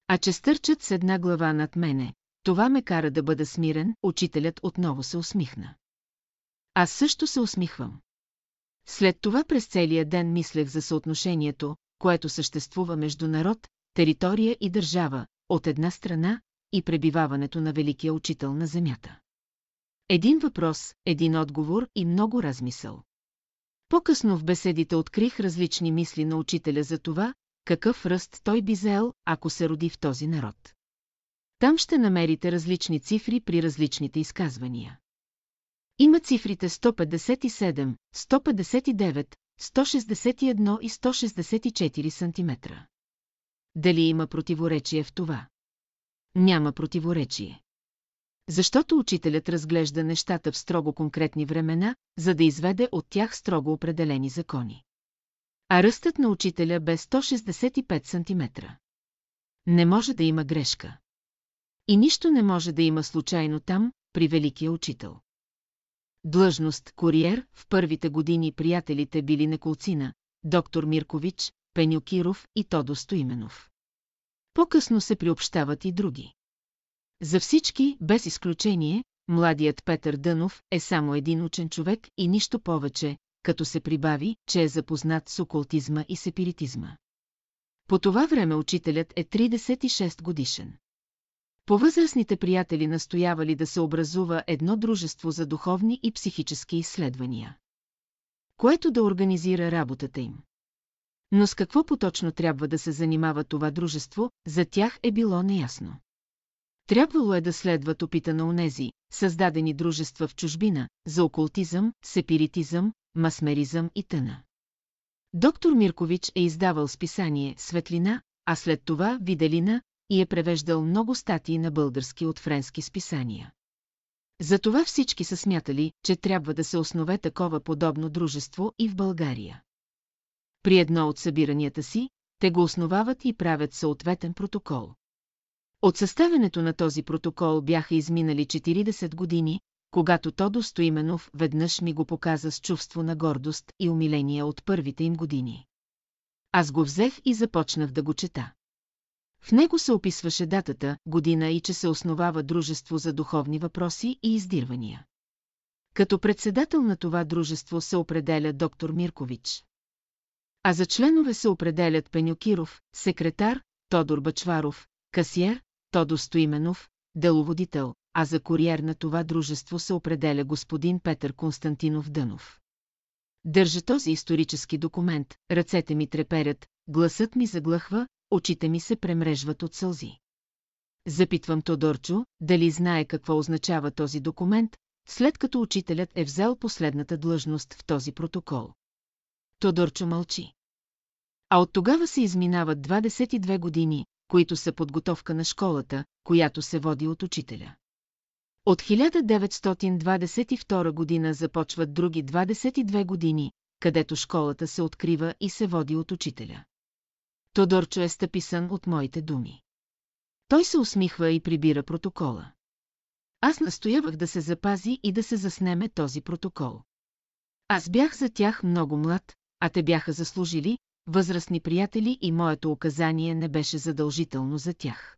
Speaker 1: А че стърчат с една глава над мене, това ме кара да бъда смирен, учителят отново се усмихна. Аз също се усмихвам. След това през целия ден мислех за съотношението, което съществува между народ, територия и държава, от една страна, и пребиваването на великия учител на земята. Един въпрос, един отговор и много размисъл. По-късно в беседите открих различни мисли на учителя за това, какъв ръст той би заел, ако се роди в този народ. Там ще намерите различни цифри при различните изказвания. Има цифрите 157, 159, 161 и 164 см. Дали има противоречие в това? Няма противоречие. Защото учителят разглежда нещата в строго конкретни времена, за да изведе от тях строго определени закони. А ръстът на учителя бе 165 см. Не може да има грешка. И нищо не може да има случайно там, при великия учител. Длъжност куриер в първите години приятелите били Неколцина, доктор Миркович, Пенюкиров и Тодо Стоименов. По-късно се приобщават и други. За всички, без изключение, младият Петър Дънов е само един учен човек и нищо повече, като се прибави, че е запознат с окултизма и сепиритизма. По това време учителят е 36 годишен. По-възрастните приятели настоявали да се образува едно дружество за духовни и психически изследвания, което да организира работата им. Но с какво поточно трябва да се занимава това дружество, за тях е било неясно. Трябвало е да следват опита на онези, създадени дружества в чужбина, за окултизъм, сепиритизъм, масмеризъм и тъна. Доктор Миркович е издавал списание «Светлина», а след това «Виделина» и е превеждал много статии на български от френски списания. Затова всички са смятали, че трябва да се основе такова подобно дружество и в България. При едно от събиранията си, те го основават и правят съответен протокол. От съставянето на този протокол бяха изминали 40 години, когато Тодо Стоименов веднъж ми го показа с чувство на гордост и умиление от първите им години. Аз го взех и започнах да го чета. В него се описваше датата, година и че се основава Дружество за духовни въпроси и издирвания. Като председател на това дружество се определя доктор Миркович. А за членове се определят Пенюкиров, секретар, Тодор Бачваров, касиер, Тодо Стоименов, деловодител, а за куриер на това дружество се определя господин Петър Константинов Дънов. Държа този исторически документ, ръцете ми треперят, гласът ми заглъхва, очите ми се премрежват от сълзи. Запитвам Тодорчо, дали знае какво означава този документ, след като учителят е взел последната длъжност в този протокол. Тодорчо мълчи. А от тогава се изминават 22 години, които са подготовка на школата, която се води от учителя. От 1922 година започват други 22 години, където школата се открива и се води от учителя. Тодорчо е стъписан от моите думи. Той се усмихва и прибира протокола. Аз настоявах да се запази и да се заснеме този протокол. Аз бях за тях много млад, а те бяха заслужили, възрастни приятели и моето указание не беше задължително за тях.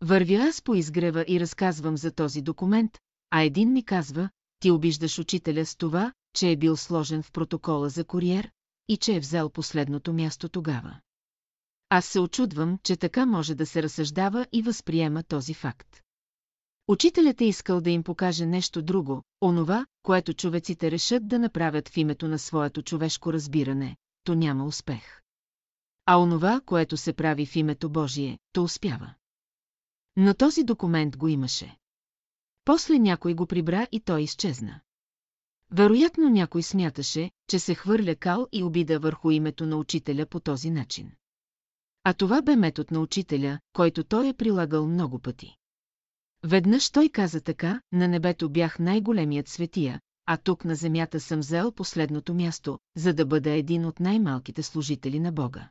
Speaker 1: Вървя аз по изгрева и разказвам за този документ, а един ми казва, ти обиждаш учителя с това, че е бил сложен в протокола за куриер и че е взел последното място тогава. Аз се очудвам, че така може да се разсъждава и възприема този факт. Учителят е искал да им покаже нещо друго, онова, което човеците решат да направят в името на своето човешко разбиране, то няма успех. А онова, което се прави в името Божие, то успява. Но този документ го имаше. После някой го прибра и той изчезна. Вероятно някой смяташе, че се хвърля кал и обида върху името на учителя по този начин. А това бе метод на учителя, който той е прилагал много пъти. Веднъж той каза така, на небето бях най-големият светия, а тук на земята съм взел последното място, за да бъда един от най-малките служители на Бога.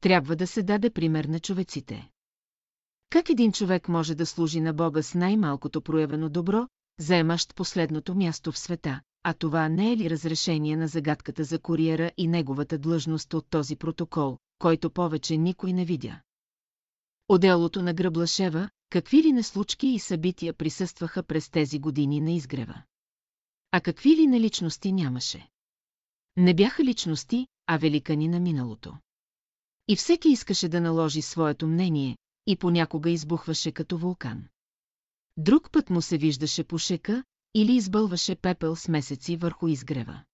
Speaker 1: Трябва да се даде пример на човеците. Как един човек може да служи на Бога с най-малкото проявено добро, заемащ последното място в света, а това не е ли разрешение на загадката за куриера и неговата длъжност от този протокол, който повече никой не видя? Оделото на Гръблашева, какви ли неслучки и събития присъстваха през тези години на изгрева? А какви ли наличности нямаше? Не бяха личности, а великани на миналото. И всеки искаше да наложи своето мнение, и понякога избухваше като вулкан. Друг път му се виждаше по шека или избълваше пепел с месеци върху изгрева.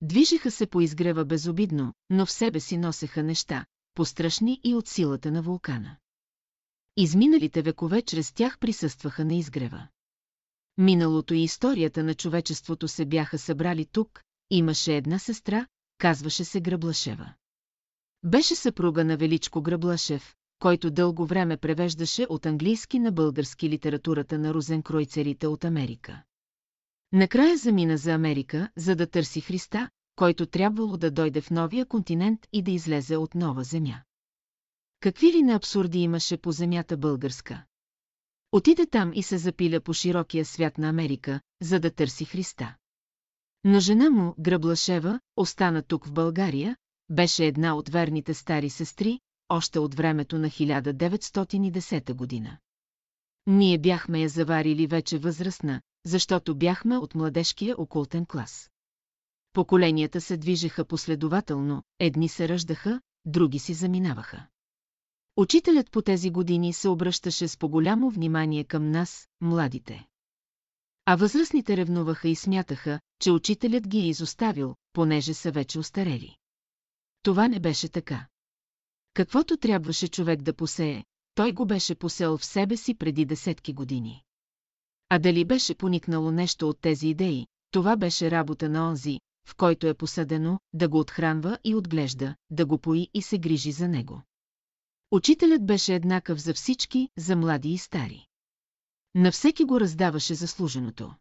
Speaker 1: Движеха се по изгрева безобидно, но в себе си носеха неща, пострашни и от силата на вулкана. Изминалите векове чрез тях присъстваха на изгрева. Миналото и историята на човечеството се бяха събрали тук, имаше една сестра, казваше се Гръблашева. Беше съпруга на Величко Гръблашев, който дълго време превеждаше от английски на български литературата на розенкройцерите от Америка. Накрая замина за Америка, за да търси Христа, който трябвало да дойде в новия континент и да излезе от нова земя. Какви ли на абсурди имаше по земята българска? Отиде там и се запиля по широкия свят на Америка, за да търси Христа. Но жена му, Гръблашева, остана тук в България, беше една от верните стари сестри, още от времето на 1910 година. Ние бяхме я заварили вече възрастна, защото бяхме от младежкия окултен клас. Поколенията се движеха последователно, едни се ръждаха, други си заминаваха. Учителят по тези години се обръщаше с по-голямо внимание към нас, младите. А възрастните ревнуваха и смятаха, че учителят ги е изоставил, понеже са вече остарели. Това не беше така. Каквото трябваше човек да посее, той го беше посел в себе си преди десетки години. А дали беше поникнало нещо от тези идеи, това беше работа на онзи, в който е посадено, да го отхранва и отглежда, да го пои и се грижи за него. Учителят беше еднакъв за всички, за млади и стари. На всеки го раздаваше заслуженото.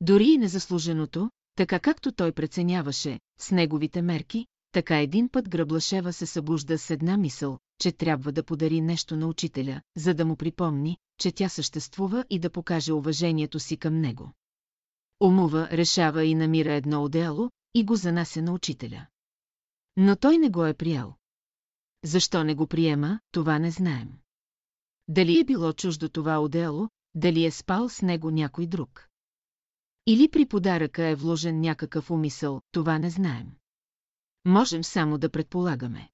Speaker 1: Дори и незаслуженото, така както той преценяваше, с неговите мерки, така един път Гръблашева се събужда с една мисъл, че трябва да подари нещо на учителя, за да му припомни, че тя съществува и да покаже уважението си към него. Умува, решава и намира едно отдело и го занася на учителя. Но той не го е приял. Защо не го приема, това не знаем. Дали е било чуждо това отдело, дали е спал с него някой друг. Или при подаръка е вложен някакъв умисъл, това не знаем. Можем само да предполагаме.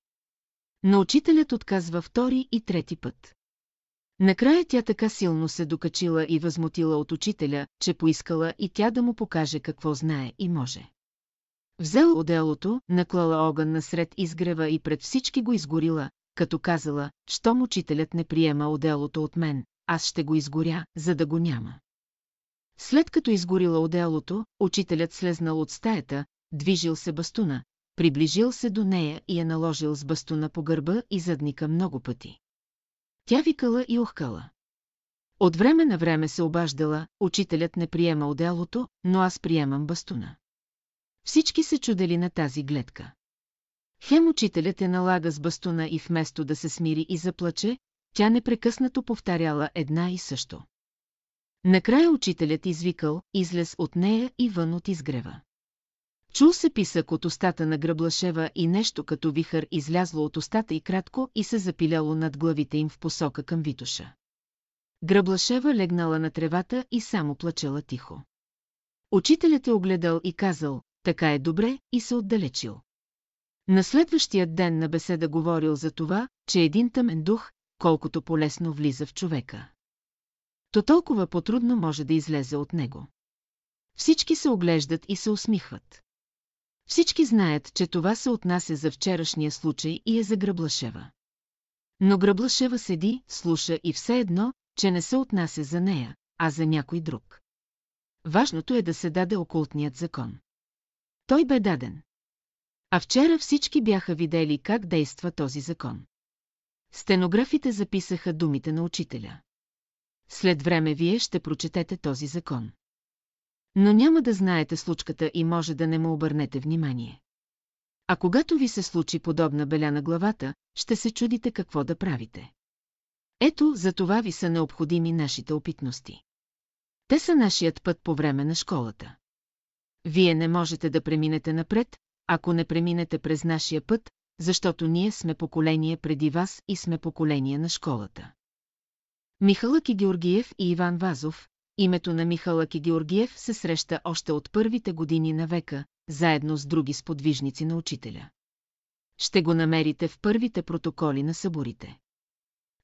Speaker 1: Но учителят отказва втори и трети път. Накрая тя така силно се докачила и възмутила от учителя, че поискала и тя да му покаже какво знае и може. Взела отделото, наклала огън насред изгрева и пред всички го изгорила, като казала, щом учителят не приема отделото от мен, аз ще го изгоря, за да го няма. След като изгорила отделото, учителят слезнал от стаята, движил се бастуна, приближил се до нея и я наложил с бастуна по гърба и задника много пъти. Тя викала и охкала. От време на време се обаждала, учителят не приема отделото, но аз приемам бастуна. Всички се чудели на тази гледка. Хем учителят е налага с бастуна и вместо да се смири и заплаче, тя непрекъснато повтаряла една и също. Накрая учителят извикал, излез от нея и вън от изгрева. Чул се писък от устата на Гръблашева и нещо като вихър излязло от устата и кратко и се запиляло над главите им в посока към Витуша. Гръблашева легнала на тревата и само плачела тихо. Учителят е огледал и казал, така е добре, и се отдалечил. На следващия ден на беседа говорил за това, че един тъмен дух, колкото полесно влиза в човека. То толкова потрудно може да излезе от него. Всички се оглеждат и се усмихват. Всички знаят, че това се отнася за вчерашния случай и е за Гръблашева. Но Гръблашева седи, слуша и все едно, че не се отнася за нея, а за някой друг. Важното е да се даде окултният закон. Той бе даден. А вчера всички бяха видели как действа този закон. Стенографите записаха думите на учителя. След време вие ще прочетете този закон. Но няма да знаете случката и може да не му обърнете внимание. А когато ви се случи подобна беля на главата, ще се чудите какво да правите. Ето, за това ви са необходими нашите опитности. Те са нашият път по време на школата. Вие не можете да преминете напред, ако не преминете през нашия път, защото ние сме поколение преди вас и сме поколение на школата. Михалък и Георгиев и Иван Вазов, името на Михалък и Георгиев се среща още от първите години на века, заедно с други сподвижници на учителя. Ще го намерите в първите протоколи на съборите.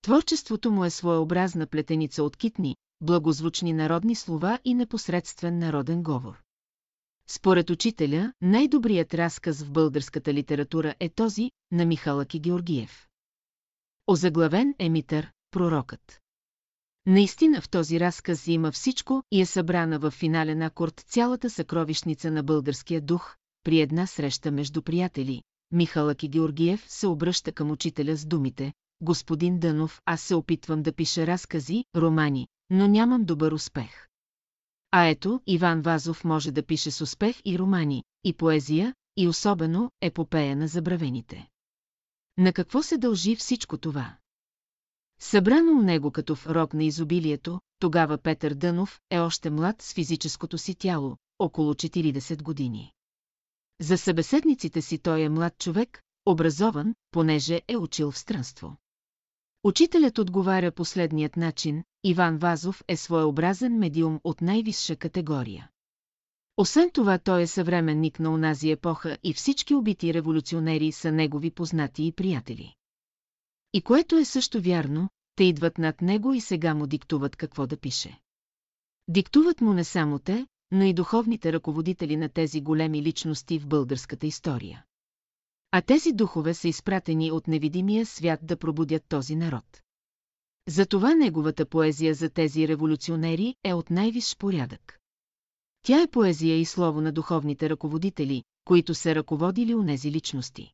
Speaker 1: Творчеството му е своеобразна плетеница от китни, благозвучни народни слова и непосредствен народен говор. Според учителя, най-добрият разказ в българската литература е този на Михалък и Георгиев. Озаглавен е Митър, пророкът. Наистина в този разказ има всичко и е събрана в финален акорд цялата съкровищница на българския дух, при една среща между приятели. Михалък и Георгиев се обръща към учителя с думите Господин Дънов, аз се опитвам да пиша разкази, романи, но нямам добър успех. А ето, Иван Вазов може да пише с успех и романи, и поезия, и особено епопея на забравените. На какво се дължи всичко това? Събрано у него като в рок на изобилието, тогава Петър Дънов е още млад с физическото си тяло, около 40 години. За събеседниците си той е млад човек, образован, понеже е учил в странство. Учителят отговаря последният начин, Иван Вазов е своеобразен медиум от най-висша категория. Освен това той е съвременник на онази епоха и всички убити революционери са негови познати и приятели. И което е също вярно, те идват над него и сега му диктуват какво да пише. Диктуват му не само те, но и духовните ръководители на тези големи личности в българската история. А тези духове са изпратени от невидимия свят да пробудят този народ. Затова неговата поезия за тези революционери е от най-висш порядък. Тя е поезия и слово на духовните ръководители, които са ръководили у нези личности.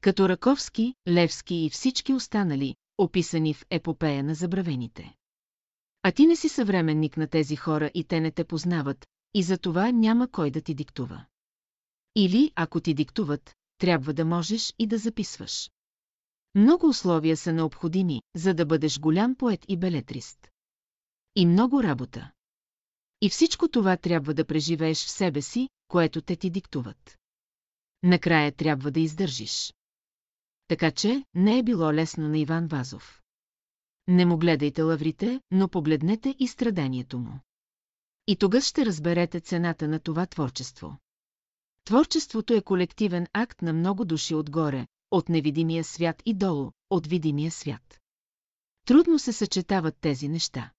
Speaker 1: Като Раковски, Левски и всички останали, описани в епопея на забравените. А ти не си съвременник на тези хора и те не те познават, и за това няма кой да ти диктува. Или, ако ти диктуват, трябва да можеш и да записваш. Много условия са необходими, за да бъдеш голям поет и белетрист. И много работа. И всичко това трябва да преживееш в себе си, което те ти диктуват. Накрая трябва да издържиш. Така че не е било лесно на Иван Вазов. Не му гледайте лаврите, но погледнете и страданието му. И тогас ще разберете цената на това творчество. Творчеството е колективен акт на много души отгоре, от невидимия свят и долу, от видимия свят. Трудно се съчетават тези неща.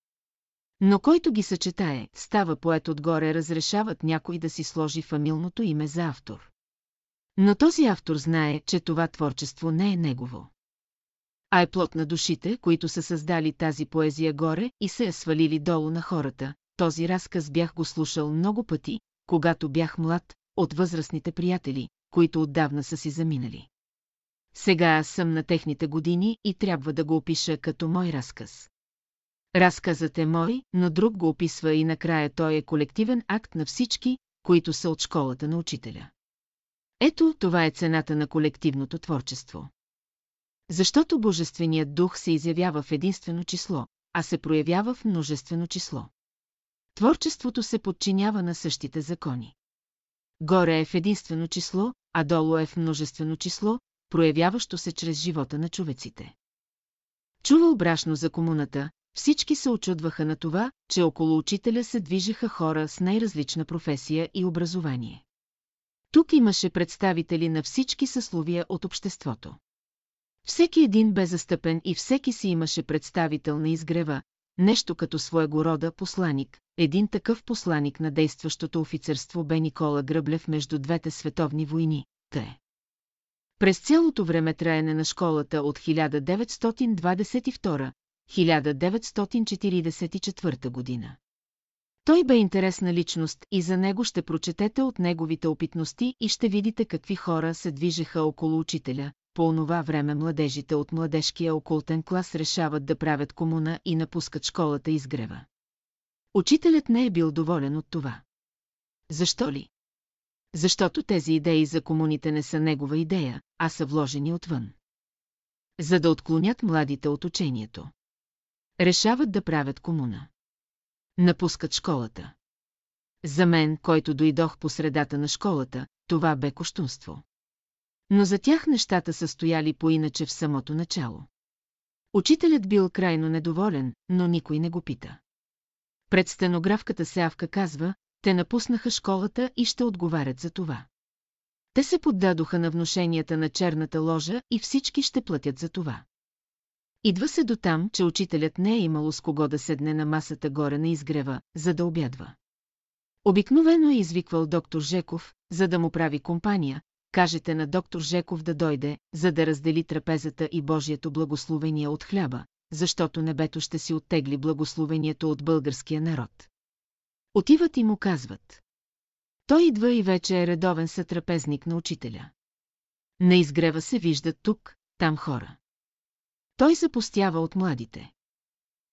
Speaker 1: Но който ги съчетае, става поет отгоре, разрешават някой да си сложи фамилното име за автор. Но този автор знае, че това творчество не е негово. А е плод на душите, които са създали тази поезия горе и се я свалили долу на хората. Този разказ бях го слушал много пъти, когато бях млад, от възрастните приятели, които отдавна са си заминали. Сега аз съм на техните години и трябва да го опиша като мой разказ. Разказът е мой, но друг го описва и накрая той е колективен акт на всички, които са от школата на учителя. Ето това е цената на колективното творчество. Защото Божественият дух се изявява в единствено число, а се проявява в множествено число. Творчеството се подчинява на същите закони. Горе е в единствено число, а долу е в множествено число, проявяващо се чрез живота на човеците. Чувал брашно за комуната, всички се очудваха на това, че около учителя се движеха хора с най-различна професия и образование. Тук имаше представители на всички съсловия от обществото. Всеки един бе застъпен и всеки си имаше представител на изгрева, нещо като своего рода посланик. Един такъв посланик на действащото офицерство бе Никола Гръблев между двете световни войни. Те. През цялото време траене на школата от 1922-1944 година. Той бе интересна личност и за него ще прочетете от неговите опитности и ще видите какви хора се движеха около учителя. По онова време младежите от младежкия окултен клас решават да правят комуна и напускат школата изгрева. Учителят не е бил доволен от това. Защо ли? Защото тези идеи за комуните не са негова идея, а са вложени отвън. За да отклонят младите от учението. Решават да правят комуна напускат школата. За мен, който дойдох по средата на школата, това бе коштунство. Но за тях нещата са стояли по-иначе в самото начало. Учителят бил крайно недоволен, но никой не го пита. Пред стенографката Сявка казва, те напуснаха школата и ще отговарят за това. Те се поддадоха на внушенията на черната ложа и всички ще платят за това. Идва се до там, че учителят не е имало с кого да седне на масата горе на изгрева, за да обядва. Обикновено е извиквал доктор Жеков, за да му прави компания, кажете на доктор Жеков да дойде, за да раздели трапезата и Божието благословение от хляба, защото небето ще си оттегли благословението от българския народ. Отиват и му казват. Той идва и вече е редовен сътрапезник на учителя. На изгрева се виждат тук, там хора. Той запустява от младите.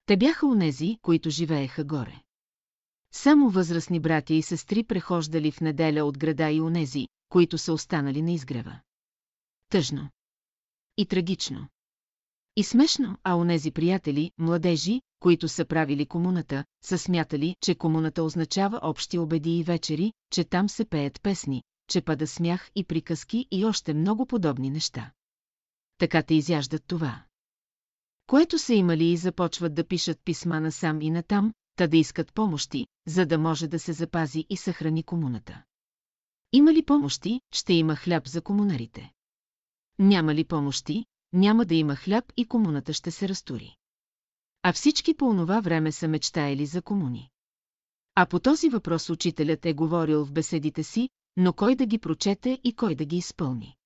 Speaker 1: Те бяха онези, които живееха горе. Само възрастни братя и сестри прехождали в неделя от града и онези, които са останали на изгрева. Тъжно. И трагично. И смешно, а онези приятели, младежи, които са правили комуната, са смятали, че комуната означава общи обеди и вечери, че там се пеят песни, че пада смях и приказки и още много подобни неща. Така те изяждат това което са имали и започват да пишат писма насам и натам, та да искат помощи, за да може да се запази и съхрани комуната. Има ли помощи, ще има хляб за комунарите. Няма ли помощи, няма да има хляб и комуната ще се разтури. А всички по онова време са мечтаели за комуни. А по този въпрос учителят е говорил в беседите си, но кой да ги прочете и кой да ги изпълни.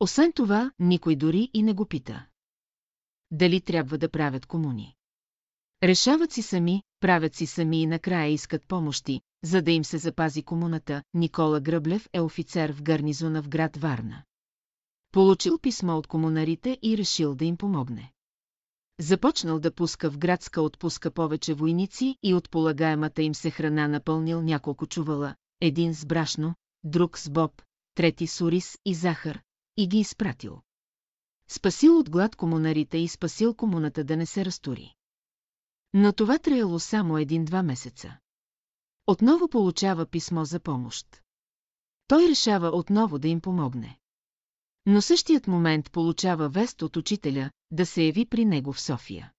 Speaker 1: Освен това, никой дори и не го пита дали трябва да правят комуни. Решават си сами, правят си сами и накрая искат помощи, за да им се запази комуната. Никола Гръблев е офицер в гарнизона в град Варна. Получил писмо от комунарите и решил да им помогне. Започнал да пуска в градска отпуска повече войници и от полагаемата им се храна напълнил няколко чувала, един с брашно, друг с боб, трети с урис и захар, и ги изпратил. Спасил от глад комунарите и спасил комуната да не се разтури. Но това траяло само един-два месеца. Отново получава писмо за помощ. Той решава отново да им помогне. Но същият момент получава вест от учителя да се яви при него в София.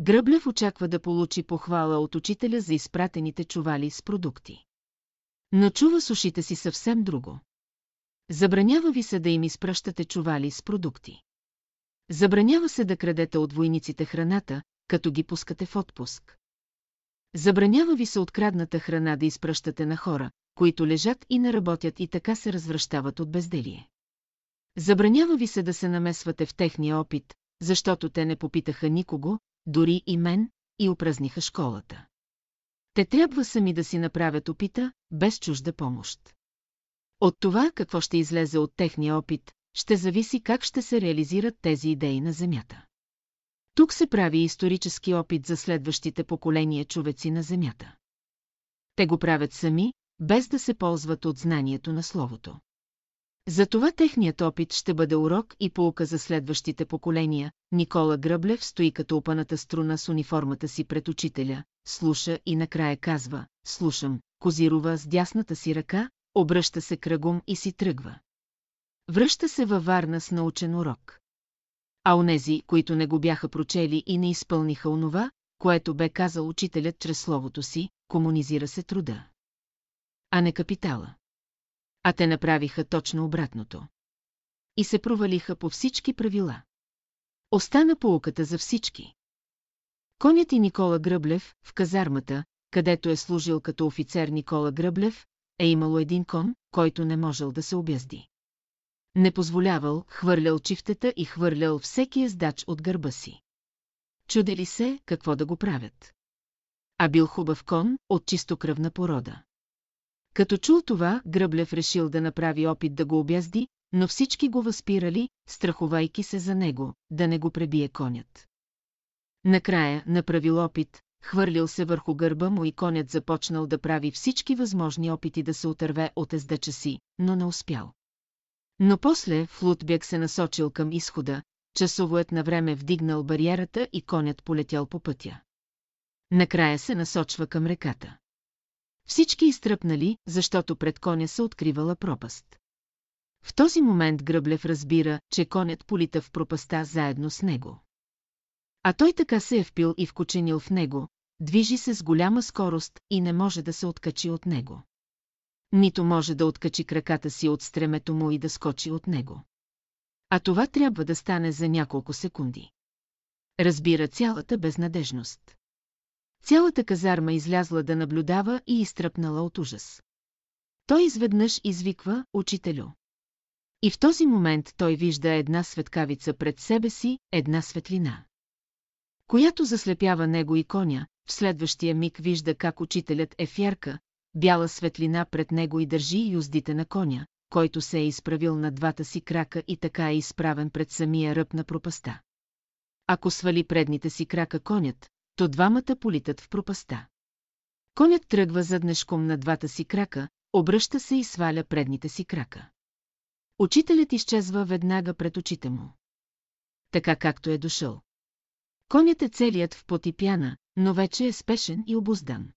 Speaker 1: Гръблев очаква да получи похвала от учителя за изпратените чували с продукти. Но чува с ушите си съвсем друго. Забранява ви се да им изпращате чували с продукти. Забранява се да крадете от войниците храната, като ги пускате в отпуск. Забранява ви се открадната храна да изпращате на хора, които лежат и не работят и така се развръщават от безделие. Забранява ви се да се намесвате в техния опит, защото те не попитаха никого, дори и мен, и опразниха школата. Те трябва сами да си направят опита, без чужда помощ. От това, какво ще излезе от техния опит, ще зависи как ще се реализират тези идеи на Земята. Тук се прави исторически опит за следващите поколения човеци на Земята. Те го правят сами, без да се ползват от знанието на Словото. Затова техният опит ще бъде урок и полука за следващите поколения. Никола Гръблев стои като опаната струна с униформата си пред учителя, слуша и накрая казва, слушам, козирова с дясната си ръка, обръща се кръгом и си тръгва. Връща се във Варна с научен урок. А онези, които не го бяха прочели и не изпълниха онова, което бе казал учителят чрез словото си, комунизира се труда. А не капитала. А те направиха точно обратното. И се провалиха по всички правила. Остана поуката за всички. Конят и Никола Гръблев, в казармата, където е служил като офицер Никола Гръблев, е имало един кон, който не можел да се обязди. Не позволявал, хвърлял чифтета и хвърлял всеки ездач от гърба си. Чудели се, какво да го правят. А бил хубав кон, от чистокръвна порода. Като чул това, Гръблев решил да направи опит да го обязди, но всички го възпирали, страхувайки се за него, да не го пребие конят. Накрая направил опит, хвърлил се върху гърба му и конят започнал да прави всички възможни опити да се отърве от ездача си, но не успял. Но после Флутбек се насочил към изхода, часовоят на време вдигнал бариерата и конят полетял по пътя. Накрая се насочва към реката. Всички изтръпнали, защото пред коня се откривала пропаст. В този момент Гръблев разбира, че конят полита в пропаста заедно с него. А той така се е впил и вкоченил в него, движи се с голяма скорост и не може да се откачи от него. Нито може да откачи краката си от стремето му и да скочи от него. А това трябва да стане за няколко секунди. Разбира цялата безнадежност. Цялата казарма излязла да наблюдава и изтръпнала от ужас. Той изведнъж извиква «Учителю». И в този момент той вижда една светкавица пред себе си, една светлина. Която заслепява него и коня, в следващия миг вижда как учителят е фярка, бяла светлина пред него и държи юздите на коня, който се е изправил на двата си крака и така е изправен пред самия ръб на пропаста. Ако свали предните си крака конят, то двамата политат в пропаста. Конят тръгва заднешком на двата си крака, обръща се и сваля предните си крака. Учителят изчезва веднага пред очите му. Така както е дошъл. Конят е целият в потипяна, но вече е спешен и обоздан.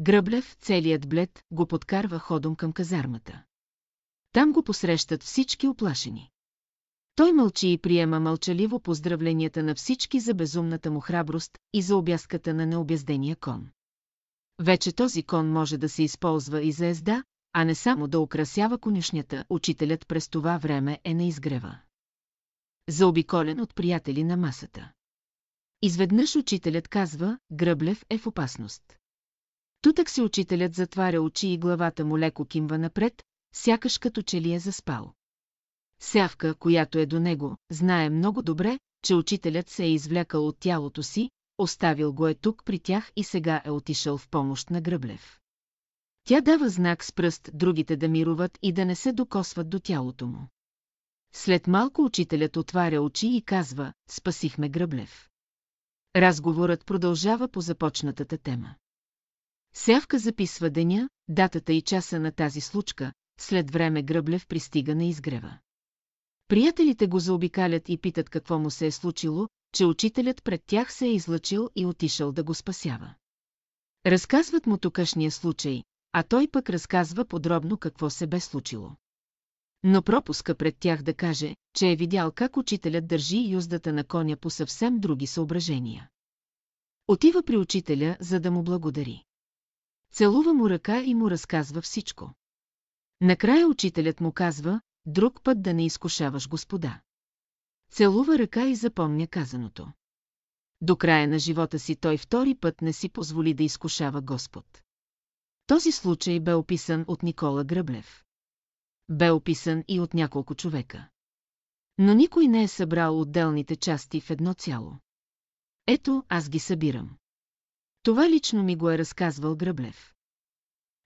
Speaker 1: Гръблев, целият блед, го подкарва ходом към казармата. Там го посрещат всички оплашени. Той мълчи и приема мълчаливо поздравленията на всички за безумната му храброст и за обяската на необяздения кон. Вече този кон може да се използва и за езда, а не само да украсява конюшнята, учителят през това време е на изгрева. Заобиколен от приятели на масата. Изведнъж учителят казва, Гръблев е в опасност. Тутък си учителят затваря очи и главата му леко кимва напред, сякаш като че ли е заспал. Сявка, която е до него, знае много добре, че учителят се е извлякал от тялото си, оставил го е тук при тях и сега е отишъл в помощ на Гръблев. Тя дава знак с пръст другите да мируват и да не се докосват до тялото му. След малко учителят отваря очи и казва, спасихме Гръблев. Разговорът продължава по започнатата тема. Сявка записва деня, датата и часа на тази случка, след време Гръблев пристига на изгрева. Приятелите го заобикалят и питат какво му се е случило, че учителят пред тях се е излъчил и отишъл да го спасява. Разказват му тукашния случай, а той пък разказва подробно какво се бе случило. Но пропуска пред тях да каже, че е видял как учителят държи юздата на коня по съвсем други съображения. Отива при учителя, за да му благодари. Целува му ръка и му разказва всичко. Накрая учителят му казва, друг път да не изкушаваш господа. Целува ръка и запомня казаното. До края на живота си той втори път не си позволи да изкушава Господ. Този случай бе описан от Никола Гръблев. Бе описан и от няколко човека. Но никой не е събрал отделните части в едно цяло. Ето, аз ги събирам. Това лично ми го е разказвал Гръблев.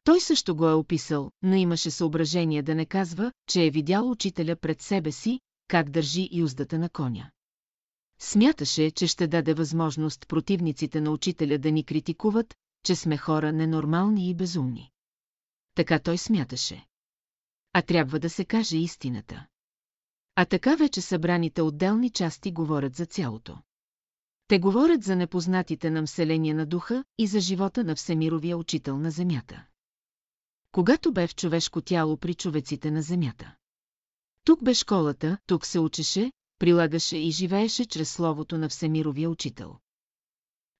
Speaker 1: Той също го е описал, но имаше съображение да не казва, че е видял учителя пред себе си, как държи юздата на коня. Смяташе, че ще даде възможност противниците на учителя да ни критикуват, че сме хора ненормални и безумни. Така той смяташе. А трябва да се каже истината. А така вече събраните отделни части говорят за цялото. Те говорят за непознатите нам селения на духа и за живота на Всемировия учител на Земята. Когато бе в човешко тяло при човеците на Земята. Тук бе школата, тук се учеше, прилагаше и живееше чрез словото на Всемировия учител.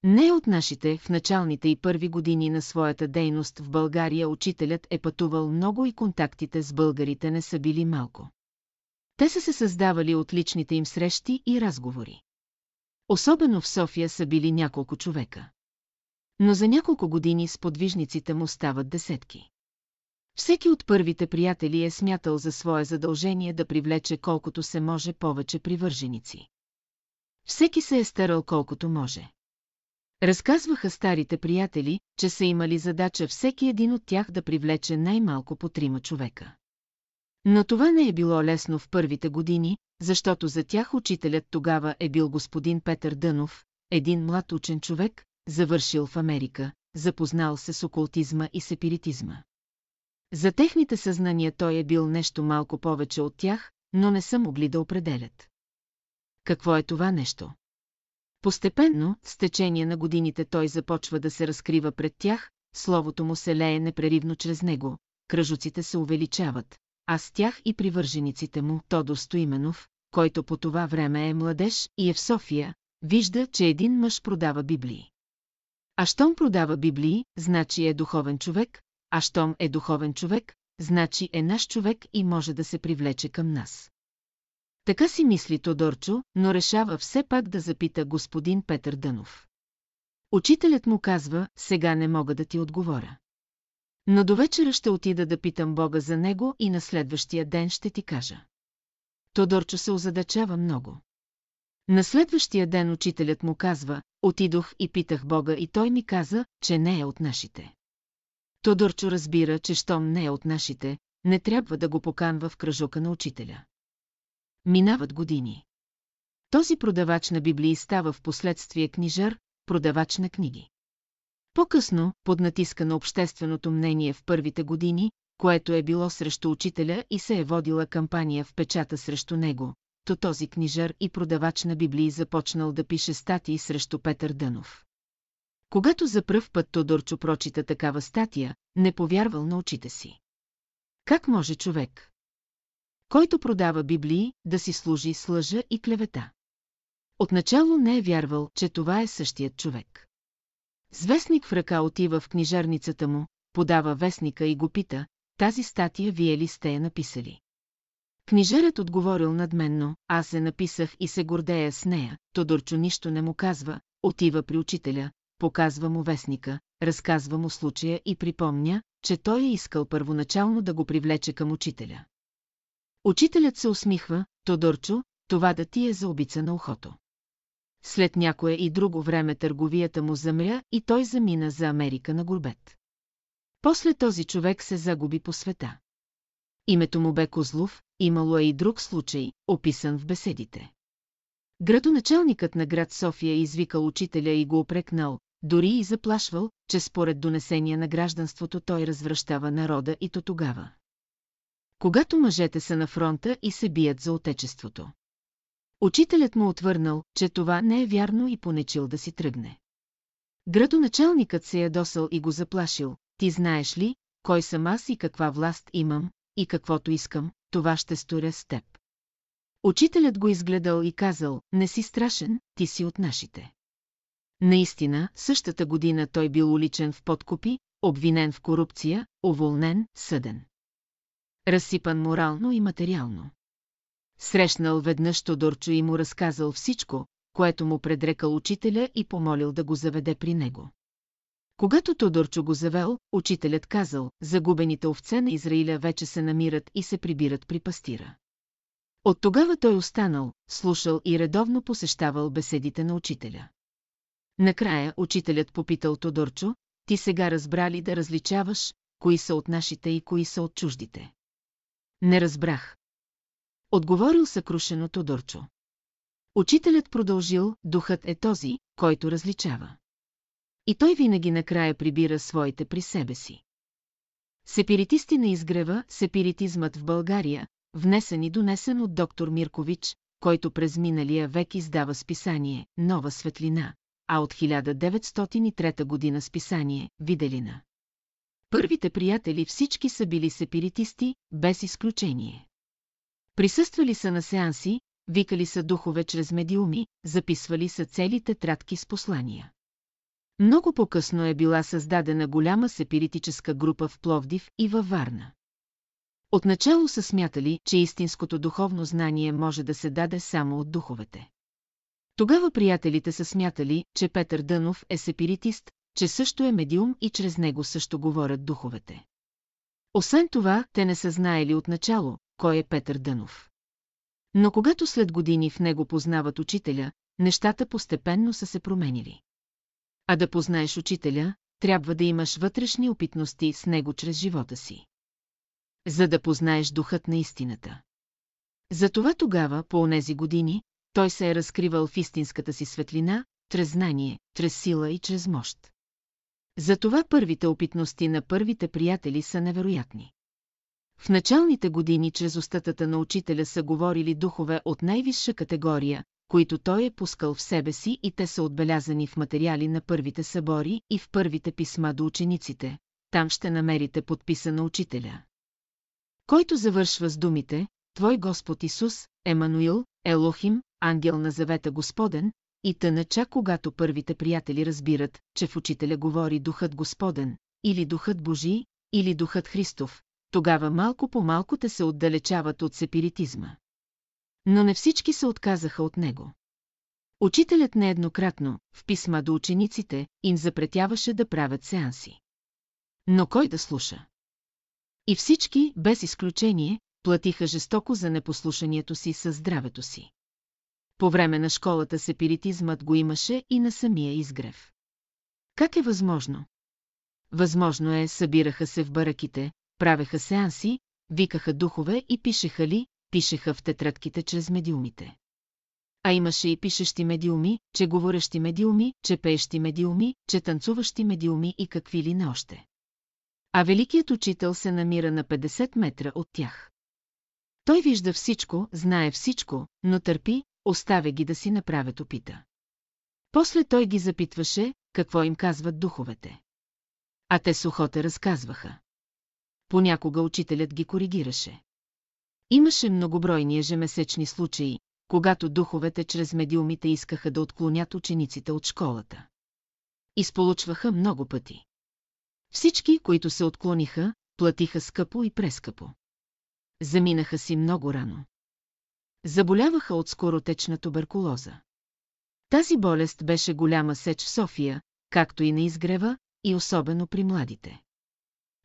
Speaker 1: Не от нашите, в началните и първи години на своята дейност в България учителят е пътувал много и контактите с българите не са били малко. Те са се създавали от личните им срещи и разговори. Особено в София са били няколко човека. Но за няколко години сподвижниците му стават десетки. Всеки от първите приятели е смятал за свое задължение да привлече колкото се може повече привърженици. Всеки се е старал колкото може. Разказваха старите приятели, че са имали задача всеки един от тях да привлече най-малко по трима човека. Но това не е било лесно в първите години, защото за тях учителят тогава е бил господин Петър Дънов, един млад учен човек, завършил в Америка, запознал се с окултизма и сепиритизма. За техните съзнания той е бил нещо малко повече от тях, но не са могли да определят. Какво е това нещо? Постепенно, с течение на годините той започва да се разкрива пред тях, словото му се лее непреривно чрез него, кръжуците се увеличават, а с тях и привържениците му, Тодор Стоименов, който по това време е младеж и е в София, вижда, че един мъж продава Библии. А щом продава Библии, значи е духовен човек, а щом е духовен човек, значи е наш човек и може да се привлече към нас. Така си мисли Тодорчо, но решава все пак да запита господин Петър Дънов. Учителят му казва, сега не мога да ти отговоря. Но до вечера ще отида да питам Бога за него и на следващия ден ще ти кажа. Тодорчо се озадачава много. На следващия ден учителят му казва, отидох и питах Бога и той ми каза, че не е от нашите. Тодорчо разбира, че щом не е от нашите, не трябва да го поканва в кръжока на учителя. Минават години. Този продавач на Библии става в последствие книжар, продавач на книги. По-късно, под натиска на общественото мнение в първите години, което е било срещу учителя и се е водила кампания в печата срещу него, то този книжар и продавач на Библии започнал да пише статии срещу Петър Дънов. Когато за пръв път Тодорчо прочита такава статия, не повярвал на очите си. Как може човек, който продава Библии, да си служи с лъжа и клевета? Отначало не е вярвал, че това е същият човек. Звестник в ръка отива в книжарницата му, подава вестника и го пита, тази статия вие ли сте я написали? Книжерът отговорил надменно, аз се написах и се гордея с нея, Тодорчо нищо не му казва, отива при учителя, показва му вестника, разказва му случая и припомня, че той е искал първоначално да го привлече към учителя. Учителят се усмихва, Тодорчо, това да ти е за обица на ухото. След някое и друго време търговията му замря и той замина за Америка на горбет. После този човек се загуби по света. Името му бе Козлов, имало е и друг случай, описан в беседите. Градоначалникът на град София извикал учителя и го опрекнал, дори и заплашвал, че според донесения на гражданството той развръщава народа и то тогава. Когато мъжете са на фронта и се бият за отечеството. Учителят му отвърнал, че това не е вярно и понечил да си тръгне. Градоначалникът се ядосал и го заплашил, ти знаеш ли, кой съм аз и каква власт имам, и каквото искам, това ще сторя с теб. Учителят го изгледал и казал, не си страшен, ти си от нашите. Наистина, същата година той бил уличен в подкупи, обвинен в корупция, уволнен, съден. Разсипан морално и материално. Срещнал веднъж Тодорчо и му разказал всичко, което му предрекал учителя и помолил да го заведе при него. Когато Тодорчо го завел, учителят казал, загубените овце на Израиля вече се намират и се прибират при пастира. От тогава той останал, слушал и редовно посещавал беседите на учителя. Накрая учителят попитал Тодорчо, ти сега разбра ли да различаваш, кои са от нашите и кои са от чуждите? Не разбрах. Отговорил съкрушено Тодорчо. Учителят продължил, духът е този, който различава. И той винаги накрая прибира своите при себе си. Сепиритисти на изгрева, сепиритизмът в България, внесен и донесен от доктор Миркович, който през миналия век издава списание «Нова светлина», а от 1903 година списание «Виделина». Първите приятели всички са били сепиритисти, без изключение. Присъствали са на сеанси, викали са духове чрез медиуми, записвали са цели тетрадки с послания. Много по-късно е била създадена голяма сепиритическа група в Пловдив и във Варна. Отначало са смятали, че истинското духовно знание може да се даде само от духовете. Тогава приятелите са смятали, че Петър Дънов е сепиритист, че също е медиум и чрез него също говорят духовете. Освен това, те не са знаели отначало, кой е Петър Дънов. Но когато след години в него познават учителя, нещата постепенно са се променили. А да познаеш учителя, трябва да имаш вътрешни опитности с него чрез живота си. За да познаеш духът на истината. Затова тогава, по онези години, той се е разкривал в истинската си светлина, чрез знание, чрез сила и чрез мощ. Затова първите опитности на първите приятели са невероятни. В началните години чрез устатата на учителя са говорили духове от най-висша категория, които той е пускал в себе си и те са отбелязани в материали на първите събори и в първите писма до учениците. Там ще намерите подписа на учителя. Който завършва с думите Твой Господ Исус, Емануил, Елохим, ангел на завета Господен, и тъна чак когато първите приятели разбират, че в учителя говори Духът Господен, или Духът Божий, или Духът Христов, тогава малко по малко те се отдалечават от сепиритизма. Но не всички се отказаха от него. Учителят нееднократно, в писма до учениците, им запретяваше да правят сеанси. Но кой да слуша? И всички, без изключение, платиха жестоко за непослушанието си със здравето си. По време на школата сепиритизмът го имаше и на самия изгрев. Как е възможно? Възможно е, събираха се в бараките, правеха сеанси, викаха духове и пишеха ли, пишеха в тетрадките чрез медиумите. А имаше и пишещи медиуми, че говорещи медиуми, че пеещи медиуми, че танцуващи медиуми и какви ли не още. А великият учител се намира на 50 метра от тях. Той вижда всичко, знае всичко, но търпи, оставя ги да си направят опита. После той ги запитваше, какво им казват духовете. А те сухоте разказваха. Понякога учителят ги коригираше. Имаше многобройни ежемесечни случаи, когато духовете чрез медиумите искаха да отклонят учениците от школата. Изполучваха много пъти. Всички, които се отклониха, платиха скъпо и прескъпо. Заминаха си много рано. Заболяваха от скоротечна туберкулоза. Тази болест беше голяма сеч в София, както и на изгрева, и особено при младите.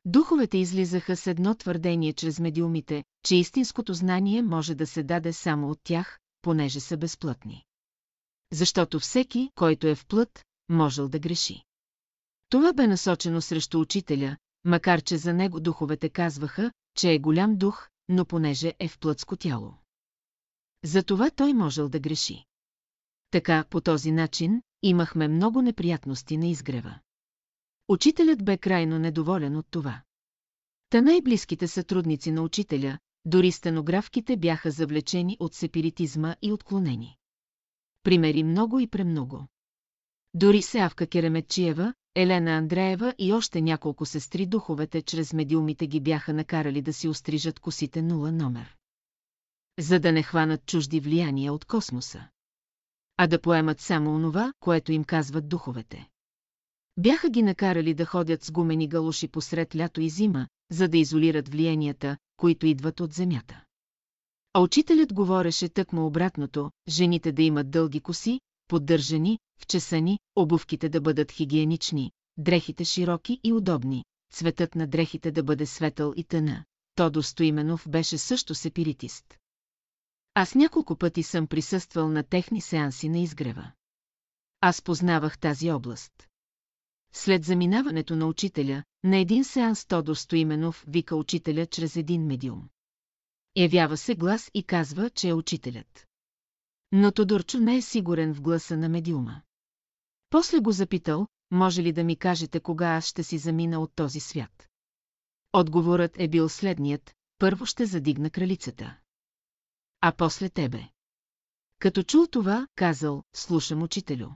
Speaker 1: Духовете излизаха с едно твърдение чрез медиумите, че истинското знание може да се даде само от тях, понеже са безплътни. Защото всеки, който е в плът, можел да греши. Това бе насочено срещу учителя, макар че за него духовете казваха, че е голям дух, но понеже е в плътско тяло. Затова той можел да греши. Така, по този начин, имахме много неприятности на изгрева. Учителят бе крайно недоволен от това. Та най-близките сътрудници на учителя, дори стенографките бяха завлечени от сепиритизма и отклонени. Примери много и премного. Дори Сеавка Кереметчиева, Елена Андреева и още няколко сестри духовете чрез медиумите ги бяха накарали да си острижат косите нула номер. За да не хванат чужди влияния от космоса. А да поемат само онова, което им казват духовете. Бяха ги накарали да ходят с гумени галуши посред лято и зима, за да изолират влиянията, които идват от земята. А учителят говореше тъкмо обратното, жените да имат дълги коси, поддържани, вчесани, обувките да бъдат хигиенични, дрехите широки и удобни, цветът на дрехите да бъде светъл и тъна. Тодо Стоименов беше също сепиритист. Аз няколко пъти съм присъствал на техни сеанси на изгрева. Аз познавах тази област. След заминаването на учителя, на един сеанс Тодор Стоименов вика учителя чрез един медиум. Явява се глас и казва, че е учителят. Но Тодорчо не е сигурен в гласа на медиума. После го запитал, може ли да ми кажете кога аз ще си замина от този свят. Отговорът е бил следният, първо ще задигна кралицата. А после тебе. Като чул това, казал, слушам учителю.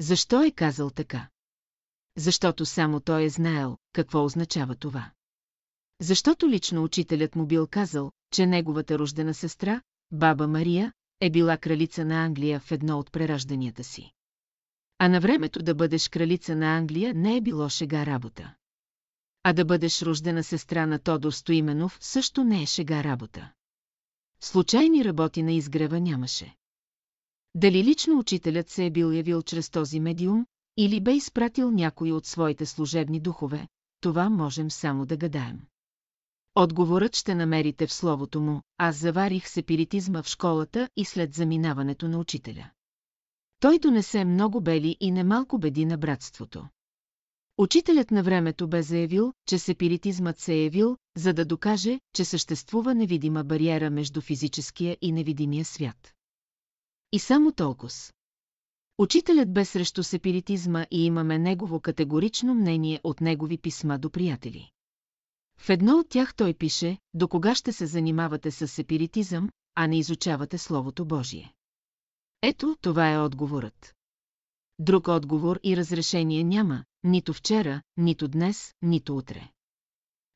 Speaker 1: Защо е казал така? Защото само той е знаел, какво означава това. Защото лично учителят му бил казал, че неговата рождена сестра, баба Мария, е била кралица на Англия в едно от преражданията си. А на времето да бъдеш кралица на Англия не е било шега работа. А да бъдеш рождена сестра на Тодор Стоименов също не е шега работа. Случайни работи на изгрева нямаше. Дали лично учителят се е бил явил чрез този медиум, или бе изпратил някой от своите служебни духове, това можем само да гадаем. Отговорът ще намерите в словото му, аз заварих сепиритизма в школата и след заминаването на учителя. Той донесе много бели и немалко беди на братството. Учителят на времето бе заявил, че сепиритизмът се е явил, за да докаже, че съществува невидима бариера между физическия и невидимия свят. И само толкова. Учителят бе срещу сепиритизма и имаме негово категорично мнение от негови писма до приятели. В едно от тях той пише, до кога ще се занимавате с сепиритизъм, а не изучавате Словото Божие. Ето, това е отговорът. Друг отговор и разрешение няма, нито вчера, нито днес, нито утре.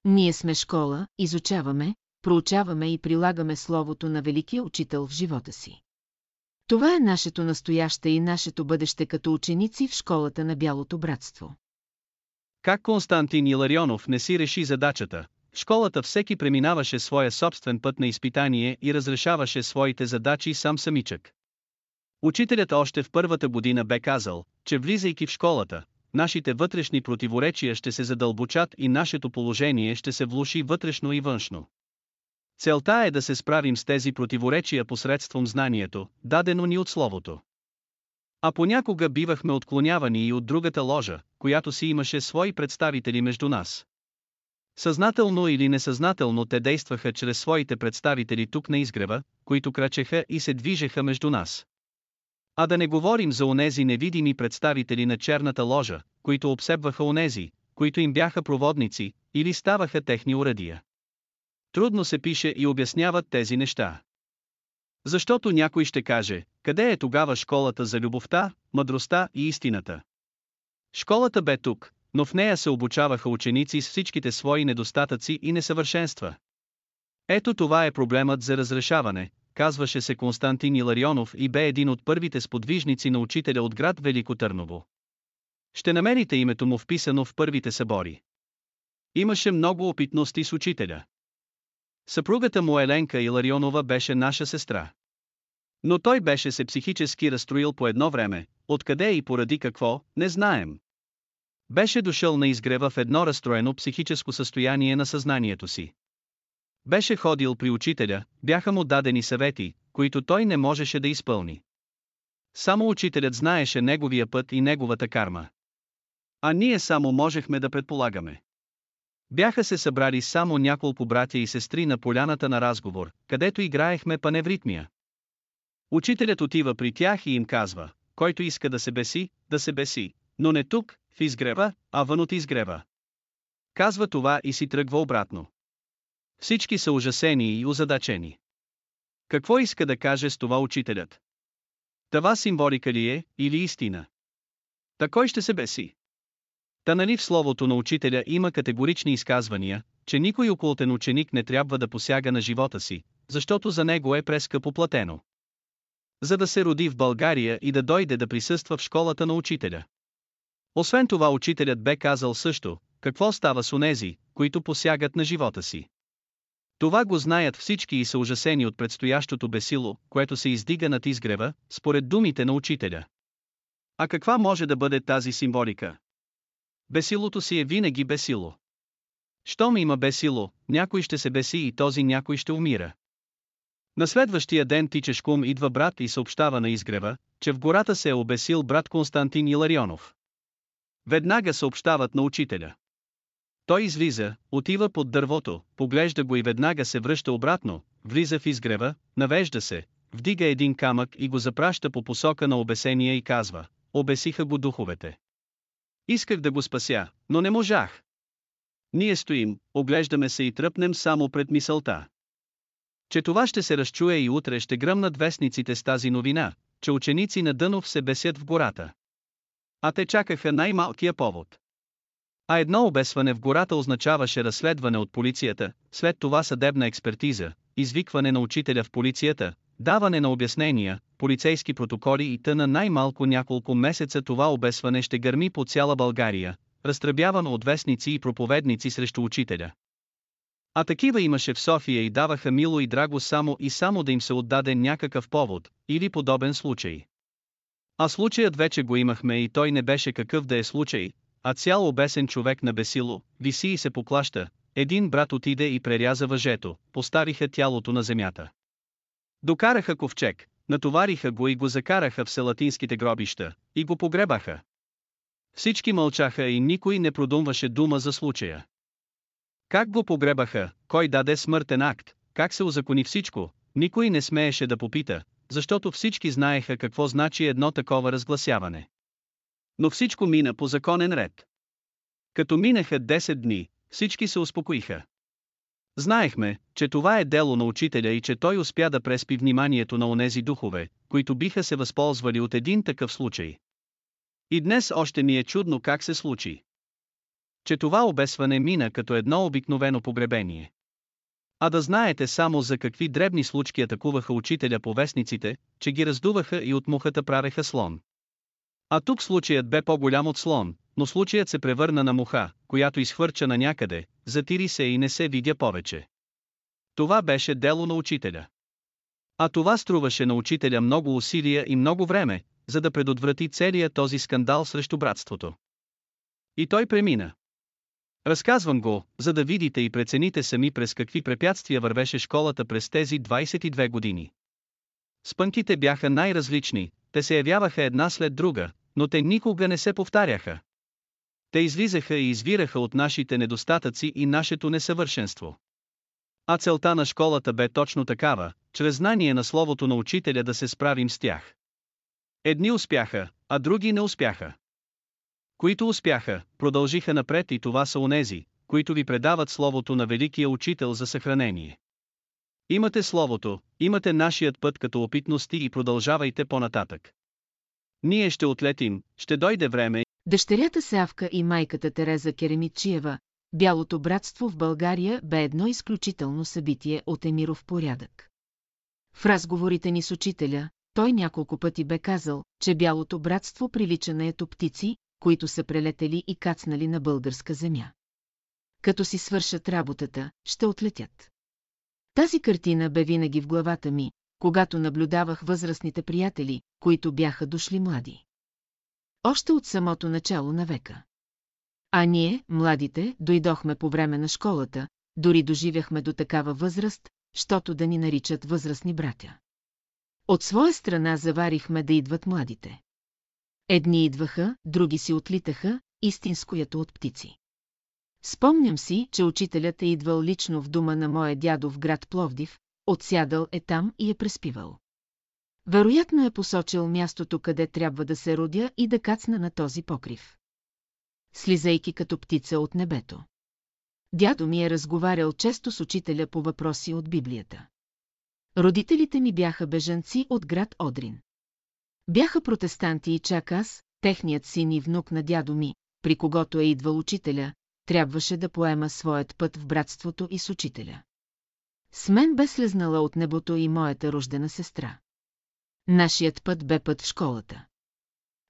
Speaker 1: Ние сме школа, изучаваме, проучаваме и прилагаме Словото на Великия Учител в живота си. Това е нашето настояще и нашето бъдеще като ученици в школата на Бялото братство.
Speaker 2: Как Константин Иларионов не си реши задачата? Школата всеки преминаваше своя собствен път на изпитание и разрешаваше своите задачи сам самичък. Учителят още в първата година бе казал, че влизайки в школата, нашите вътрешни противоречия ще се задълбочат и нашето положение ще се влуши вътрешно и външно. Целта е да се справим с тези противоречия посредством знанието, дадено ни от Словото. А понякога бивахме отклонявани и от другата ложа, която си имаше свои представители между нас. Съзнателно или несъзнателно те действаха чрез своите представители тук на изгрева, които крачеха и се движеха между нас. А да не говорим за онези невидими представители на черната ложа, които обсебваха онези, които им бяха проводници, или ставаха техни урадия. Трудно се пише и обясняват тези неща. Защото някой ще каже, къде е тогава школата за любовта, мъдростта и истината? Школата бе тук, но в нея се обучаваха ученици с всичките свои недостатъци и несъвършенства. Ето това е проблемът за разрешаване, казваше се Константин Иларионов и бе един от първите сподвижници на учителя от град Велико Търново. Ще намерите името му вписано в първите събори. Имаше много опитности с учителя. Съпругата му Еленка Иларионова беше наша сестра. Но той беше се психически разстроил по едно време, откъде и поради какво, не знаем. Беше дошъл на изгрева в едно разстроено психическо състояние на съзнанието си. Беше ходил при учителя, бяха му дадени съвети, които той не можеше да изпълни. Само учителят знаеше неговия път и неговата карма. А ние само можехме да предполагаме. Бяха се събрали само няколко братя и сестри на поляната на разговор, където играехме паневритмия. Учителят отива при тях и им казва, който иска да се беси, да се беси, но не тук, в изгрева, а вън от изгрева. Казва това и си тръгва обратно. Всички са ужасени и озадачени. Какво иска да каже с това учителят? Това символика ли е, или истина? Та кой ще се беси? Та нали в словото на учителя има категорични изказвания, че никой околотен ученик не трябва да посяга на живота си, защото за него е прескъпо платено. За да се роди в България и да дойде да присъства в школата на учителя. Освен това учителят бе казал също, какво става с онези, които посягат на живота си. Това го знаят всички и са ужасени от предстоящото бесило, което се издига над изгрева, според думите на учителя. А каква може да бъде тази символика? Бесилото си е винаги бесило. Щом има бесило, някой ще се беси и този някой ще умира. На следващия ден Тичешкум идва брат и съобщава на изгрева, че в гората се е обесил брат Константин Иларионов. Веднага съобщават на учителя. Той излиза, отива под дървото, поглежда го и веднага се връща обратно, влиза в изгрева, навежда се, вдига един камък и го запраща по посока на обесения и казва, обесиха го духовете. Исках да го спася, но не можах. Ние стоим, оглеждаме се и тръпнем само пред мисълта. Че това ще се разчуе и утре ще гръмнат вестниците с тази новина, че ученици на Дънов се бесят в гората. А те чакаха най-малкия повод. А едно обесване в гората означаваше разследване от полицията, след това съдебна експертиза, извикване на учителя в полицията, даване на обяснения, полицейски протоколи и тъна най-малко няколко месеца това обесване ще гърми по цяла България, разтръбявано от вестници и проповедници срещу учителя. А такива имаше в София и даваха мило и драго само и само да им се отдаде някакъв повод, или подобен случай. А случаят вече го имахме и той не беше какъв да е случай, а цял обесен човек на бесило, виси и се поклаща, един брат отиде и преряза въжето, постариха тялото на земята. Докараха ковчег, натовариха го и го закараха в селатинските гробища, и го погребаха. Всички мълчаха и никой не продумваше дума за случая. Как го погребаха, кой даде смъртен акт, как се озакони всичко, никой не смееше да попита, защото всички знаеха какво значи едно такова разгласяване. Но всичко мина по законен ред. Като минаха 10 дни, всички се успокоиха. Знаехме, че това е дело на учителя и че той успя да преспи вниманието на онези духове, които биха се възползвали от един такъв случай. И днес още ми е чудно как се случи. Че това обесване мина като едно обикновено погребение. А да знаете само за какви дребни случки атакуваха учителя по вестниците, че ги раздуваха и от мухата правеха слон. А тук случаят бе по-голям от слон, но случаят се превърна на муха, която изхвърча на някъде, затири се и не се видя повече. Това беше дело на учителя. А това струваше на учителя много усилия и много време, за да предотврати целия този скандал срещу братството. И той премина. Разказвам го, за да видите и прецените сами през какви препятствия вървеше школата през тези 22 години. Спънките бяха най-различни, те се явяваха една след друга, но те никога не се повтаряха. Те излизаха и извираха от нашите недостатъци и нашето несъвършенство. А целта на школата бе точно такава, чрез знание на словото на учителя да се справим с тях. Едни успяха, а други не успяха. Които успяха, продължиха напред и това са онези, които ви предават словото на великия учител за съхранение. Имате словото, имате нашият път като опитности и продължавайте по-нататък. Ние ще отлетим, ще дойде време.
Speaker 1: Дъщерята Савка и майката Тереза Керемитчиева, Бялото братство в България бе едно изключително събитие от Емиров порядък. В разговорите ни с учителя, той няколко пъти бе казал, че Бялото братство прилича на ето птици, които са прелетели и кацнали на българска земя. Като си свършат работата, ще отлетят. Тази картина бе винаги в главата ми, когато наблюдавах възрастните приятели, които бяха дошли млади. Още от самото начало на века. А ние, младите, дойдохме по време на школата, дори доживяхме до такава възраст, щото да ни наричат възрастни братя. От своя страна заварихме да идват младите. Едни идваха, други си отлитаха, истинскоято от птици. Спомням си, че учителят е идвал лично в дома на моя дядо в град Пловдив, отсядал е там и е преспивал. Вероятно е посочил мястото къде трябва да се родя и да кацна на този покрив. Слизайки като птица от небето. Дядо ми е разговарял често с учителя по въпроси от Библията. Родителите ми бяха бежанци от град Одрин. Бяха протестанти и чак аз, техният син и внук на дядо ми, при когото е идвал учителя, трябваше да поема своят път в братството и с учителя. С мен бе слезнала от небото и моята рождена сестра. Нашият път бе път в школата.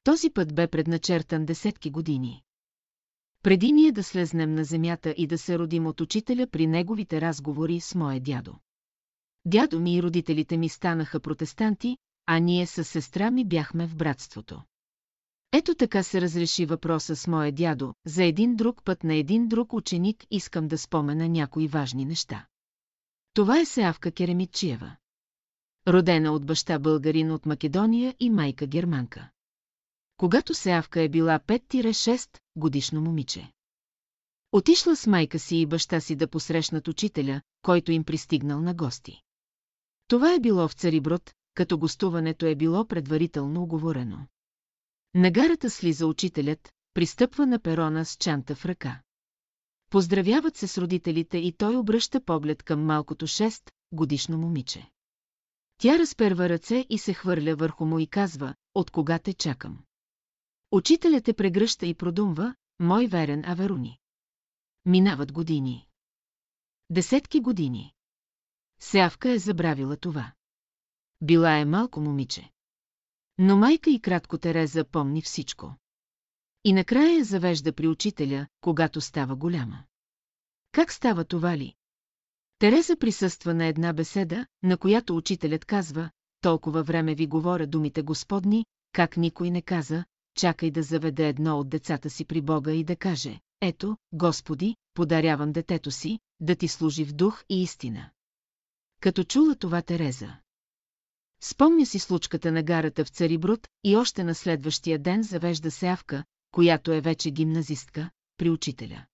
Speaker 1: Този път бе предначертан десетки години. Преди ние да слезнем на земята и да се родим от учителя при неговите разговори с моя дядо. Дядо ми и родителите ми станаха протестанти, а ние с сестра ми бяхме в братството. Ето така се разреши въпроса с моя дядо, за един друг път на един друг ученик искам да спомена някои важни неща. Това е Сеавка Керемитчиева. Родена от баща българин от Македония и майка германка. Когато Сеавка е била 5-6 годишно момиче. Отишла с майка си и баща си да посрещнат учителя, който им пристигнал на гости. Това е било в Цариброд, като гостуването е било предварително оговорено. На гарата слиза учителят, пристъпва на перона с чанта в ръка. Поздравяват се с родителите и той обръща поглед към малкото 6 годишно момиче. Тя разперва ръце и се хвърля върху му и казва, от кога те чакам. Учителят те прегръща и продумва, мой верен Аверуни. Минават години. Десетки години. Сявка е забравила това. Била е малко момиче. Но майка и кратко Тереза помни всичко. И накрая завежда при учителя, когато става голяма. Как става това ли? Тереза присъства на една беседа, на която учителят казва, толкова време ви говоря думите Господни, как никой не каза, чакай да заведе едно от децата си при Бога и да каже, ето, Господи, подарявам детето си, да ти служи в дух и истина. Като чула това Тереза. Спомня си случката на гарата в Цариброд и още на следващия ден завежда Сявка, която е вече гимназистка, при учителя.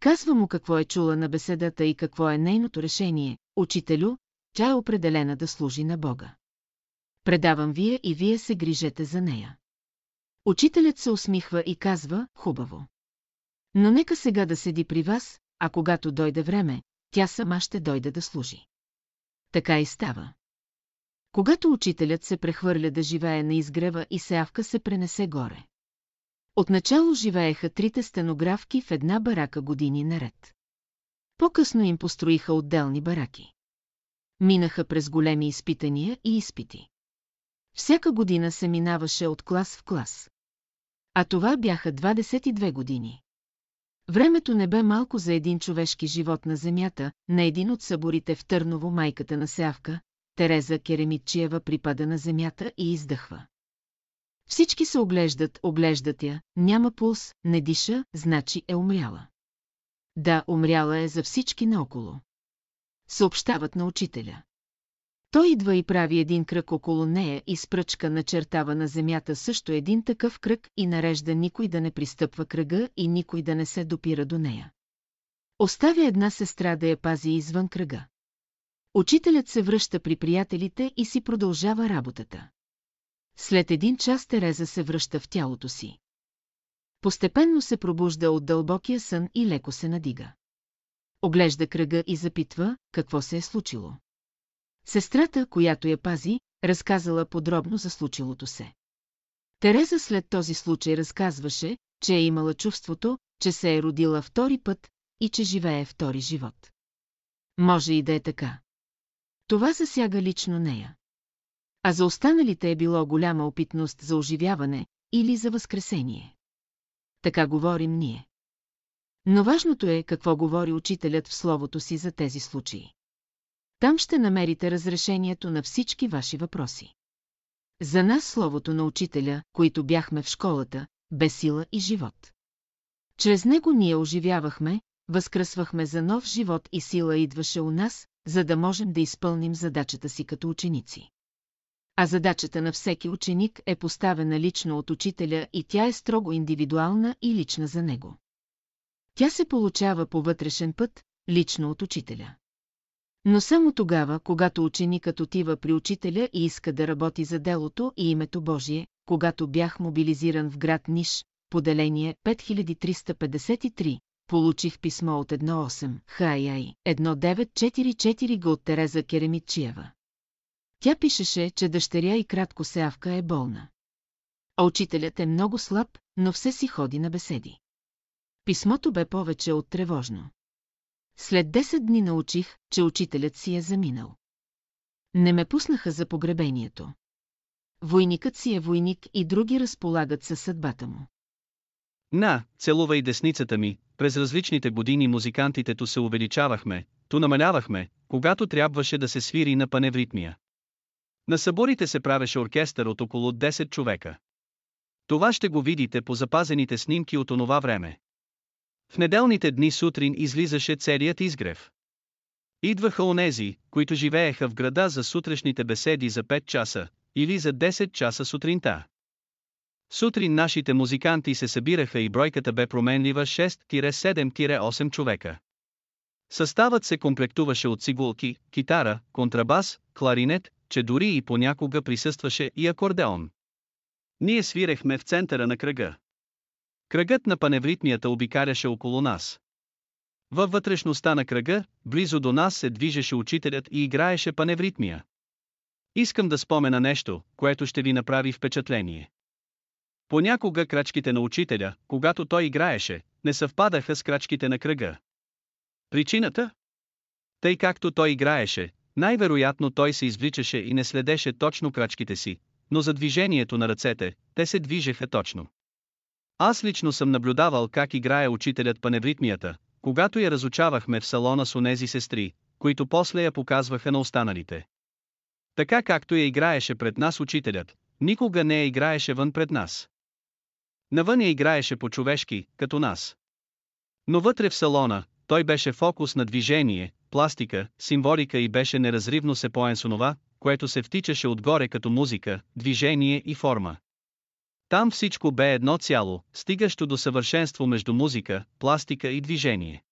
Speaker 1: Казва му какво е чула на беседата и какво е нейното решение. Учителю, тя е определена да служи на Бога. Предавам вие и вие се грижете за нея. Учителят се усмихва и казва, хубаво. Но нека сега да седи при вас, а когато дойде време, тя сама ще дойде да служи. Така и става. Когато учителят се прехвърля да живее на изгрева и Сеавка се пренесе горе. Отначало живееха трите стенографки в една барака години наред. По-късно им построиха отделни бараки. Минаха през големи изпитания и изпити. Всяка година се минаваше от клас в клас. А това бяха 22 години. Времето не бе малко за един човешки живот на земята, на един от съборите в Търново майката на Сявка, Тереза Керемитчиева припада на земята и издъхва. Всички се оглеждат, оглеждат я, няма пулс, не диша, значи е умряла. Да, умряла е за всички наоколо. Съобщават на учителя. Той идва и прави един кръг около нея и с пръчка начертава на земята също един такъв кръг и нарежда никой да не пристъпва кръга и никой да не се допира до нея. Оставя една сестра да я пази извън кръга. Учителят се връща при приятелите и си продължава работата. След един час Тереза се връща в тялото си. Постепенно се пробужда от дълбокия сън и леко се надига. Оглежда кръга и запитва, какво се е случило. Сестрата, която я пази, разказала подробно за случилото се. Тереза след този случай разказваше, че е имала чувството, че се е родила втори път и че живее втори живот. Може и да е така. Това засяга лично нея. А за останалите е било голяма опитност за оживяване или за възкресение. Така говорим ние. Но важното е какво говори учителят в словото си за тези случаи. Там ще намерите разрешението на всички ваши въпроси. За нас словото на учителя, които бяхме в школата, бе сила и живот. Чрез него ние оживявахме, възкръсвахме за нов живот и сила идваше у нас, за да можем да изпълним задачата си като ученици. А задачата на всеки ученик е поставена лично от учителя и тя е строго индивидуална и лична за него. Тя се получава по вътрешен път, лично от учителя. Но само тогава, когато ученикът отива при учителя и иска да работи за делото и името Божие, когато бях мобилизиран в град Ниш, поделение 5353, получих писмо от 18 Хай-Ай 1944 г от Тереза Керемитчиева. Тя пишеше, че дъщеря и кратко Сеавка е болна. А учителят е много слаб, но все си ходи на беседи. Писмото бе повече от тревожно. След 10 дни научих, че учителят си е заминал. Не ме пуснаха за погребението. Войникът си е войник и други разполагат със съдбата му.
Speaker 2: На, целувай десницата ми, през различните години музикантите ту се увеличавахме, ту намалявахме, когато трябваше да се свири на паневритмия. На съборите се правеше оркестър от около 10 човека. Това ще го видите по запазените снимки от онова време. В неделните дни сутрин излизаше целият изгрев. Идваха онези, които живееха в града за сутрешните беседи за 5 часа, или за 10 часа сутринта. Сутрин нашите музиканти се събираха и бройката бе променлива 6-7-8 човека. Съставът се комплектуваше от цигулки, китара, контрабас, кларинет, че дори и понякога присъстваше и акордеон. Ние свирехме в центъра на кръга. Кръгът на паневритмията обикаляше около нас. Във вътрешността на кръга, близо до нас се движеше учителят и играеше паневритмия. Искам да спомена нещо, което ще ви направи впечатление. Понякога крачките на учителя, когато той играеше, не съвпадаха с крачките на кръга. Причината? Тъй както той играеше, най-вероятно той се извличаше и не следеше точно крачките си, но за движението на ръцете, те се движеха точно. Аз лично съм наблюдавал как играе учителят паневритмията, когато я разучавахме в салона с онези сестри, които после я показваха на останалите. Така както я играеше пред нас учителят, никога не я играеше вън пред нас. Навън я играеше по-човешки, като нас. Но вътре в салона, той беше фокус на движение, пластика, символика и беше неразривно се поен с онова, което се втичаше отгоре като музика, движение и форма. Там всичко бе едно цяло, стигащо до съвършенство между музика, пластика и движение.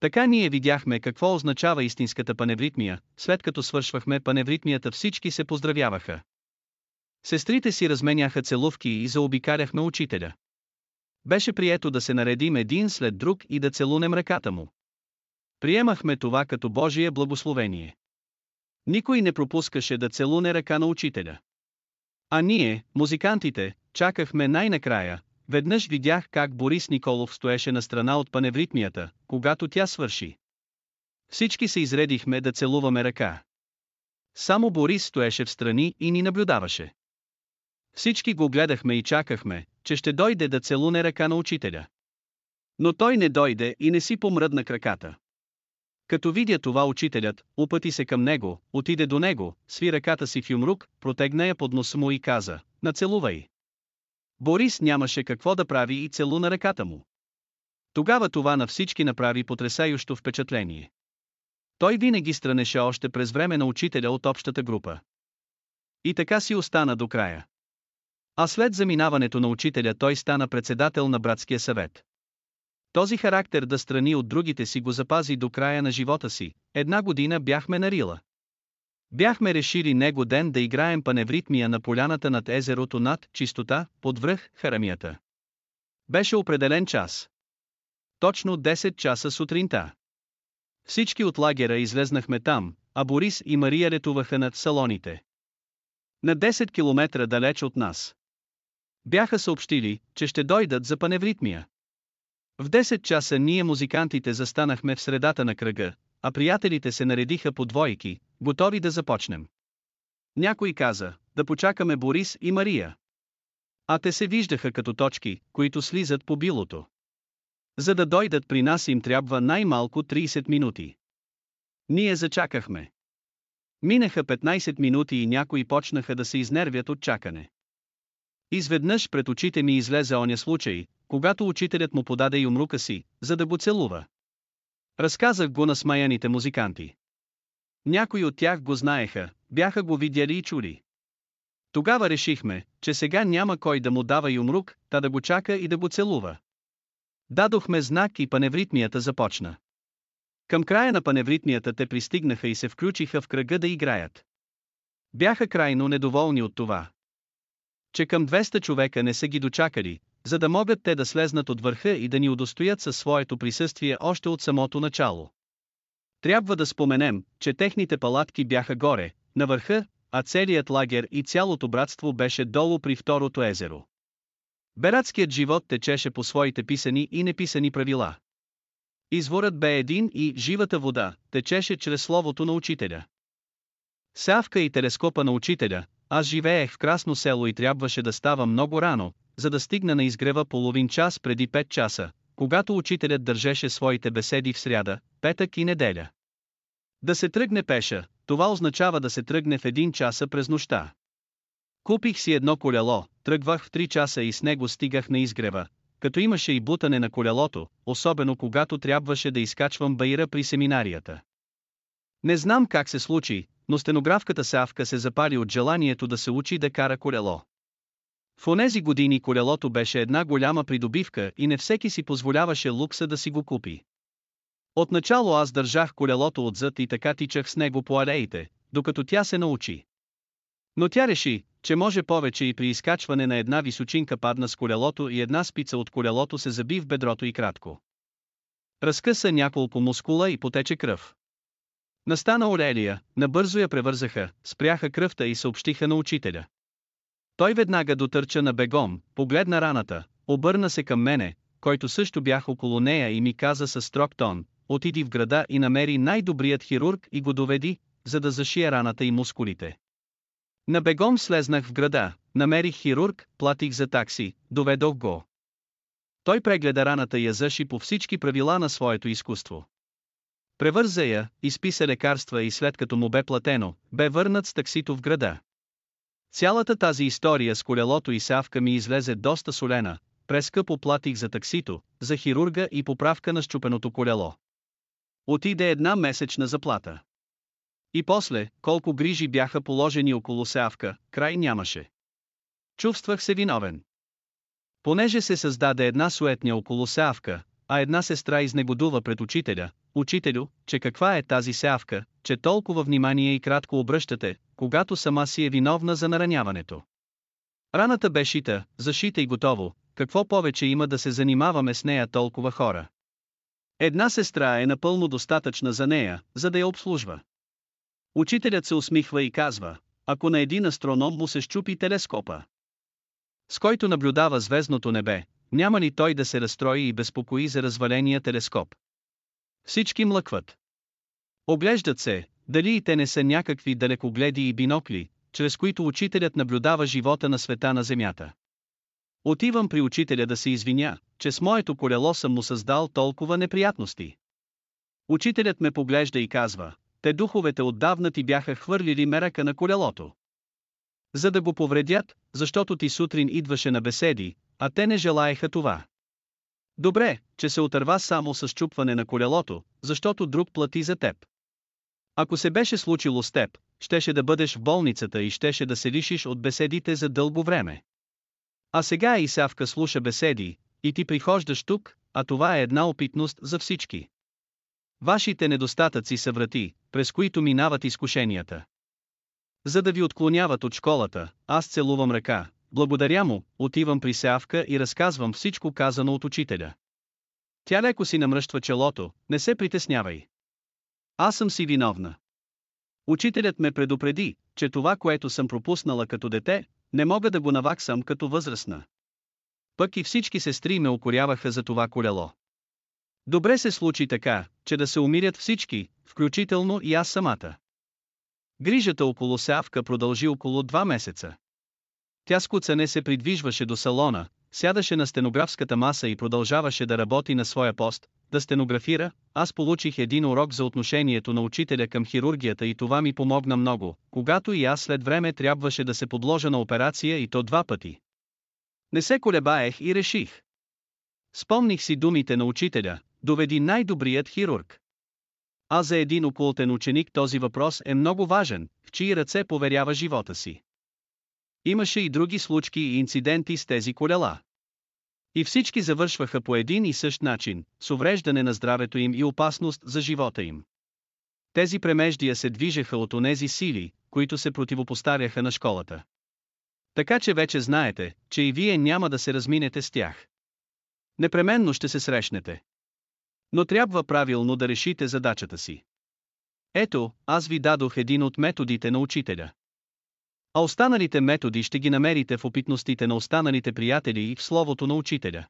Speaker 2: Така ние видяхме какво означава истинската паневритмия, след като свършвахме паневритмията всички се поздравяваха. Сестрите си разменяха целувки и заобикаляхме учителя. Беше прието да се наредим един след друг и да целунем ръката му. Приемахме това като Божие благословение. Никой не пропускаше да целуне ръка на учителя. А ние, музикантите, чакахме най-накрая. Веднъж видях как Борис Николов стоеше на страна от паневритмията, когато тя свърши. Всички се изредихме да целуваме ръка. Само Борис стоеше в страни и ни наблюдаваше. Всички го гледахме и чакахме, че ще дойде да целуне ръка на учителя. Но той не дойде и не си помръдна краката. Като видя това учителят, упъти се към него, отиде до него, сви ръката си в юмрук, протегна я под носа му и каза, нацелувай. Борис нямаше какво да прави и целуна ръката му. Тогава това на всички направи потрясащо впечатление. Той винаги странеше още през време на учителя от общата група. И така си остана до края. А след заминаването на учителя той стана председател на братския съвет. Този характер да страни от другите си го запази до края на живота си. Една година бяхме на Рила. Бяхме решили него ден да играем паневритмия на поляната над езерото над чистота, под връх харамията. Беше определен час. Точно 10 часа сутринта. Всички от лагера излезнахме там, а Борис и Мария ретуваха над салоните. На 10 километра далеч от нас. Бяха съобщили, че ще дойдат за паневритмия. В 10 часа ние музикантите застанахме в средата на кръга, а приятелите се наредиха по двойки, готови да започнем. Някой каза, да почакаме Борис и Мария. А те се виждаха като точки, които слизат по билото. За да дойдат при нас им трябва най-малко 30 минути. Ние зачакахме. Минаха 15 минути и някои почнаха да се изнервят от чакане. Изведнъж пред очите ми излезе оня случай, когато учителят му подаде юмрука си, за да го целува. Разказах го на смаяните музиканти. Някои от тях го знаеха, бяха го видяли и чули. Тогава решихме, че сега няма кой да му дава юмрук, та да го чака и да го целува. Дадохме знак и паневритмията започна. Към края на паневритмията те пристигнаха и се включиха в кръга да играят. Бяха крайно недоволни от това. Че към 200 човека не са ги дочакали, за да могат те да слезнат от върха и да ни удостоят със своето присъствие още от самото начало. Трябва да споменем, че техните палатки бяха горе, на върха, а целият лагер и цялото братство беше долу при второто езеро. Бератският живот течеше по своите писани и неписани правила. Изворът бе един и живата вода течеше чрез словото на учителя. Сявка и телескопа на учителя, аз живеех в красно село и трябваше да става много рано, за да стигна на изгрева половин час преди 5 часа, когато учителят държеше своите беседи в сряда, петък и неделя. Да се тръгне пеша, това означава да се тръгне в един часа през нощта. Купих си едно колело, тръгвах в 3 часа и с него стигах на изгрева, като имаше и бутане на колелото, особено когато трябваше да изкачвам баира при семинарията. Не знам как се случи, но стенографката Савка се запали от желанието да се учи да кара колело. В онези години колелото беше една голяма придобивка и не всеки си позволяваше лукса да си го купи. Отначало аз държах колелото отзад и така тичах с него по алеите, докато тя се научи. Но тя реши, че може повече и при изкачване на една височинка падна с колелото и една спица от колелото се заби в бедрото и кратко. Разкъса няколко мускула и потече кръв. Настана Орелия, набързо я превързаха, спряха кръвта и съобщиха на учителя. Той веднага дотърча на бегом, погледна раната, обърна се към мене, който също бях около нея и ми каза със строг тон, отиди в града и намери най-добрият хирург и го доведи, за да зашие раната и мускулите. На бегом слезнах в града, намерих хирург, платих за такси, доведох го. Той прегледа раната и я заши по всички правила на своето изкуство. Превърза я, изписа лекарства и след като му бе платено, бе върнат с таксито в града. Цялата тази история с колелото и савка ми излезе доста солена, прескъпо платих за таксито, за хирурга и поправка на щупеното колело. Отиде една месечна заплата. И после, колко грижи бяха положени около сявка, край нямаше. Чувствах се виновен. Понеже се създаде една суетня около сявка, а една сестра изнегодува пред учителя, учителю, че каква е тази сявка, че толкова внимание и кратко обръщате, когато сама си е виновна за нараняването. Раната бе шита, зашита и готово, какво повече има да се занимаваме с нея толкова хора. Една сестра е напълно достатъчна за нея, за да я обслужва. Учителят се усмихва и казва, ако на един астроном му се щупи телескопа, с който наблюдава звездното небе, няма ли той да се разстрои и безпокои за разваления телескоп? Всички млъкват. Оглеждат се, дали и те не са някакви далекогледи и бинокли, чрез които учителят наблюдава живота на света на Земята. Отивам при учителя да се извиня, че с моето колело съм му създал толкова неприятности. Учителят ме поглежда и казва, те духовете отдавна ти бяха хвърлили мерака на колелото. За да го повредят, защото ти сутрин идваше на беседи, а те не желаеха това. Добре, че се отърва само с чупване на колелото, защото друг плати за теб. Ако се беше случило с теб, щеше да бъдеш в болницата и щеше да се лишиш от беседите за дълго време. А сега Исавка слуша беседи, и ти прихождаш тук, а това е една опитност за всички. Вашите недостатъци са врати, през които минават изкушенията. За да ви отклоняват от школата, аз целувам ръка, благодаря му, отивам при Сеавка и разказвам всичко казано от учителя. Тя леко си намръщва челото, не се притеснявай. Аз съм си виновна. Учителят ме предупреди, че това, което съм пропуснала като дете, не мога да го наваксам като възрастна. Пък и всички сестри ме укоряваха за това колело. Добре се случи така, че да се умирят всички, включително и аз самата. Грижата около Савка продължи около два месеца. Тя скуцане се придвижваше до салона, сядаше на стенографската маса и продължаваше да работи на своя пост, да стенографира, аз получих един урок за отношението на учителя към хирургията и това ми помогна много, когато и аз след време трябваше да се подложа на операция и то два пъти. Не се колебаех и реших. Спомних си думите на учителя, доведи най-добрият хирург. А за един окултен ученик този въпрос е много важен, в чии ръце поверява живота си. Имаше и други случки и инциденти с тези колела. И всички завършваха по един и същ начин, с увреждане на здравето им и опасност за живота им. Тези премеждия се движеха от онези сили, които се противопоставяха на школата. Така че вече знаете, че и вие няма да се разминете с тях. Непременно ще се срещнете. Но трябва правилно да решите задачата си. Ето, аз ви дадох един от методите на учителя. А останалите методи ще ги намерите в опитностите на останалите приятели и в словото на учителя.